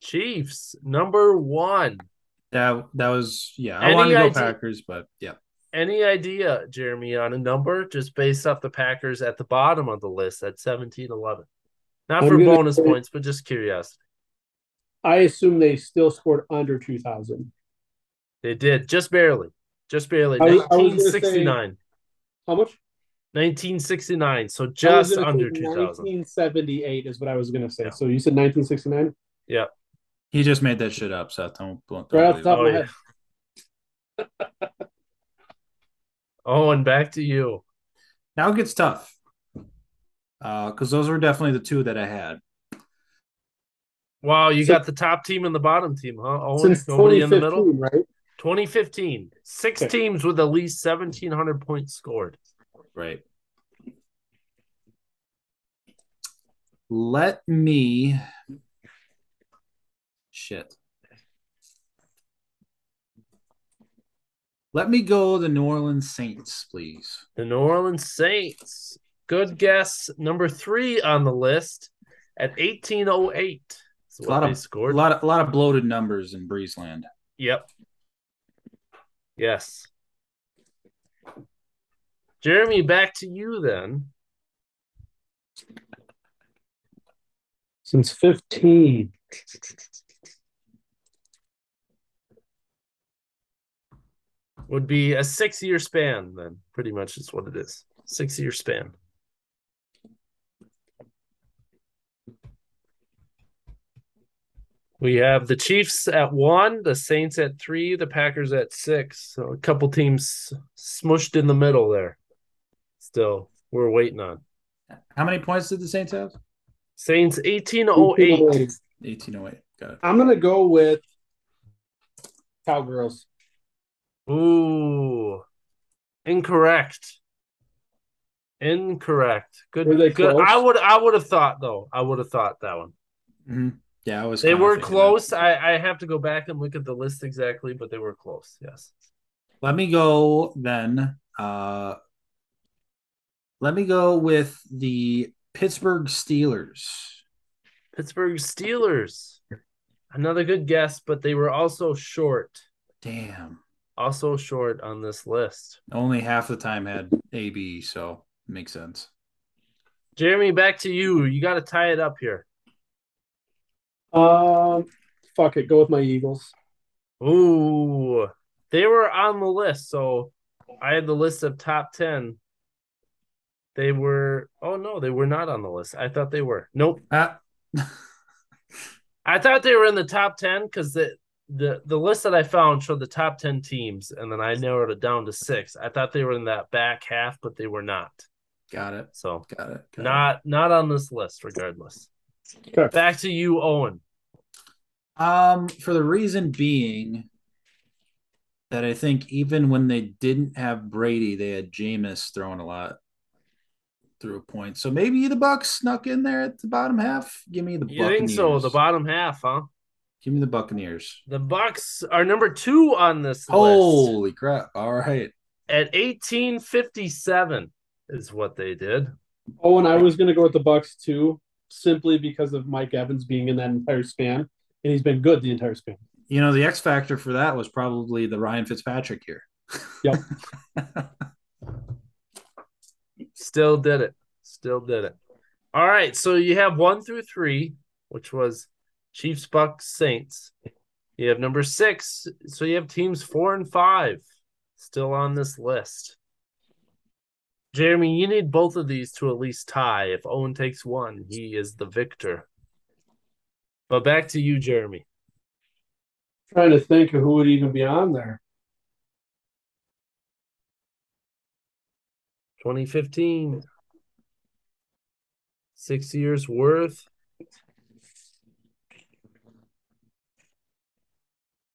Chiefs, number one. That that was yeah. I Any wanted to go idea- Packers, but yeah. Any idea, Jeremy, on a number just based off the Packers at the bottom of the list at 17 11? Not I'm for gonna bonus say- points, but just curiosity. I assume they still scored under 2,000. They did just barely, just barely. I was- I say- 1969. How much? 1969. So just under say 2000. 1978 is what I was going to say. Yeah. So you said 1969? Yeah. He just made that shit up, Seth. Don't, don't Right off the top Oh, of my oh, head. Oh, and back to you. Now it gets tough. Uh, because those were definitely the two that I had. Wow, you So- got the top team and the bottom team, huh? Owen, Since nobody in the middle. 2015, right? 2015. Six Okay. teams with at least 1,700 points scored. Right. Let me shit. Let me go the New Orleans Saints, please. The New Orleans Saints. Good guess. Number three on the list at 1808. That's A lot they of a scored. lot of a lot of bloated numbers in Breezeland. Yep. Yes. Jeremy, back to you then. Since 15. Would be a six year span, then, pretty much is what it is. Six year span. We have the Chiefs at one, the Saints at three, the Packers at six. So a couple teams smushed in the middle there. Still, we're waiting on. How many points did the Saints have? Saints 1808. 1808. Got it. I'm going to go with Cowgirls. Ooh, incorrect. Incorrect. Good. Were they good. close? I would. I would have thought though. I would have thought that one. Mhm. Yeah, I was. They were thinking close. I, I have to go back and look at the list exactly, but they were close. Yes. Let me go then. Uh, let me go with the Pittsburgh Steelers. Pittsburgh Steelers. Another good guess, but they were also short. Damn. Also short on this list. Only half the time had AB, so makes sense. Jeremy, back to you. You got to tie it up here. Um, fuck it. Go with my Eagles. Ooh, they were on the list. So I had the list of top 10. They were, oh no, they were not on the list. I thought they were. Nope. Ah, I thought they were in the top 10 because the, the, the list that I found showed the top 10 teams, and then I narrowed it down to six. I thought they were in that back half, but they were not. got it. So Got it. got it. not not on this list, regardless. Okay. Back to you, Owen. Um, for the reason being that I think even when they didn't have Brady, they had Jameis throwing a lot through a point. So maybe the Bucks snuck in there at the bottom half. Give me the You Buccaneers. think so? The bottom half, huh? Give me the Buccaneers. The Bucks are number two on this list. Holy crap! All right. at 1857 is what they did. Oh, and I was going to go with the Bucks too, simply because of Mike Evans being in that entire span, and he's been good the entire span. You know the X factor for that was probably the Ryan Fitzpatrick here. Yep. Still did it. Still did it. All right. So you have one through three, which was Chiefs, Bucks, Saints. You have number six. So you have teams four and five still on this list. Jeremy, you need both of these to at least tie. If Owen takes one, he is the victor. But back to you, Jeremy. Trying to think of who would even be on there. 2015. Six years worth.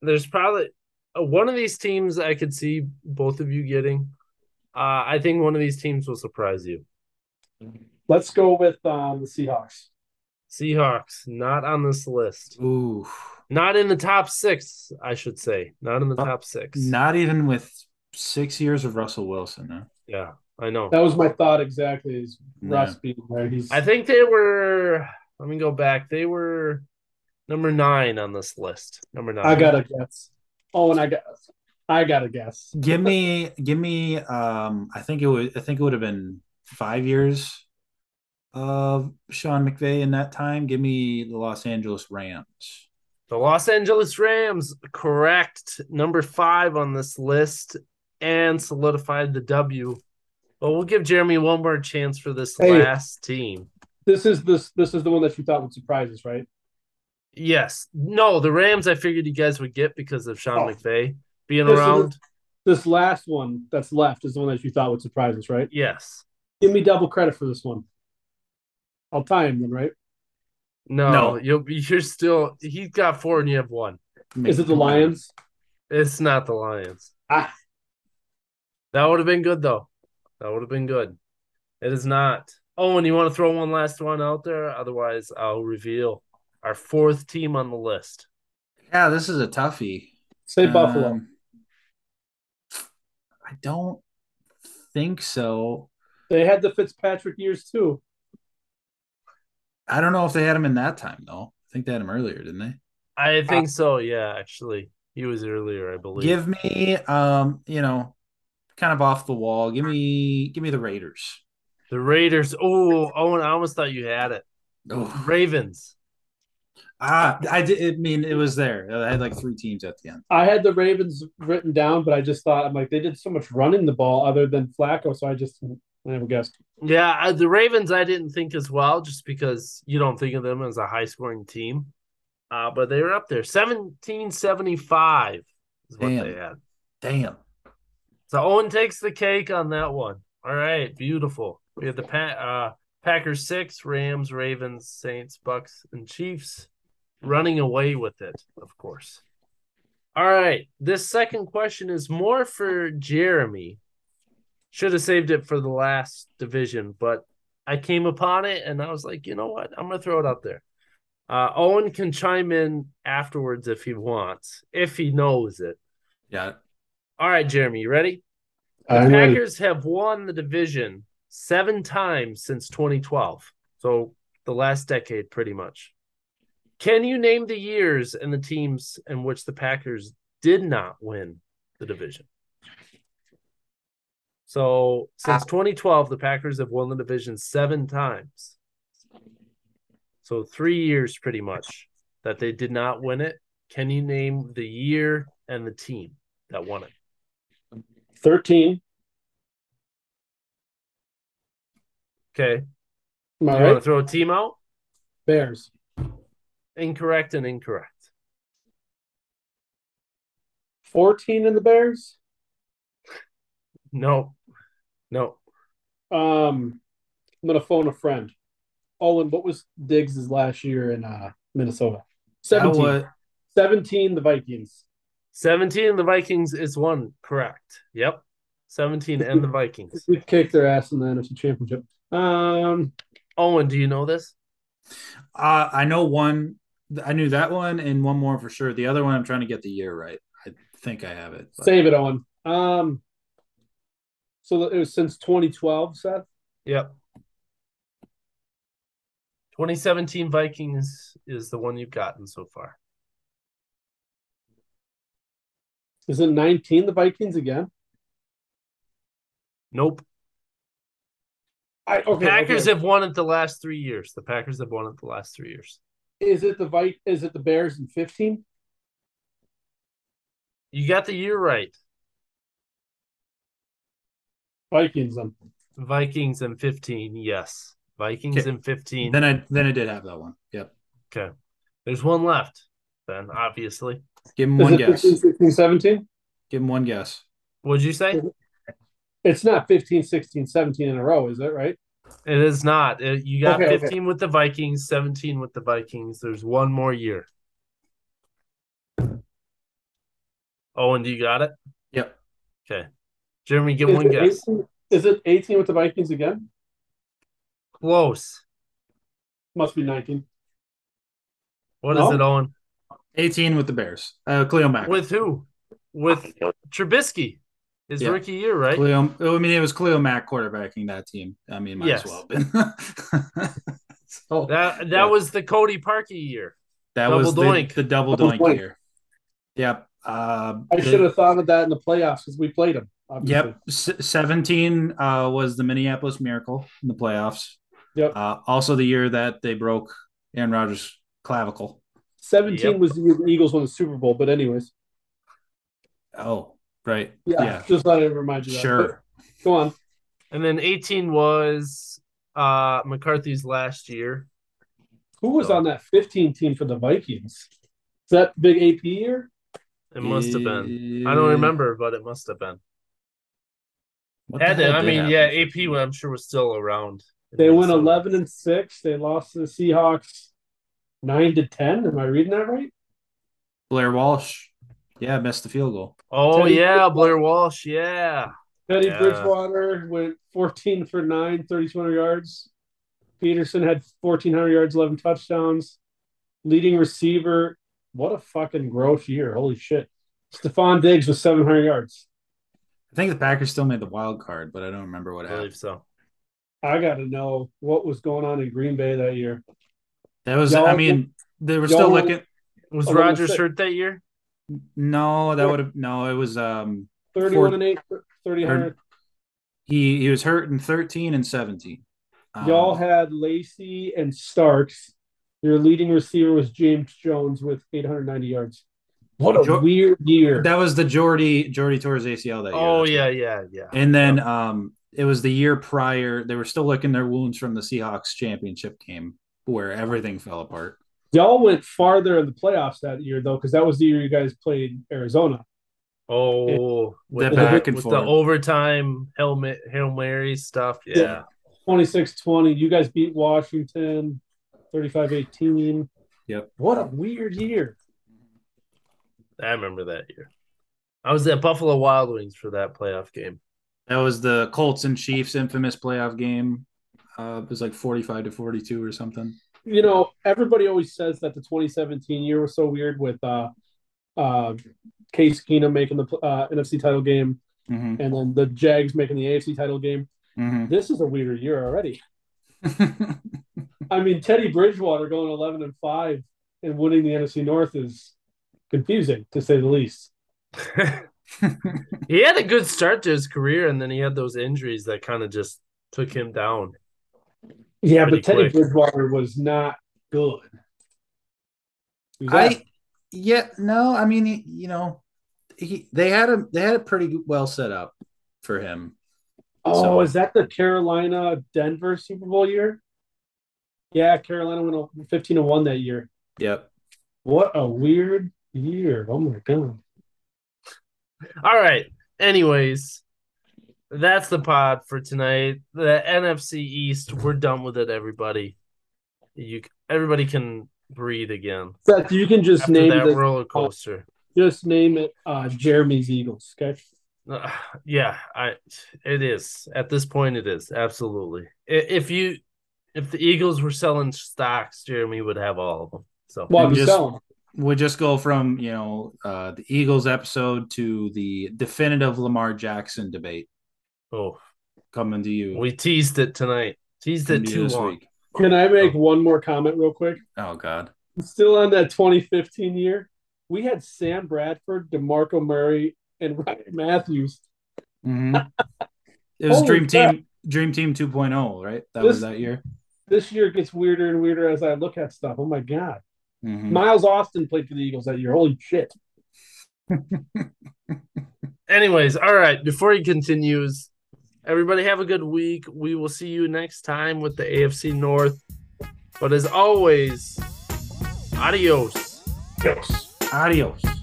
There's probably uh, one of these teams I could see both of you getting. Uh, I think one of these teams will surprise you. Let's go with um, the Seahawks. Seahawks, not on this list. Ooh. Not in the top six, I should say. Not in the Uh, top six. Not even with six years of Russell Wilson. No? Yeah, I know. That was my thought exactly. Is Russ Yeah. being there? He's I think they were. Let me go back. They were number nine on this list. Number nine. I got a guess. Oh, and I got I got a guess. Give me, give me. Um, I think it would. I think it would have been five years of Sean McVay in that time. Give me the Los Angeles Rams. The Los Angeles Rams, correct. Number five on this list and solidified the W. But we'll give Jeremy one more chance for this Hey. last team. This is this this is the one that you thought would surprise us, right? Yes. No, the Rams I figured you guys would get because of Sean Oh. McVay being This is- around. This last one that's left is the one that you thought would surprise us, right? Yes. Give me double credit for this one. I'll tie him then, right? No, No. you'll be you're still he's got four and you have one. Is it the Lions? It's not the Lions. Ah, That would have been good though. That would have been good. It is not. Oh, and you want to throw one last one out there? Otherwise, I'll reveal our fourth team on the list. Yeah, this is a toughie. say Buffalo. Um, I don't think so. They had the Fitzpatrick years too. I don't know if they had him in that time though. I think they had him earlier, didn't they? I think so. Yeah, actually, he was earlier, I believe. Give me, um, you know, kind of off the wall. Give me, give me the Raiders. the Raiders. Oh, Owen, I almost thought you had it. Oh, Ravens. Ah, I did. I mean, it was there. I had like three teams at the end. I had the Ravens written down, but I just thought I'm like they did so much running the ball other than Flacco, so I just I never guessed. Yeah, I- the Ravens I didn't think as well, just because you don't think of them as a high scoring team. Uh, but they were up there. 1775 is what Damn. they had. Damn. So Owen takes the cake on that one. All right, beautiful. We have the pa- uh, Packers six, Rams, Ravens, Saints, Bucks, and Chiefs running away with it, of course. All right, this second question is more for Jeremy. Should have saved it for the last division, but I came upon it and I was like, you know what? I'm gonna throw it out there. Uh, Owen can chime in afterwards if he wants, if he knows it. Yeah. All right, Jeremy, you ready? The I'm ready. Packers have won the division seven times since 2012. So the last decade, pretty much. Can you name the years and the teams in which the Packers did not win the division? So since ah. 2012, the Packers have won the division seven times. So three years, pretty much, that they did not win it. Can you name the year and the team that won it? Thirteen. Okay. Am I you want to throw a team out? Bears. Incorrect and incorrect. Fourteen in the Bears. No, no. Um, I'm gonna phone a friend. Owen, what was Diggs' last year in uh, Minnesota? 17. was, 17, the Vikings. 17 the Vikings is one. Correct. Yep. 17 and the Vikings. We kicked their ass in the NFC Championship. Um, Owen, do you know this? uh, I know one. I knew that one and one more for sure. The other one, I'm trying to get the year right. I think I have it. but- save it, Owen. Um, so it was since 2012, Seth. Yep. 2017 Vikings is the one you've gotten so far. Is it 19 the Vikings again? Nope. I okay. Packers okay. have won it the last three years. The Packers have won it the last three years. Is it the Vi- Is it the Bears in 15? You got the year right. Vikings. Then. Vikings in 15, yes. Vikings Okay. in 15. Then I then I did have that one. Yep. Okay. There's one left, then, obviously. Give him Is one it guess. 15, 16, 17? Give him one guess. What'd you say? It's not 15, 16, 17 in a row, is it right? It is not. It- you got Okay, okay. 15 with the Vikings, 17 with the Vikings. There's one more year. Owen, do you got it? Yep. Okay. Jeremy, get Is one guess. 18 is it 18 with the Vikings again? Close. Must be 19. What is No? it, Owen? 18 with the Bears. Uh, Khalil Mack. With who? With Trubisky. His Yeah. rookie year, right? Khalil, I mean, it was Khalil Mack quarterbacking that team. I mean, might Yes. as well have been. so, That that Yeah. was the Cody Parkey year. that was double the, doink. the double Double doink doink. year. Yep. Uh, I should have thought of that in the playoffs because we played them. Obviously. Yep. S- 17 uh, was the Minneapolis Miracle in the playoffs. Yep. Uh, also, the year that they broke Aaron Rodgers' clavicle. 17 Yep. was the year the Eagles won the Super Bowl, but anyways. Oh, right. Yeah, Yeah. just let it remind you. Sure. But go on. And then 18 was uh McCarthy's last year. Who was So- on that 15 team for the Vikings? Is that big AP year? It must have been. I don't remember, but it must have been. What Had to, hell I mean, happen yeah, AP I'm sure was still around. They went 11 and 6. They lost to the Seahawks 9 to 10. Am I reading that right? Blair Walsh. Yeah, missed the field goal. Oh Teddy yeah, Bridgewater. Blair Walsh, yeah. Teddy Yeah. Bridgewater went 14 for 9, 3,200 yards. Peterson had 1,400 yards, 11 touchdowns. Leading receiver, what a fucking gross year. Holy shit. Stefon Diggs was 700 yards. I think the Packers still made the wild card, but I don't remember what I happened. believe so. I got to know what was going on in Green Bay that year. That was, Y'all- I mean, they were still looking. Was Rodgers hurt that year? No, that would have no. It was um 31 Four- and 8, 30 Or- he he was hurt in thirteen and seventeen. Um, Y'all had Lacy and Starks. Your leading receiver was James Jones with 890 yards. What a Jo- weird year. that was the Jordy Jordy tore his ACL that year. Oh yeah, right. yeah, yeah. And then um it was the year prior. They were still licking their wounds from the Seahawks championship game where everything fell apart. Y'all went farther in the playoffs that year, though, because that was the year you guys played Arizona. Oh, with The the, back and with the overtime helmet, Ma- Hail Mary stuff. Yeah. Yeah. 26 20. You guys beat Washington 35 18. Yep. What a weird year. I remember that year. I was at Buffalo Wild Wings for that playoff game. That was the Colts and Chiefs infamous playoff game. Uh, it was like forty-five to forty-two or something. You know, everybody always says that the 2017 year was so weird with uh, uh, Case Keenum making the uh, NFC title game Mm-hmm. and then the Jags making the AFC title game. Mm-hmm. This is a weirder year already. I mean, Teddy Bridgewater going 11 and 5 and winning the NFC North is confusing to say the least. he had a good start to his career, and then he had those injuries that kind of just took him down. Yeah, Pretty but Teddy quick. Bridgewater was not good. He was I ass- yeah no I mean he- you know he they had a they had it pretty well set up for him. oh, so- is that the Carolina Denver Super Bowl year? Yeah, Carolina went 15 and 1 that year. Yep. What a weird year. Oh my god. All right. Anyways, that's the pod for tonight. The NFC East. We're done with it. Everybody, you everybody can breathe again Seth, you can just after name that the, roller coaster. just name it uh Jeremy's Eagles, okay? Uh, yeah, I it is at this point. It is absolutely. If you if the Eagles were selling stocks, Jeremy would have all of them. So Well, And I'm just- selling. We just go from you know uh, the Eagles episode to the definitive Lamar Jackson debate oh, coming to you. we teased it tonight. Teased it too long. week. Can I make one more comment real quick? Oh God. Still on that 2015 year, we had Sam Bradford, DeMarco Murray, and Ryan Mathews. Mhm. It was Dream crap. Team Dream Team 2.0, right? That This- was that year. This year gets weirder and weirder as I look at stuff. Oh my god. Mhm. Miles Austin played for the Eagles that year. Holy shit. Anyways, all right. Before he continues, everybody have a good week. We will see you next time with the AFC North. But as always, Adios. Adios. Adios.